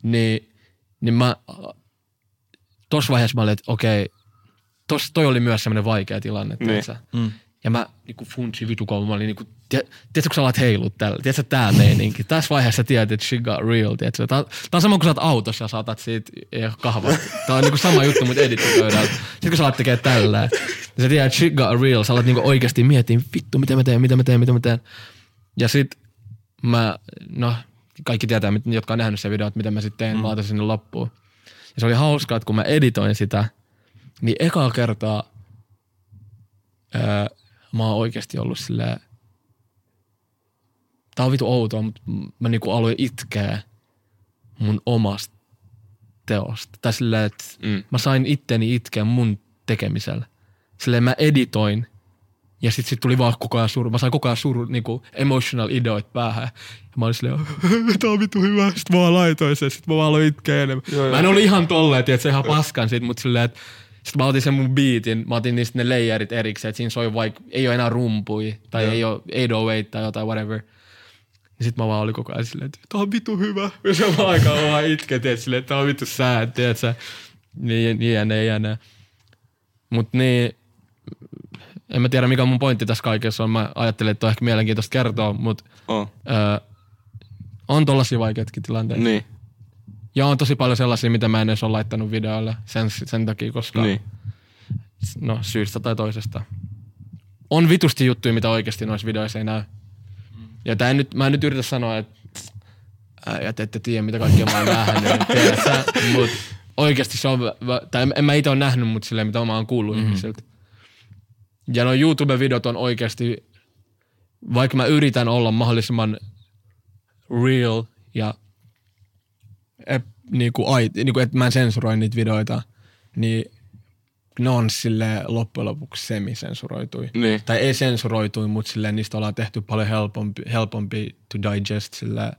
Niin, niin mä, tossa vaiheessa mä olin, että okei, tos, toi oli myös semmoinen vaikea tilanne, Niin. tiedätkö? Ja mä niinku funtsin vitukoulu, mä olin niinku, tie, tiedätkö kun sä alat heilut tällä, tiedätkö tää meininki. Tässä vaiheessa tiedät, että shit got real, tiedätkö? Tää, tää on sama kuin sä oot autossa ja saatat siitä ja kahvaa. Tää on niinku sama juttu, mutta edittipöydällä. Sitten kun sä alat tekee tällä, niin sä tiedät, että shit got real, sä alat niinku oikeasti miettiä, vittu, mitä mä teen, mitä mä teen, mitä mä teen. Ja sit mä, no kaikki tietää, jotka on nähnyt sen videon, että mitä mä sitten teen, mm. laitoin sinne loppuun. Ja se oli hauskaa, että kun mä editoin sitä, niin ekaa kertaa öö, mä oon oikeasti ollut silleen, tää on vitu outoa, mutta mä niinku aloin itkeä mun omasta teosta. Tai silleen, että Mm. mä sain itteni itkeä mun tekemisellä. Silleen mä editoin ja sit, sit tuli vaan koko ajan suru. Mä sain koko ajan suru, niinku emotional ideoit päähän. Ja mä olin silleen, tää on vittu hyvä. Sitten mä vaan laitoin sen, sit mä vaan aloin itkeä enemmän. Mä en ollut ihan tolleen, että se ihan paskan sit, mutta silleen, että sitten mä otin sen mun beatin, mä otin niistä ne layerit erikseen, että siinä soi vaikka, ei ole enää rumpui, tai ei ole 808 tai jotain whatever. Ja sit mä vaan olin koko ajan silleen, että tää on vittu hyvä. Ja se vaan aikaan mä vaan itken, tiedät, silleen, että tää on vittu sää, tiedät sä. Niin, niin ja ne ja ne. Mut niin, en mä tiedä mikä mun pointti tässä kaikessa on. Mä ajattelin, että on ehkä mielenkiintoista kertoa, mutta Oh. öö, on tollasia vaikeatkin tilanteita. Niin, Ja on tosi paljon sellaisia, mitä mä en edes ole laittanut videoille sen, sen takia, koska niin. no syystä tai toisesta. On vitusti juttuja, mitä oikeasti noissa videoissa ei näy. Ja tää nyt, mä en nyt yritä sanoa, että äijät ette tiedä, mitä kaikkea mä oon nähnyt. mut oikeasti se on, tai en, en mä itse ole nähnyt, mutta silleen, mitä mä oon kuullut mm-hmm. ihmisiltä. Ja no YouTube-videot on oikeasti, vaikka mä yritän olla mahdollisimman real ja niinku, ai, niinku, että mä en sensuroi niitä videoita, niin ne on sille loppujen lopuksi semisensuroitui. Niin. Tai ei sensuroitui, mutta silleen niistä ollaan tehty paljon helpompi, helpompi to digest sille,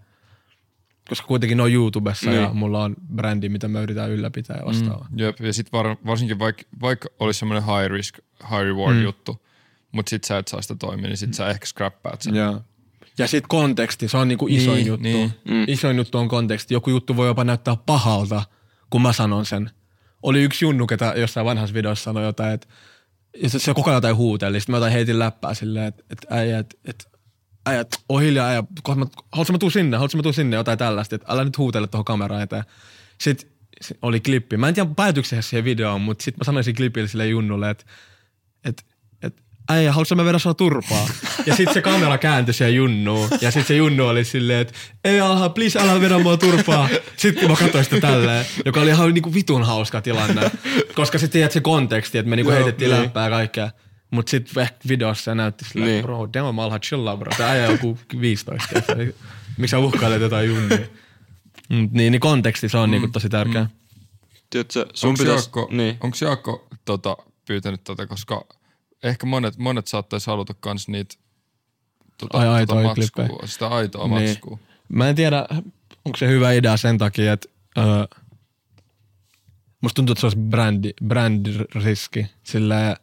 koska kuitenkin ne on YouTubessa Niin. ja mulla on brändi, mitä mä yritän ylläpitää ja vastaavaa. Mm. Jep, ja sit var, varsinkin vaikka vaik olisi semmoinen high risk, high reward mm. juttu, mutta sit sä et saa sitä toimia, niin sit sä ehkä scrappaat sen. Ja, ja sitten konteksti, se on niinku isoin Niin, juttu. niin. Mm. Isoin juttu on konteksti. Joku juttu voi jopa näyttää pahalta, kun mä sanon sen. Oli yksi junnu, ketä jossain vanhassa videossa sanoi jotain, että se, se koko ajan jotain huuteli. Sitten mä jotain heitin läppää silleen, että et, äijä, että et, äijä, et, oo hiljaa, äijä, haluatko mä tuu sinne, haluatko mä tuu sinne, jotain tällaista, että älä nyt huutele tuohon kameraan eteen. Sitten se oli klippi. Mä en tiedä päätyykö se siihen videoon, mutta sitten mä sanoin siinä klipillä sille junnulle, että et, et, äijä, haluatko mä vedä sua turpaa? Ja sitten se kamera kääntyi siihen junnuun. Ja sitten se junnu oli silleen, että ei alha, please älä vedä mua turpaa. Sitten mä katsoin sitä tälleen, joka oli ihan niinku vitun hauska tilanne. Koska sä tiedät se konteksti, että me niinku Joo, heitettiin niin. läppää kaikkea. Mut sit ehkä videossa se näytti silleen, Niin. bro, damn, alha, chillaa bro. Tää äijä on joku 15. tiedätkö? Miksi sä uhkailet jotain junnia? Mut niin, niin konteksti se on niinku tosi tärkeä. Tiedätkö, sun Onko pitäisi... Jaakko, Niin. onks Jaakko tota, pyytänyt tätä, koska ehkä monet, monet saattaisi haluta kans niitä tota, Ai, tota klippejä. matskua, sitä aitoa Niin. matskua. Mä en tiedä, onko se hyvä idea sen takia, että öö, musta tuntuu, että se olisi brändi, brand-riski. Sillä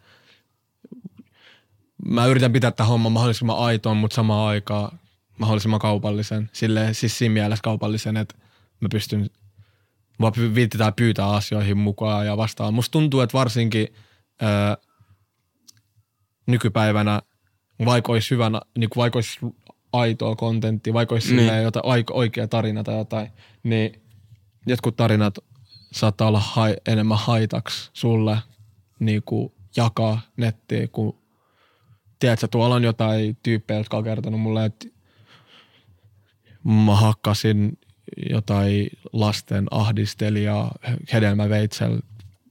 mä yritän pitää tämän homman mahdollisimman aitoon, mutta samaan aikaan mahdollisimman kaupallisen. Sille, siis siinä mielessä kaupallisen, että mä pystyn py- viittitään pyytää asioihin mukaan ja vastaan. Musta tuntuu, että varsinkin öö, nykypäivänä, vaikka olisi hyvänä, niin kuin vaikka olisi aitoa kontenttia, vaikka olisi Niin. jotain oikea tarina tai jotain, niin jotkut tarinat saattaa olla hai, enemmän haitaksi sulle niin kuin jakaa nettiin, kun tiedätkö, tuolla on jotain tyyppejä, jotka on kertonut mulle, että mä hakkasin jotain lasten ahdistelijaa hedelmäveitsellä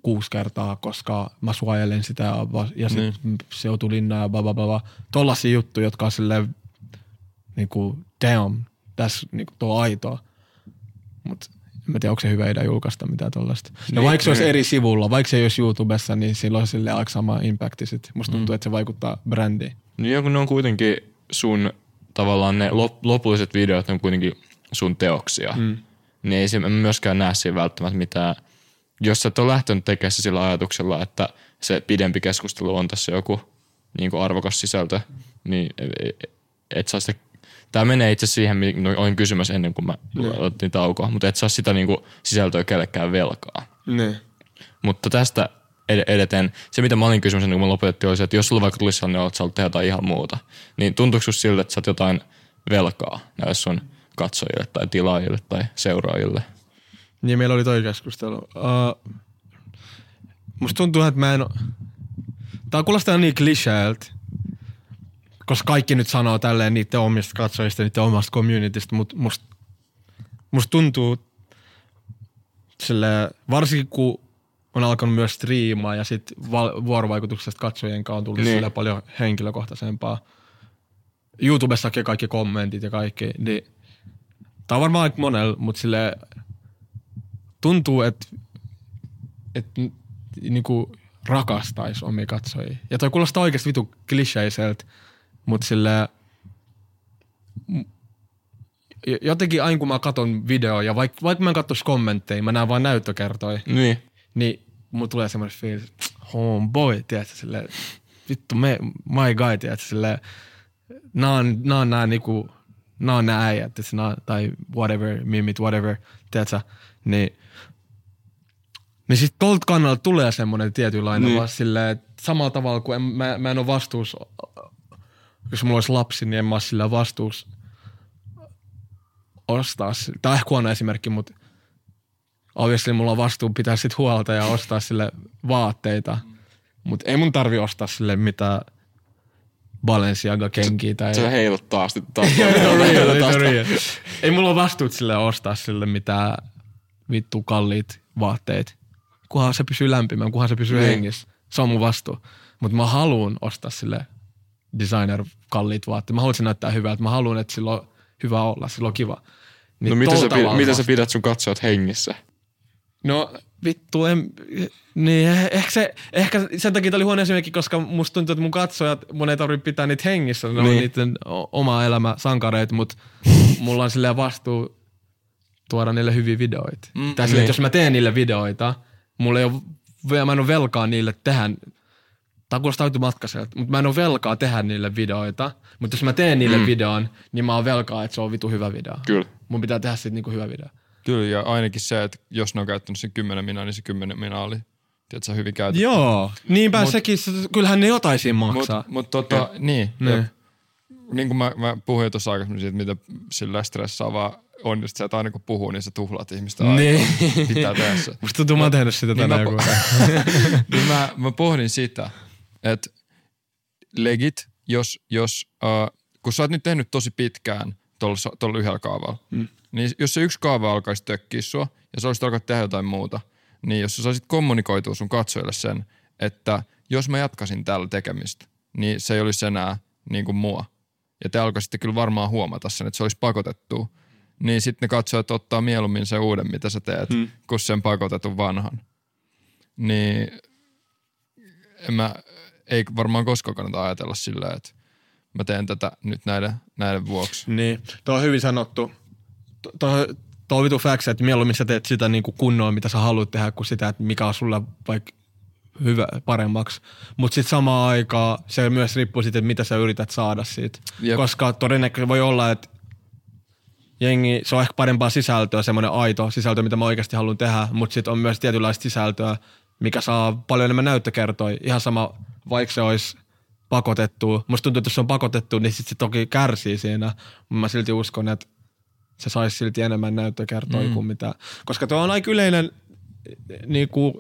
kuusi kertaa, koska mä suojelen sitä ja ja sit niin. se joutui linnaan ja bla bla bla. Tollasia juttuja, jotka on silleen niinku damn, tässä niinku tuo aitoa. Mut en mä tiedä, onko se hyvä idea julkaista mitään tollasta. Ja Niin, vaikka se olisi niin. eri sivulla, vaikka se ei olisi YouTubessa, niin sillä on sille aika sama impacti sit. Musta tuntuu, mm. että se vaikuttaa brändiin. Niin kun ne on kuitenkin sun tavallaan ne lop- lopulliset videot on kuitenkin sun teoksia. Mm. Niin ei se en myöskään näe siinä välttämättä mitään. Jos sä et ole lähtenyt tekemään se sillä ajatuksella, että se pidempi keskustelu on tässä joku niin kuin arvokas sisältö, niin e- e- et saa sitä Tämä menee itse siihen, mitä olin kysymässä ennen kuin mä otin taukoa, mutta et saa sitä niin kuin sisältöä kellekään velkaa. Niin. Mutta tästä ed- edeten, se mitä mä olin kysymässä ennen kuin me lopetettiin, oli se, että jos sulla vaikka tulisi sellainen, että sä haluat tehdä jotain ihan muuta, niin tuntuuko siltä, että sä oot jotain velkaa näille sun katsojille tai tilaajille tai seuraajille? Niin meillä oli toi keskustelu. Uh, musta tuntuu, että mä en. Tää kuulostaa niin kliseeltä, koska kaikki nyt sanoo tälleen niiden omista katsojista, niiden omasta communitystä, mutta musta must tuntuu sille, varsinkin kun on alkanut myös striimaa ja sit val- vuorovaikutuksesta katsojien kanssa on tullut Niin. niin. paljon henkilökohtaisempaa. YouTubessakin kaikki kommentit ja kaikki, niin tää on varmaan aika monella, mutta sille tuntuu, että et, niinku rakastais omia katsojia. Ja toi kuulostaa oikeasti vitu kliseiseltä, mutta j- jotenkin aina kun mä katon videoja, ja vaikka vaik mä en katsoisi kommentteja, mä näen vaan näyttökertoja, Niin. niin mulla tulee semmoinen fiilis, että homeboy, tiedätkö, silleen, vittu me, my guy, tiedätkö, silleen, nää on, nää on nää niinku, nää on nää äijät, nää, tai whatever, mimit, whatever, tiedätkö, niin, niin sit tolta kannalta tulee semmoinen tietynlainen niin. vaan silleen, että samalla tavalla kuin en, mä, mä en ole vastuus, jos mulla olisi lapsi, niin en mä ole sillä vastuus ostaa, tää on ehkä huono esimerkki, mutta obviously mulla on vastuu pitää sit huolta ja ostaa sille vaatteita. Mutta ei mun tarvi ostaa sille mitään Balenciaga-kenkiä tai... Se heilut taas. taas Joo, it's real, it's taas- real. Ei mulla ole vastuut sille ostaa sille mitään vittu kalliit vaatteet. Kunhan se pysyy lämpimän, kunhan se pysyy Niin. hengissä. Se on mun vastuu. Mutta mä haluan ostaa sille designer kalliit vaatteet. Mä haluan, että se näyttää hyvältä. Mä haluan, että sillä on hyvä olla, sillä on kiva. Niin No tolla sä, pidät, miten sä pidät sun katsojat hengissä? No vittu, en, niin ehkä, se, ehkä sen takia oli huono esimerkki, koska musta tuntuu, että mun katsojat, mun ei tarvitse pitää niitä hengissä, ne niin. on niiden oma elämä sankareita, mutta mulla on silleen vastuu tuoda niille hyviä videoita. Mm, tai silleen, niin. jos mä teen niille videoita, mulla ei ole, mä en ole velkaa niille tehdä, tää kuulostaa automaattisesti, mutta mä en ole velkaa tehdä niille videoita, mutta jos mä teen niille mm. videon, niin mä oon velkaa, että se on vitu hyvä video. Kyllä. Mun pitää tehdä siitä niinku hyvä video. Kyllä, ja ainakin se, että jos ne on käyttänyt sen 10 minaa, niin se 10 minaa oli tiedätkö, hyvin käytetty. Joo, niinpä Mut- sekin, se- kyllähän ne jotain siinä maksaa. Mutta mut tota, niin. Niin. jep. Niin kuin mä, mä puhuin tuossa aikaisemmin siitä, mitä sillä stressaavaa on just se, että aina kun puhuu, niin sä tuhlat ihmistä aikaa. Niin. Pitää tehdä se. Musta tuntuu, mä oon tehnyt sitä Niin tänään mä joku. niin mä, mä pohdin sitä, että legit, jos, jos uh, kun sä oot nyt tehnyt tosi pitkään tuolla yhdellä kaavalla, mm. niin jos se yksi kaava alkaisi tökkiä sua ja sä olisit alkaa tehdä jotain muuta, niin jos sä saisit kommunikoitua sun katsojille sen, että jos mä jatkasin tällä tekemistä, niin se ei olisi enää niin kuin mua. Ja te alkaisitte kyllä varmaan huomata sen, että se olisi pakotettu. Niin sitten ne katsojat ottaa mieluummin sen uuden, mitä sä teet, mm. kuin sen pakotetun vanhan. Niin en mä, ei varmaan koskaan kannata ajatella sillä, että mä teen tätä nyt näiden, näiden vuoksi. Niin, tuo on hyvin sanottu. Tuo- on vitu facts, että mieluummin sä teet sitä niinku kunnolla, mitä sä haluat tehdä, kuin sitä, että mikä on sulle vaikka hyvä, paremmaksi. Mutta sitten samaan aikaan se myös riippuu siitä, mitä sä yrität saada siitä. Jep. Koska todennäköisesti voi olla, että jengi, se on ehkä parempaa sisältöä, semmoinen aito sisältö, mitä mä oikeasti haluan tehdä, mutta sitten on myös tietynlaista sisältöä, mikä saa paljon enemmän näyttökertoja. Ihan sama, vaikka se olisi pakotettu. Musta tuntuu, että jos se on pakotettu, niin sitten se toki kärsii siinä. Mutta mä silti uskon, että se saisi silti enemmän näyttökertoja mm. kuin mitä. Koska tuo on aika yleinen, niin kuin,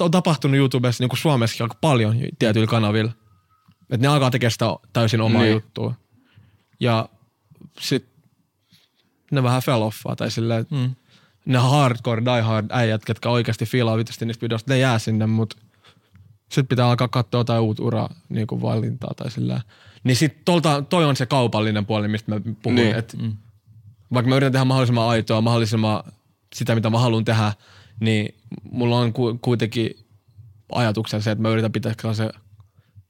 on tapahtunut YouTubessa niin kuin Suomessakin aika paljon tietyillä kanavilla. Että ne alkaa tekemään sitä täysin omaa Niin. juttua. Ja sitten ne vähän fell offaa tai silleen, mm. ne hardcore, die hard äijät, ketkä oikeasti fiilaa vitusti niistä videoista, ne jää sinne, mutta sitten pitää alkaa katsoa jotain uutta uraa niin kuin valintaa tai sillä. Niin sit tolta, toi on se kaupallinen puoli, mistä mä puhun. Niin. Et, mm. Vaikka mä yritän tehdä mahdollisimman aitoa, mahdollisimman sitä, mitä mä haluan tehdä, niin mulla on ku, kuitenkin ajatuksen se, että mä yritän pitää se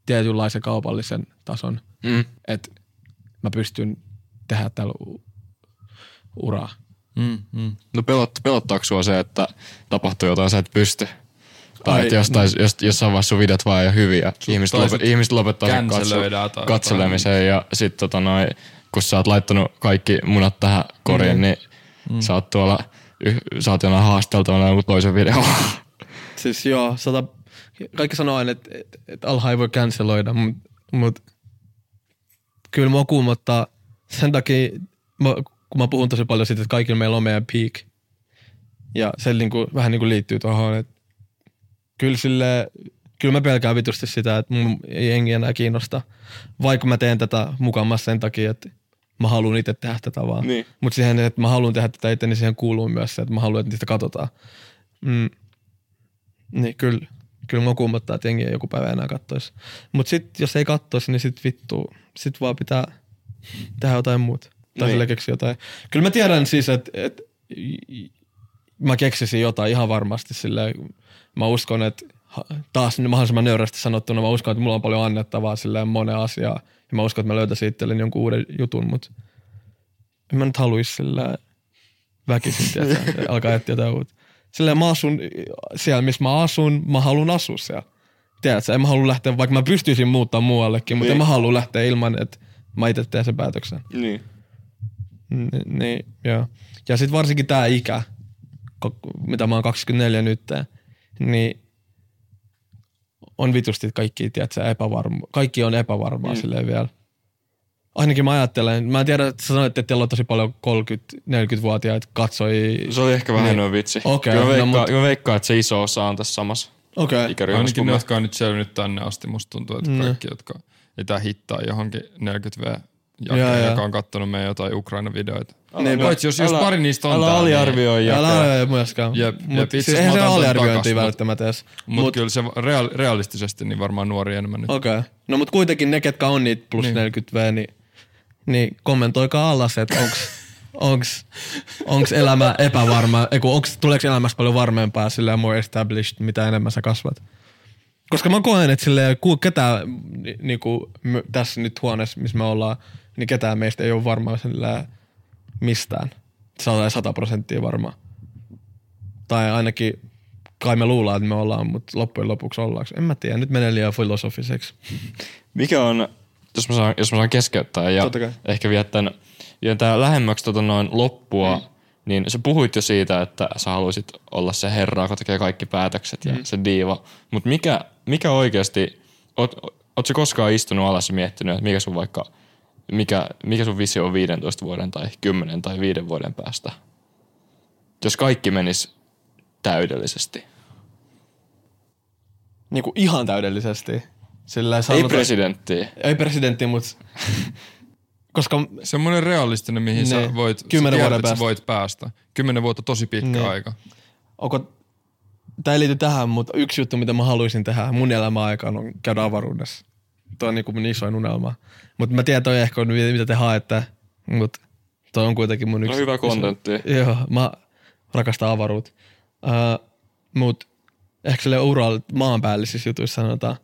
tietynlaisen kaupallisen tason, Mm. että mä pystyn tehdä tällä u- uraa. Mm, mm. No pelot, pelottaako sua se, että tapahtuu jotain, sä et pysty? Tai Ai, että jostain, jos, jossain vaiheessa sun videot vaan ei ole hyviä. Ihmiset, lopet, ihmiset lopettaa sen katso, katselemiseen ja sit tota noin, kun sä oot laittanut kaikki munat tähän koriin, mm. niin mm. sä oot tuolla, oot jonain haasteltavana jonkun toisen videon. Siis joo, sata, kaikki sanoo aina, että, että, että alha ei voi canceloida, mutta mut, kyllä mua kuumottaa sen takia, mä, kun mä puhun tosi paljon siitä, että kaikilla meillä on meidän peak. Ja se niinku, vähän niinku liittyy tuohon, että kyllä sille, kyllä mä pelkään vitusti sitä, että mun ei jengi enää kiinnosta. Vaikka mä teen tätä mukamassa sen takia, että mä haluan itse tehdä tätä vaan. Niin. Mutta siihen, että mä haluan tehdä tätä itse, niin siihen kuuluu myös se, että mä haluan, että niistä katsotaan. Mm. Niin kyllä, kyllä mä kuumottaa, että jengi ei joku päivä enää kattoisi. Mutta sitten jos ei kattoisi, niin sit vittu, sit vaan pitää tehdä jotain muuta. Tai Niin. sille keksiä jotain. Kyllä mä tiedän siis, että et, mä keksisin jotain ihan varmasti silleen. Mä uskon, että taas mahdollisimman nöyrästi sanottuna, mä uskon, että mulla on paljon annettavaa silleen moneen asiaan. Ja mä uskon, että mä löytäisin itselleni jonkun uuden jutun, mutta en mä nyt haluaisi silleen väkisin, tiedätkö, alkaa etsiä jotain uutta. Silleen mä asun siellä, missä mä asun, mä haluan asua siellä. Tiedätkö, en mä halua lähteä, vaikka mä pystyisin muuttaa muuallekin, mutta Niin. en mä halua lähteä ilman, että mä itse teen sen päätöksen. niin. Ni- Niin, joo. Ja sitten varsinkin tämä ikä, mitä mä oon 24 nyt, niin on vitusti kaikki, tiedätkö, epävarma. Kaikki on epävarmaa mm. silleen vielä. Ainakin mä ajattelen, mä en tiedä, että sä sanoit, että teillä on tosi paljon 30-40-vuotiaita katsoi. Se oli ehkä vähän Niin. niin. vitsi. Okei, Kyllä mä, no veikkaan, mut- mä veikkaan, että se iso osa on tässä samassa Okei. Okay. ikäryhmässä. Ainakin ne, me. jotka on nyt selvinnyt tänne asti, musta tuntuu, että Mm. kaikki, jotka etää hittaa johonkin 40V Joo, jakeen, joo. joka on kattonut meidän jotain Ukraina-videoita. Niin, Paitsi jos, jos älä- pari niistä on Älä täällä, aliarvioi Älä jakaa. aliarvioi myöskään. Jep, Mut jep, siis eihän se mut- välttämättä edes. Mutta Mut- kyllä se real, realistisesti niin varmaan nuori enemmän nyt. Okei. Okay. No mut kuitenkin ne, ketkä on niitä plus Niin. niin. 40V, niin, niin kommentoikaa alas, että onks, onks, onks elämä epävarma, eiku, onks, tuleeko elämästä paljon varmempaa silleen more established, mitä enemmän sä kasvat. Koska mä koen, että silleen, ketään ni, niinku, tässä nyt huoneessa, missä me ollaan, niin ketään meistä ei ole varmaa silleen mistään. Sata, sata prosenttia varma. Tai ainakin kai me luullaan, että me ollaan, mutta loppujen lopuksi ollaanko. En mä tiedä, nyt menee liian filosofiseksi. Mikä on, jos mä saan, jos mä saan keskeyttää ja ehkä vielä tämän, vielä tää lähemmäksi tota noin loppua, mm. niin sä puhuit jo siitä, että sä haluaisit olla se herra, joka tekee kaikki päätökset ja Mm. se diiva. Mutta mikä, mikä oikeasti, oot, oot sä koskaan istunut alas ja miettinyt, että mikä sun vaikka, mikä, mikä sun visio on 15 vuoden tai 10 tai 5 vuoden päästä? Jos kaikki menis täydellisesti. Niinku ihan täydellisesti. Sillä Ei sanotaan, presidenttiä. ei presidentti, mutta koska Semmoinen realistinen, mihin sä Niin. voit, sä Kymmenen tiedät, vuoden sä päästä. voit päästä. Kymmenen vuotta tosi pitkä Niin. aika. onko, tämä ei liity tähän, mutta yksi juttu, mitä mä haluaisin tehdä mun elämän aikana on käydä avaruudessa. Tuo on niinku mun isoin unelma. Mutta mä tiedän, toi ehkä on mitä te haette, mutta toi on kuitenkin mun yksi. No hyvä kontentti. Joo, mä rakastan avaruutta. Uh, mut ehkä sille uralla maanpäällisissä jutuissa sanotaan,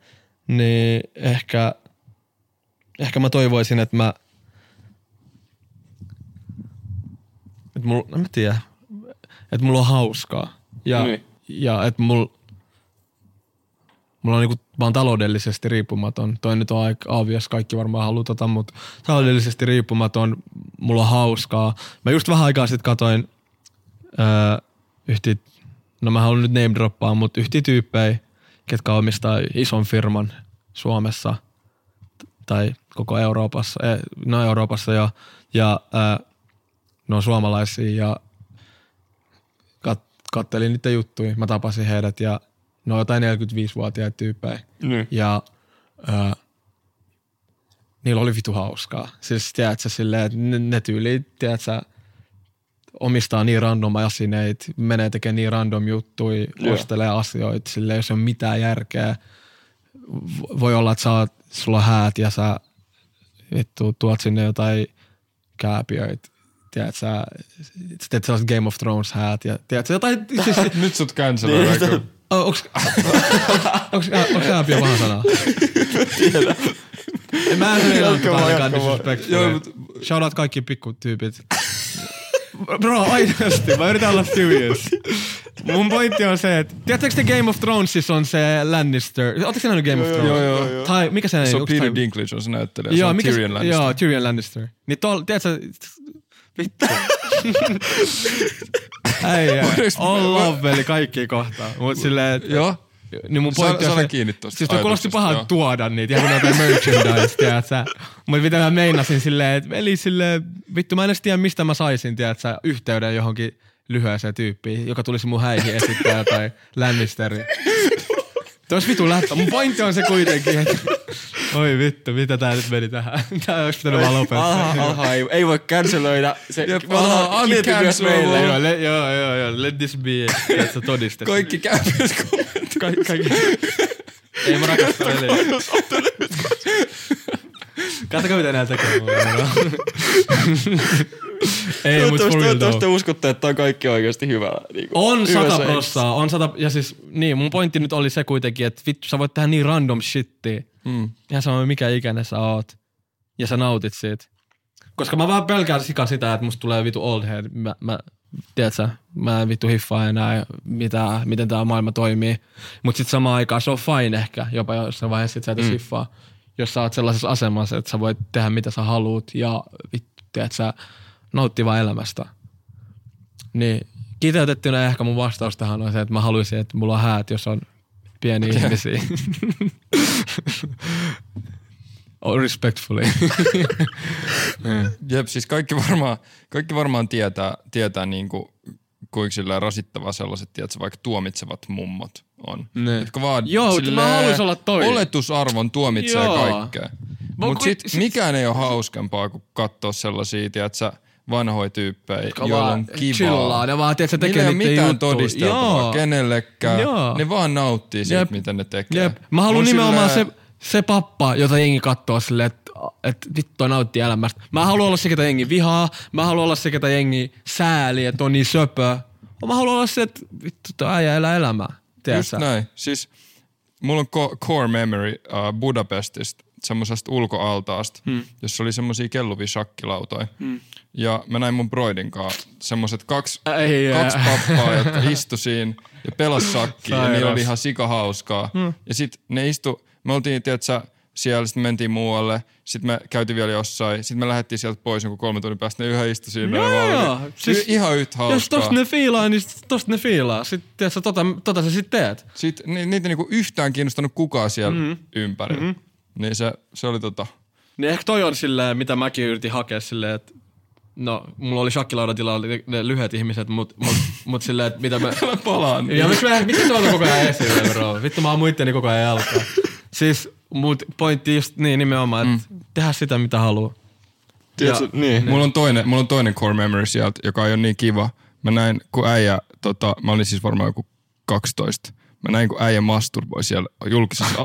niin ehkä, ehkä mä toivoisin, että mä että mulla, en mä tiedä, että mulla on hauskaa. Ja, Niin. ja että mulla, mulla on niinku, oon taloudellisesti riippumaton. Toi nyt on aika obvious, kaikki varmaan haluaa tota, mutta taloudellisesti riippumaton, mulla on hauskaa. Mä just vähän aikaa sitten katoin öö, yhtiä, no mä haluan nyt name droppaa, mutta yhtiä tyyppejä, ketkä omistaa ison firman Suomessa tai koko Euroopassa, eh, no Euroopassa jo, ja öö, ne on suomalaisia ja kat, kattelin niiden juttuja. Mä tapasin heidät ja ne on jotain 45-vuotiaita tyyppejä. Niin. Ja ää, niillä oli vitu hauskaa. Siis tiedätkö silleen, että ne, ne tyyliin, tiedätkö, omistaa niin random asineita, menee tekemään niin random juttuja, Joo. ostelee asioita, sille jos ei ole mitään järkeä. Voi olla, että oot, sulla on häät ja sä vittu tuot sinne jotain kääpiöitä. Tiedät sä, sä teet sellaiset Game of Thrones häät ja tiedät sä jotain, siis, Nyt sut canceloidaan. Oh, onks, onks, onks hääpiö paha sana? Tiedä. En mä en Jatka vaan, ainakaan jatka vaan. disrespectful. Joo, mut- Shout out kaikki pikkutyypit. Bro, aidosti, mä yritän olla serious. Mun pointti on se, että tiedättekö te Game of Thronesissa on se Lannister, ootteko te nähnyt Game of Thrones? joo, joo, joo. Tai mikä se on? Se on Peter Dinklage on se näyttelijä. se Joo, on mikä Tyrion Lannister. Joo, Tyrion Lannister. Niin tol, tiedätkö, vittu. Äijä, on loveli kaikki kohtaa. Mut silleen, että Joo. niin mun pointti on sano kiinni tosta Siis kuulosti joo. tuoda niitä, ihan kun jotain merchandise, tiedät sä. Mutta mitä mä meinasin silleen, että eli silleen, vittu mä en edes tiedä mistä mä saisin, tiedät sä, yhteyden johonkin lyhyeseen tyyppiin, joka tulisi mun häihin esittää jotain Lannisteri. Tuossa vitu läppä. Mun pointti on se kuitenkin, että oi vittu, mitä tää nyt meni tähän. Tää olisi pitänyt vaan lopettaa. Alha, alha, ei, ei voi canceloida. Se, Jep, mietitty myös meille. Joo, le, joo, joo, joo, let this be, tiedätkö, todiste. Kaikki kämpys Kaikki, kaikki. Ei mä rakasta peliä. Katsokaa mitä nää tekee. Ei, mut for Toivottavasti, uskotte, että on kaikki oikeasti hyvä. Niin kuin, On sata prossaa, on sata, ja siis niin, mun pointti nyt oli se kuitenkin, että vittu sä voit tehdä niin random shittiä. Mm. Ihan sama mikä ikäinen sä oot. Ja sä nautit siitä. Koska mä vaan pelkään sika sitä, että musta tulee vitu old head. Mä, mä tiedätkö, mä en vittu hiffaa enää, mitä, miten tää maailma toimii. Mut sit samaan aikaan se on fine ehkä, jopa jossain vaiheessa sit sä et mm. hiffaa. Jos sä oot sellaisessa asemassa, että sä voit tehdä mitä sä haluut ja vittu, tiedät sä, nauttii vaan elämästä. Niin kiteytettynä ehkä mun vastaus tähän on se, että mä haluaisin, että mulla on häät, jos on pieni ihmisiä. oh, respectfully. Jep, siis kaikki varmaan, kaikki varmaan tietää, tietää niinku, kuinka sillä rasittavaa sellaiset, tiedätkö, vaikka tuomitsevat mummot on. Ne. Jotka vaan Joo, silleen mä haluais olla toi. Oletusarvon tuomitsee Joo. kaikkea. Mut Mutta sit- mikään ei ole hauskempaa kuin katsoa sellaisia, tiedätkö, vanhoja tyyppejä, Jotka joilla on kivaa. chillaa, ne vaan, tiedätkö, Niillä tekee ei ole mitään juttuja. todisteltavaa Joo. kenellekään. Joo. Ne vaan nauttii siitä, Jep. mitä ne tekee. Jep. Mä haluan nimenomaan silleen- se, se pappa, jota jengi katsoo silleen, että et vittu toi nauttii elämästä. Mä haluan olla se, ketä jengi vihaa. Mä haluan olla se, ketä jengi sääli, että on niin söpö. Mä haluan olla se, että vittu toi äijä elää elämää. Just Tiedätkö? näin. Siis mulla on core memory uh, Budapestista, semmoisesta ulkoaltaasta, hmm. jossa oli semmoisia kelluvia shakkilautoja. Hmm. Ja mä näin mun broidin kanssa semmoset kaksi, Ei, kaksi pappaa, jotka istu siinä ja pelas shakkia ja niillä oli ihan sikahauskaa. Hmm. Ja sit ne istu, me oltiin, tiedätkö, siellä, sitten mentiin muualle, sitten me käytiin vielä jossain, sitten me lähdettiin sieltä pois jonkun kolme tunnin päästä, ne yhä istu siinä. Joo, joo. Siis- ihan yhtä hauskaa. Jos tosta ne fiilaa, niin tosta ne fiilaa. Sitten tiedätkö, tota, tota sä sit teet. Sitten ni, niitä niinku yhtään kiinnostanut kukaan siellä mm. ympärillä. Mm. Niin se, se oli tota... Niin ehkä toi on silleen, mitä mäkin yritin hakea silleen, että no, mulla oli shakkilaudatilalla ne, ne lyhyet ihmiset, mut, mut, mut silleen, että mitä me... Palaan. Ja miksi mä, miksi tuolla koko ajan esille, bro? Vittu mä oon muitteni koko ajan jalkaa. Siis mut pointti just niin nimenomaan, että mm. tehdä sitä mitä haluaa. Tiedätkö, niin. Mulla on, toinen, mulla on toinen core memory sieltä, joka ei ole niin kiva. Mä näin, kun äijä, tota, mä olin siis varmaan joku 12. Mä näin, kun äijä masturboi siellä julkisessa.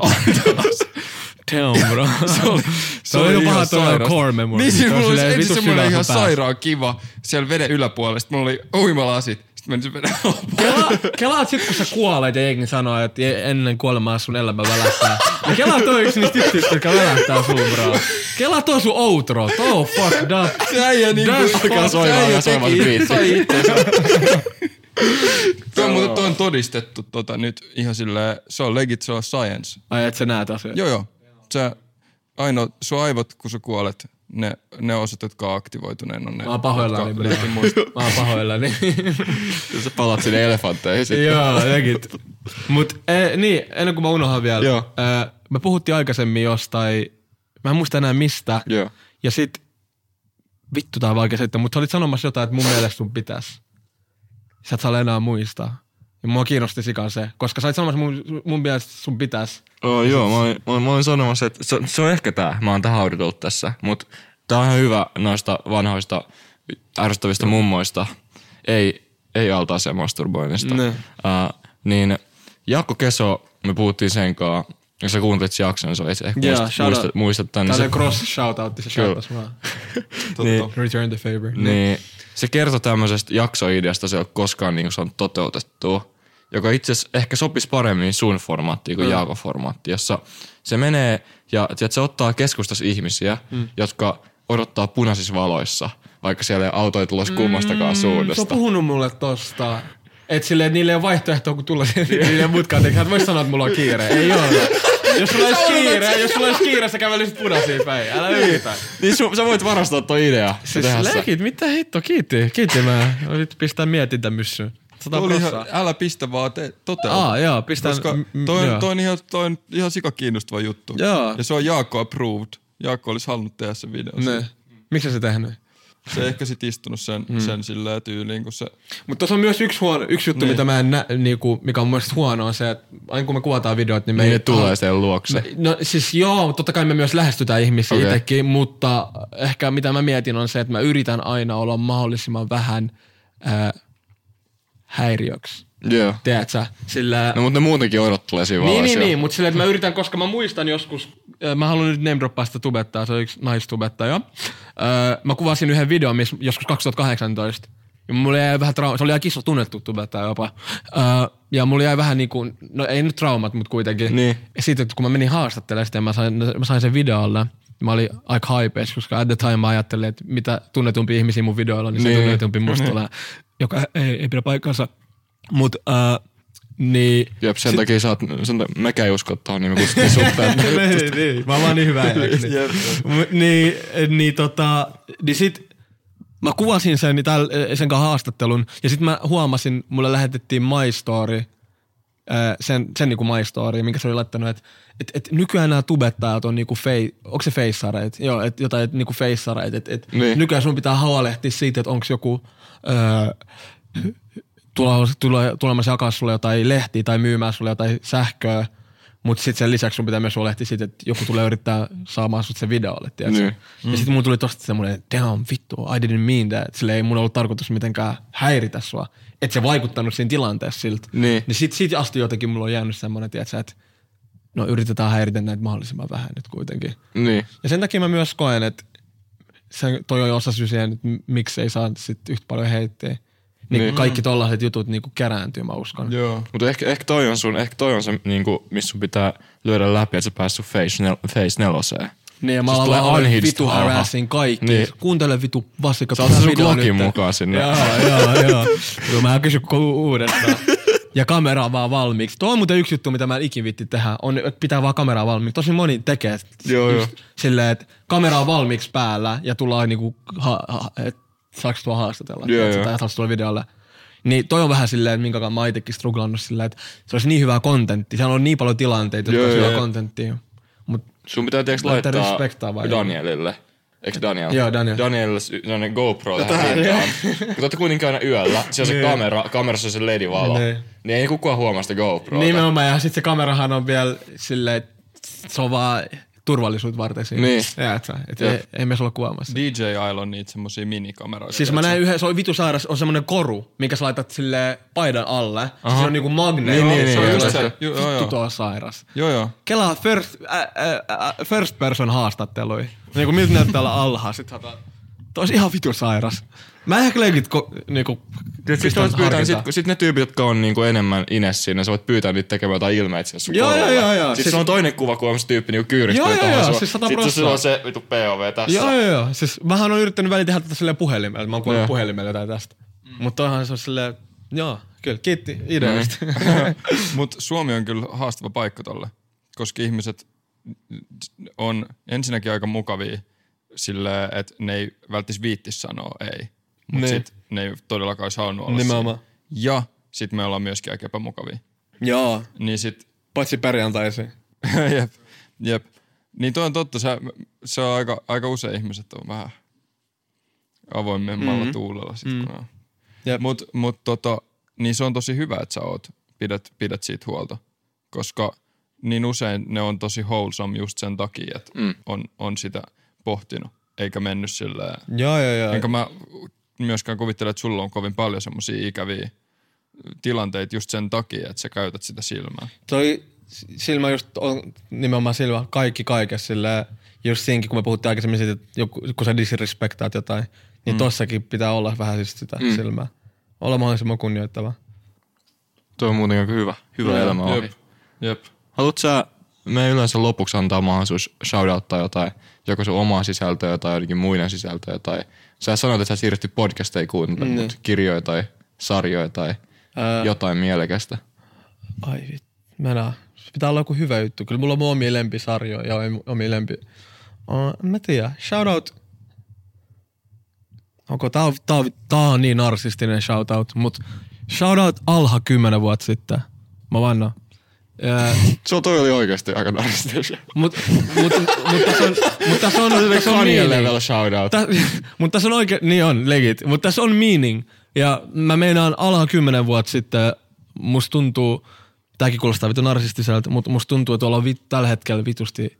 Damn, bro. se oli, se oli jo ihan paha toi sairasta. core memory. Niin, Se siis mulla oli semmoinen sydän ihan sairaan kiva siellä veden yläpuolella. Sitten mulla oli uimalasit. Sitten meni se veden alapuolelle. Kela, kelaat sit, kun sä kuolet ja jengi sanoo, että ennen kuolemaa sun elämä välähtää. Ja kelaat toi yksi niistä tytöistä, jotka välähtää sun, bro. Kelaat toi sun outro. Oh fuck that. Se äijä niinku... That's Alkaa soimaan, alkaa soimaan se biitti. Tuo on, on todistettu tota, nyt ihan silleen, se on legit, se on science. Ai et sä näet asiaa. Joo, joo. Sä, ainoa, sun aivot, kun sä kuolet, ne, ne osat, jotka on aktivoituneen, on ne. Mä oon pahoillani, jotka muista. Mä oon pahoillani. Sä palat sinne elefantteihin sitten. Joo, legit. Mut e, niin, ennen kuin mä unohan vielä. Joo. Ää, me puhuttiin aikaisemmin jostain, mä en muista enää mistä. Joo. Ja sit, vittu tää on vaikea selittää, mutta sä olit sanomassa jotain, että mun mielestä sun pitäis. Sä et saa enää muistaa. Ja mua kiinnosti sikan se, koska sä olit sanomassa mun, mun mielestä sun pitäis. Oh, joo, mä olin, mä, olin, mä olin sanomassa, että se, se on ehkä tää. Mä oon tähän haudutellut tässä. Mutta tää on ihan hyvä noista vanhoista ärsyttävistä mummoista. ei, ei altaaseen masturboinnista. Ne. Uh, niin Jaakko Keso, me puhuttiin sen kanssa, jos sä kuuntelit sen jakson, niin sä ehkä Joo, muistat, muistat, muistat tän, niin Tällainen se, cross shoutoutti se Kyllä. shoutas vaan. niin, Return the favor. niin, se kertoi tämmöisestä jaksoideasta, se ei ole koskaan niin saanut toteutettua, joka itse asiassa ehkä sopisi paremmin sun formaattiin kuin mm. Jaakon formaattiin, jossa se menee ja tiedät, se ottaa keskustassa ihmisiä, mm. jotka odottaa punaisissa valoissa, vaikka siellä ei autoja tulossa kummastakaan Se suunnasta. on puhunut mulle tosta. Et silleen, että niillä ei ole vaihtoehtoa, kun tulla niille mutkaan tekemään. Hän vois sanoa, että mulla on kiire. Ei ole. Jos sulla olisi kiire, jos sulla olisi kiire, sä kävelisit punaisiin päin. Älä yritä. Niin su, sä voit varastaa tuon idea. Siis se. leikit, mitä hitto, kiitti. Kiitti mä. Nyt pistää mietintämyssyyn. Sata Oli ihan, älä pistä vaan, te, toteuta. Aa, joo, pistän. Koska m- m- toi, joo. on, toi, on ihan, toi on ihan sika kiinnostava juttu. Joo. Ja se on Jaakko approved. Jaakko olisi halunnut tehdä sen videon. Ne. Miksi se tehnyt? Se ei ehkä sit istunut sen, mm. sen silleen tyyliin, kun se... Mutta tuossa on myös yksi, huono, yksi juttu, Niin. mitä mä en nä, niinku, mikä on mun mielestä huono, on se, että aina kun me kuvataan videot, niin me Niin ei tulee sen luokse. Me, no siis joo, totta kai me myös lähestytään ihmisiä okay. itsekin, mutta ehkä mitä mä mietin on se, että mä yritän aina olla mahdollisimman vähän ää, häiriöksi. Joo. Tiedätkö? Sillä... No mutta ne muutenkin odottelee siinä niin, niin, niin, mutta silleen, että mä yritän, koska mä muistan joskus, ää, mä haluan nyt name droppaa sitä tubettaa, se on yksi naistubettaja. Ää, mä kuvasin yhden videon, missä joskus 2018. Ja mulla jäi vähän trauma, se oli aika iso tunnettu tubettaja jopa. Ää, ja mulla jäi vähän niinku, no ei nyt traumat, mutta kuitenkin. Niin. Ja sitten kun mä menin haastattelemaan sitä mä sain, mä sain sen videolle, mä olin aika hypees, koska at the time mä ajattelin, että mitä tunnetumpi ihmisiä mun videoilla, niin se Niin. tunnetumpi musta tulee. Joka ei, ei pidä paikkansa. Mut äh, niin... Jep, sen takia sä oot, sen takia, mekään ei usko tohon, niin me kutsuttiin sut niin, niin, mä oon vaan niin hyvä äijäksi. niin. M- niin, niin, tota, niin sit mä kuvasin sen, täl, sen kanssa haastattelun ja sit mä huomasin, mulle lähetettiin My Story, ää, sen, sen niinku My Story, minkä se oli laittanut, että et, et nykyään nämä tubettajat on niinku fei, onko se feissareit? Joo, et jotain et niinku feissareit, että et Niin. nykyään sun pitää huolehtia siitä, että onko joku öö, tulo, tulo, tulemassa jakaa sulle jotain lehtiä tai myymään sulle jotain sähköä, mutta sitten sen lisäksi sun pitää myös huolehtia siitä, että joku tulee yrittää saamaan sut sen videolle, tiedätkö? Niin. Mm. Ja sitten mun tuli tosta semmoinen, damn vittu, I didn't mean that. Sille ei mun ollut tarkoitus mitenkään häiritä sua. Että se vaikuttanut siinä tilanteessa siltä. Niin. Niin sit, siitä asti jotenkin mulla on jäänyt semmoinen, tiedätkö, että no yritetään häiritä näitä mahdollisimman vähän nyt kuitenkin. niin. Ja sen takia mä myös koen, että se, toi on osa syy siihen, että miksi ei saa sit yhtä paljon heittiä. Niin, Niin. niin. kaikki tollaiset jutut niinku kerääntyy, mä uskon. Joo. Mutta ehkä, ehkä, toi on sun, ehkä toi on se, niinku, missä sun pitää lyödä läpi, että sä pääst sun face, nel, face neloseen. Niin, ja mä Siis unhinged vitu alha. harassing kaikki. Niin. Niin. Kuuntele vitu vasikka. Sä otat sun Glockin mukaan sinne. Joo, joo, joo. joo mä kysyn koko uudestaan. Ja kamera on vaan valmiiksi. Tuo on muuten yksi juttu, mitä mä en ikin vitti tehdä, on, että pitää vaan kameraa valmiiksi. Tosi moni tekee Joo, just silleen, että kamera on valmiiksi päällä ja tullaan niinku, ha, ha, et, saaks tuo haastatella, Joo, joo. tai saaks videolle. Niin toi on vähän silleen, että minkä kanssa mä itekin struglannut silleen, että se olisi niin hyvää kontentti. Siellä on niin paljon tilanteita, jotka Joo, olisi joo, hyvää joo. kontenttia. Mut Sun pitää tiiäks Laittaa Danielille. Eikö Daniel? Joo, Daniel. Sy- sellainen GoPro tähän rintaan. Kun te olette kuitenkin aina yöllä, siellä on se kamera, kamerassa on se LED-valo. Niin. Niin ei kukaan huomaa sitä GoProa. Nimenomaan, ja sitten se kamerahan on vielä silleen, että se on vaan turvallisuutta varten siinä. Niin. Tiedätkö? Et Jep. ei, ei me olla kuvaamassa. DJ Isle on niitä semmosia minikameroita. Siis mä näin yhden, se on vitu sairas, on semmonen koru, minkä sä laitat sille paidan alle. Siis se on niinku magneetti. Niin, niin, Se on niin, just se. Joo, joo, Vittu joo. tuo on sairas. Joo, joo. Kelaa first, äh, äh, first person haastattelui. Niinku miltä näyttää olla alhaa. Sit sata. Tuo olisi ihan vitu sairas. Mä ehkä leikit ko, niinku, Sitten pistän voit pyytää, sit, sit ne tyypit, jotka on niinku enemmän ines siinä, sä voit pyytää niitä tekemään jotain ilmeitä siellä sun Joo, joo, joo, joo. Sitten Siis- se on toinen kuva, kun on se tyyppi niinku kyyristelee Joo, joo, joo, siis sata Sitten sulla on se vitu POV tässä. Joo, joo, joo. Siis mähän on yrittänyt välillä tehdä tätä silleen puhelimella. Mä oon kuullut puhelimella jotain tästä. Mm. Mutta toihan se on silleen, joo, kyllä, kiitti ideasta. Mut Suomi on kyllä haastava paikka tolle, koska ihmiset on ensinnäkin aika mukavia silleen, että ne ei välttis viittis sanoa ei. Mut Niin. sit ne ei todellakaan olisi halunnut olla Nimenomaan. siinä. Ja sit me ollaan myöskin aika epämukavia. joo, Niin sit, paitsi perjantaisin. jep, jep. Niin toi on totta, se, se on aika, aika usein ihmiset on vähän avoimemmalla mm-hmm. tuulella sit, kun mm. Jep. Mut, mut tota, niin se on tosi hyvä, että sä oot, pidät, pidät siitä huolta, koska niin usein ne on tosi wholesome just sen takia, että mm. on, on sitä pohtinut, eikä mennyt silleen. Joo, joo, joo. Enkä mä myöskään kuvittele, että sulla on kovin paljon semmoisia ikäviä tilanteita just sen takia, että sä käytät sitä silmää. Toi silmä just on nimenomaan silmä kaikki kaikessa silleen, just siinkin, kun me puhuttiin aikaisemmin siitä, että joku, kun sä disrespektaat jotain, niin mm. tossakin pitää olla vähän siis sitä mm. silmää. Olla mahdollisimman kunnioittava. Tuo on muuten aika hyvä, hyvä elämä ohi. Jep. Jep. Haluatko sä, me yleensä lopuksi antaa mahdollisuus shoutouttaa jotain, joko sun omaa sisältöä tai jotenkin muiden sisältöä tai sä sanoit, että sä siirrytty podcasteja kuuntelemaan, Mm. mutta kirjoja tai sarjoja tai Ää, jotain mielekästä. ai vit, mä näen. Pitää olla joku hyvä juttu. Kyllä mulla on mun omia lempisarjoja ja omia- lempi... Uh, mä tiedän. Shout out. Onko tää, on- tää, on- tää on niin narsistinen shoutout, mut shout out Alha kymmenen vuotta sitten. Mä vannan. Ja, Se toi oli oikeasti aika narsistinen. mut, mut, mut, tässä on, mut tässä on, tässä on meaning. level shoutout. Tä, mutta tässä on oikein, niin on, legit. Mutta tässä on meaning. Ja mä meinaan alha kymmenen vuotta sitten, musta tuntuu, tääkin kuulostaa vitu narsistiselta, mutta musta tuntuu, että ollaan vit, tällä hetkellä vitusti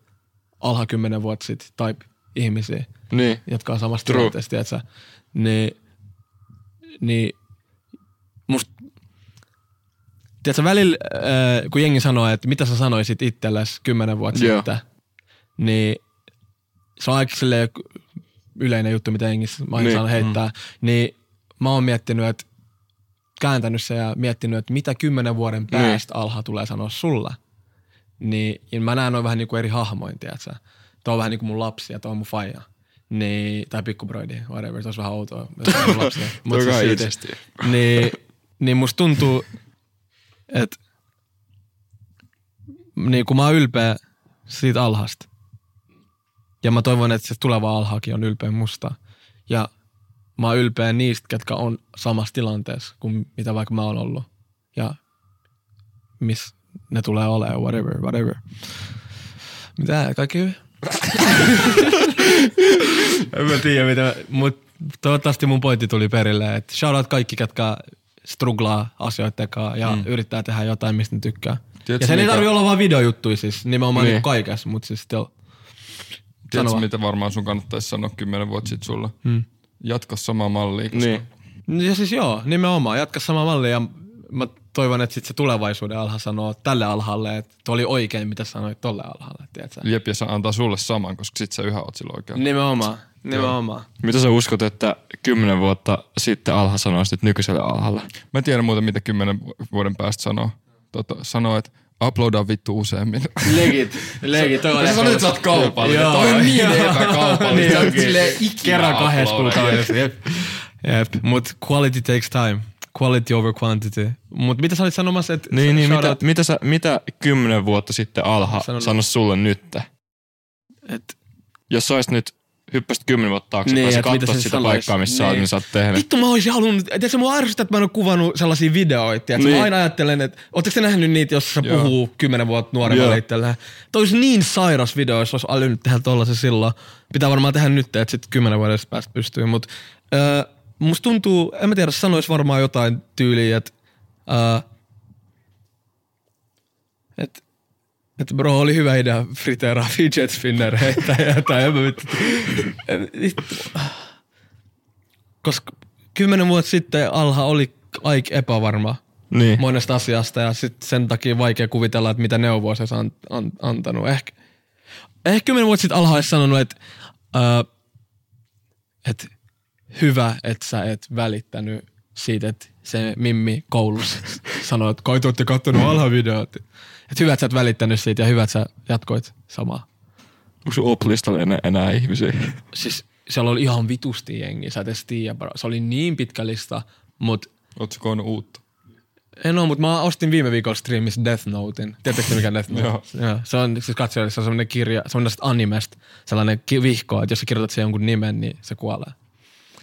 alha kymmenen vuotta sitten type ihmisiä, Niin. jotka on samasta tilanteesta? Niin, niin musta, tiedätkö, välillä äh, kun jengi sanoo, että mitä sä sanoisit itsellesi kymmenen vuotta Joo. sitten, niin se on aika yleinen juttu, mitä jengissä mä Niin. niin. saan heittää, niin mä oon miettinyt, että kääntänyt se ja miettinyt, että mitä kymmenen vuoden päästä niin. alha tulee sanoa sulle. Niin, ja mä näen noin vähän niinku eri hahmoin, tiedätkö? Tuo on vähän niinku mun lapsi ja tuo on mun faija. Niin, tai pikkubroidi, whatever, se olisi vähän outoa. jos on mun lapsi. Mut Toi siis itsesti. Niin, niin musta tuntuu, että niin kun mä oon ylpeä siitä alhasta. Ja mä toivon, että se tuleva alhaakin on ylpeä musta. Ja mä oon ylpeä niistä, ketkä on samassa tilanteessa kuin mitä vaikka mä oon ollut. Ja miss ne tulee olemaan, whatever, whatever. Mitä, kaikki hyvin? en mä tiedä mitä, mutta toivottavasti mun pointti tuli perille, että shoutout kaikki, ketkä struglaa asioiden kanssa ja mm. yrittää tehdä jotain, mistä ne tykkää. Tiedätkö, ja sen ei mikä- tarvi olla vaan videojuttuja siis, nimenomaan Niin. niin. kaikessa, mutta siis still. Tiedätkö, vaan. mitä varmaan sun kannattaisi sanoa kymmenen vuotta sitten sulle? Hmm. Jatka samaa mallia. Koska Niin. Ja siis joo, nimenomaan, jatka sama malli ja mä toivon, että sit se tulevaisuuden alha sanoo tälle alhaalle, että toi oli oikein, mitä sanoit tolle alhaalle, tiedätkö? Jep, ja se antaa sulle saman, koska sit sä yhä oot sillä oikein. Nimenomaan, nimenomaan. Mitä sä uskot, että kymmenen vuotta sitten Alha sanoi sit nykyiselle Alhalle? Mä tiedän muuten, mitä kymmenen vuoden päästä sanoo. Tota, sanoo, että uploadaa vittu useammin. Legit, legit. Toi on Sä sanoit, että sä oot kaupallinen. Joo. Toi on niin epäkaupallinen. Niin silleen ikinä Kerran kahdessa kuukaudessa. Jep. Jep. Mut quality takes time. Quality over quantity. Mut mitä sä olit sanomassa, että Niin, niin mitä, out- mitä, sä, mitä kymmenen vuotta sitten Alha Sano- sanoisi sulle nyt? et, Jos sä nyt hyppäsit kymmenen vuotta taaksepäin, Niin, sä katsot se sitä sanois. paikkaa, missä niin. sä oot, Niin. sä oot tehnyt. Vittu mä olisin halunnut, tiedätkö mua ärsyttää, että mä en ole kuvannut sellaisia videoita, tiedätkö? Niin. Mä aina ajattelen, että ootteko te nähnyt niitä, jos Joo. puhuu kymmenen vuotta nuoremmalle Joo. itselleen? Toi olisi niin sairas video, jos olisi älynyt tehdä tollasen silloin. Pitää varmaan tehdä nyt, että sitten kymmenen vuoden päästä pystyy, mutta öö, musta tuntuu, en mä tiedä, sanois varmaan jotain tyyliä, että öö, et, et bro, oli hyvä idea friteeraa fidget spinner heittää jotain, en mä vittu. Koska kymmenen vuotta sitten Alha oli aika epävarma Niin. monesta asiasta ja sit sen takia vaikea kuvitella, että mitä neuvoa se on an, antanut. Ehkä, ehkä kymmenen vuotta sitten Alha olisi sanonut, että uh, et hyvä, että sä et välittänyt siitä, että se Mimmi koulussa sanoi, että kai te ootte kattonut Alha-videot. Että hyvä, että sä et välittänyt siitä ja hyvä, että sä jatkoit samaa. Onko sun oplistalla enää, enää ihmisiä? Siis siellä oli ihan vitusti jengi, sä et edes tiedä. Se oli niin pitkä lista, mutta Ootko koonnut uutta? En oo, mutta mä ostin viime viikolla streamissa Death Notein. Tiedättekö mikä Death Note? Joo. Joo. Se on siis katsojille se on sellainen kirja, se on tästä animesta, sellainen ki- vihko, että jos sä kirjoitat siihen jonkun nimen, niin se kuolee.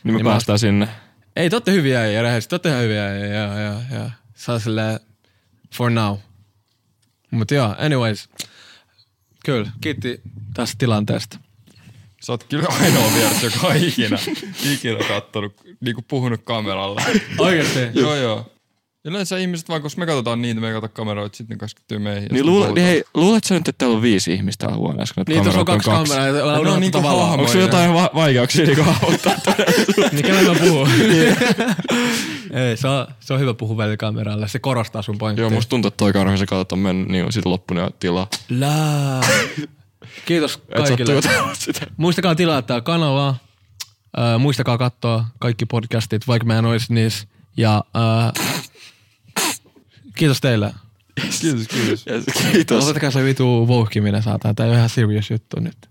Niin me Niin mä- päästään sinne. Ei, te ootte hyviä ja rehellisesti, te ootte ihan hyviä ja, ja, ja, ja. Se on silleen, for now. Mut joo, anyways. Kyllä, kiitti tästä tilanteesta. Sä oot kyllä ainoa vieras, joka on ikinä, ikinä kattonut, niinku puhunut kameralle. Oikeesti? joo, joo. Yleensä ihmiset vaan, koska me katsotaan niitä, me ei katsota kameroita, sitten ne keskittyy meihin. Niin, luule, puhutaan. niin hei, luuletko sä nyt, että täällä on viisi ihmistä täällä huoneessa? kun Niin, tuossa on kamerat kaksi kameraa. ja No, on niinku tavallaan. hahmo. Onko sulla jotain va- vaikeuksia niinku hahmottaa Niin kenen mä puhun? Ei, se on, se on hyvä puhua välillä kameralle. Se korostaa sun pointtia. Joo, musta tuntuu, että toi se katsot on mennyt, niin on sit loppunut tilaa. Lää. Kiitos Et sä kaikille. tuota. Muistakaa tilaa tää kanava. Äh, muistakaa katsoa kaikki podcastit, vaikka mä en olisi niissä. Ja äh, kiitos teille. Kiitos, kiitos. Yes, kiitos. Lopettakaa se vitu vouhkiminen saatana. Tää on ihan serious juttu nyt.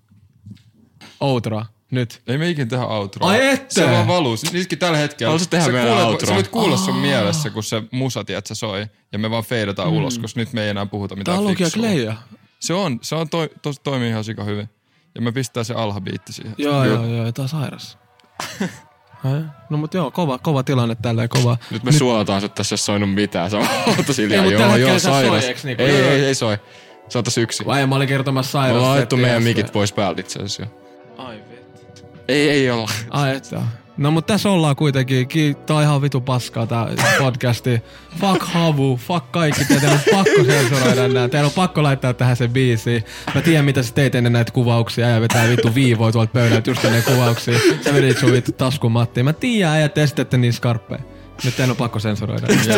Outroa. Nyt. Ei me ikinä tehdä outroa. Ai ette! Se vaan valuu. Niissäkin tällä hetkellä. Haluaisit tehdä sä meidän kuulet, outroa? Sä voit kuulla sun mielessä, kun se musa, tiedät, sä soi. Ja me vaan feidataan mm. ulos, koska nyt me ei enää puhuta Tää mitään Lukia fiksua. Kleija. Se on, se on toi, tos, toimii ihan sika hyvin. Ja me pistää se alhabiitti siihen. Joo, joo, joo. Tää on sairas. No mut joo, kova, kova tilanne tälleen, kova. Nyt me suojataan sut tässä, ei soinut mitään. Se on tosi Ei, Joo, tällä joo, soi, sairas. eiks niinku? Ei, ei, ei soi. Se on tässä yksi. Vai mä olin kertomassa Me sairasta. ollaan laittu että meidän mikit pois päältä itse asiassa. jo. Ai vittu. Ei, ei olla. Ai että. No mut tässä ollaan kuitenkin. Ki- Tää on ihan vitu paskaa tää podcasti. Fuck havu, fuck kaikki. Teidän on pakko sensuroida nää. Teidän on pakko laittaa tähän se biisi. Mä tiedän mitä sä teit ennen näitä kuvauksia ja vetää vittu viivoja tuolta pöydältä just ennen kuvauksia. Sä vedit sun vittu taskun Mattiin. Mä tiedän äijät esitätte niin skarppeja. Nyt teidän on pakko sensuroida. Ja,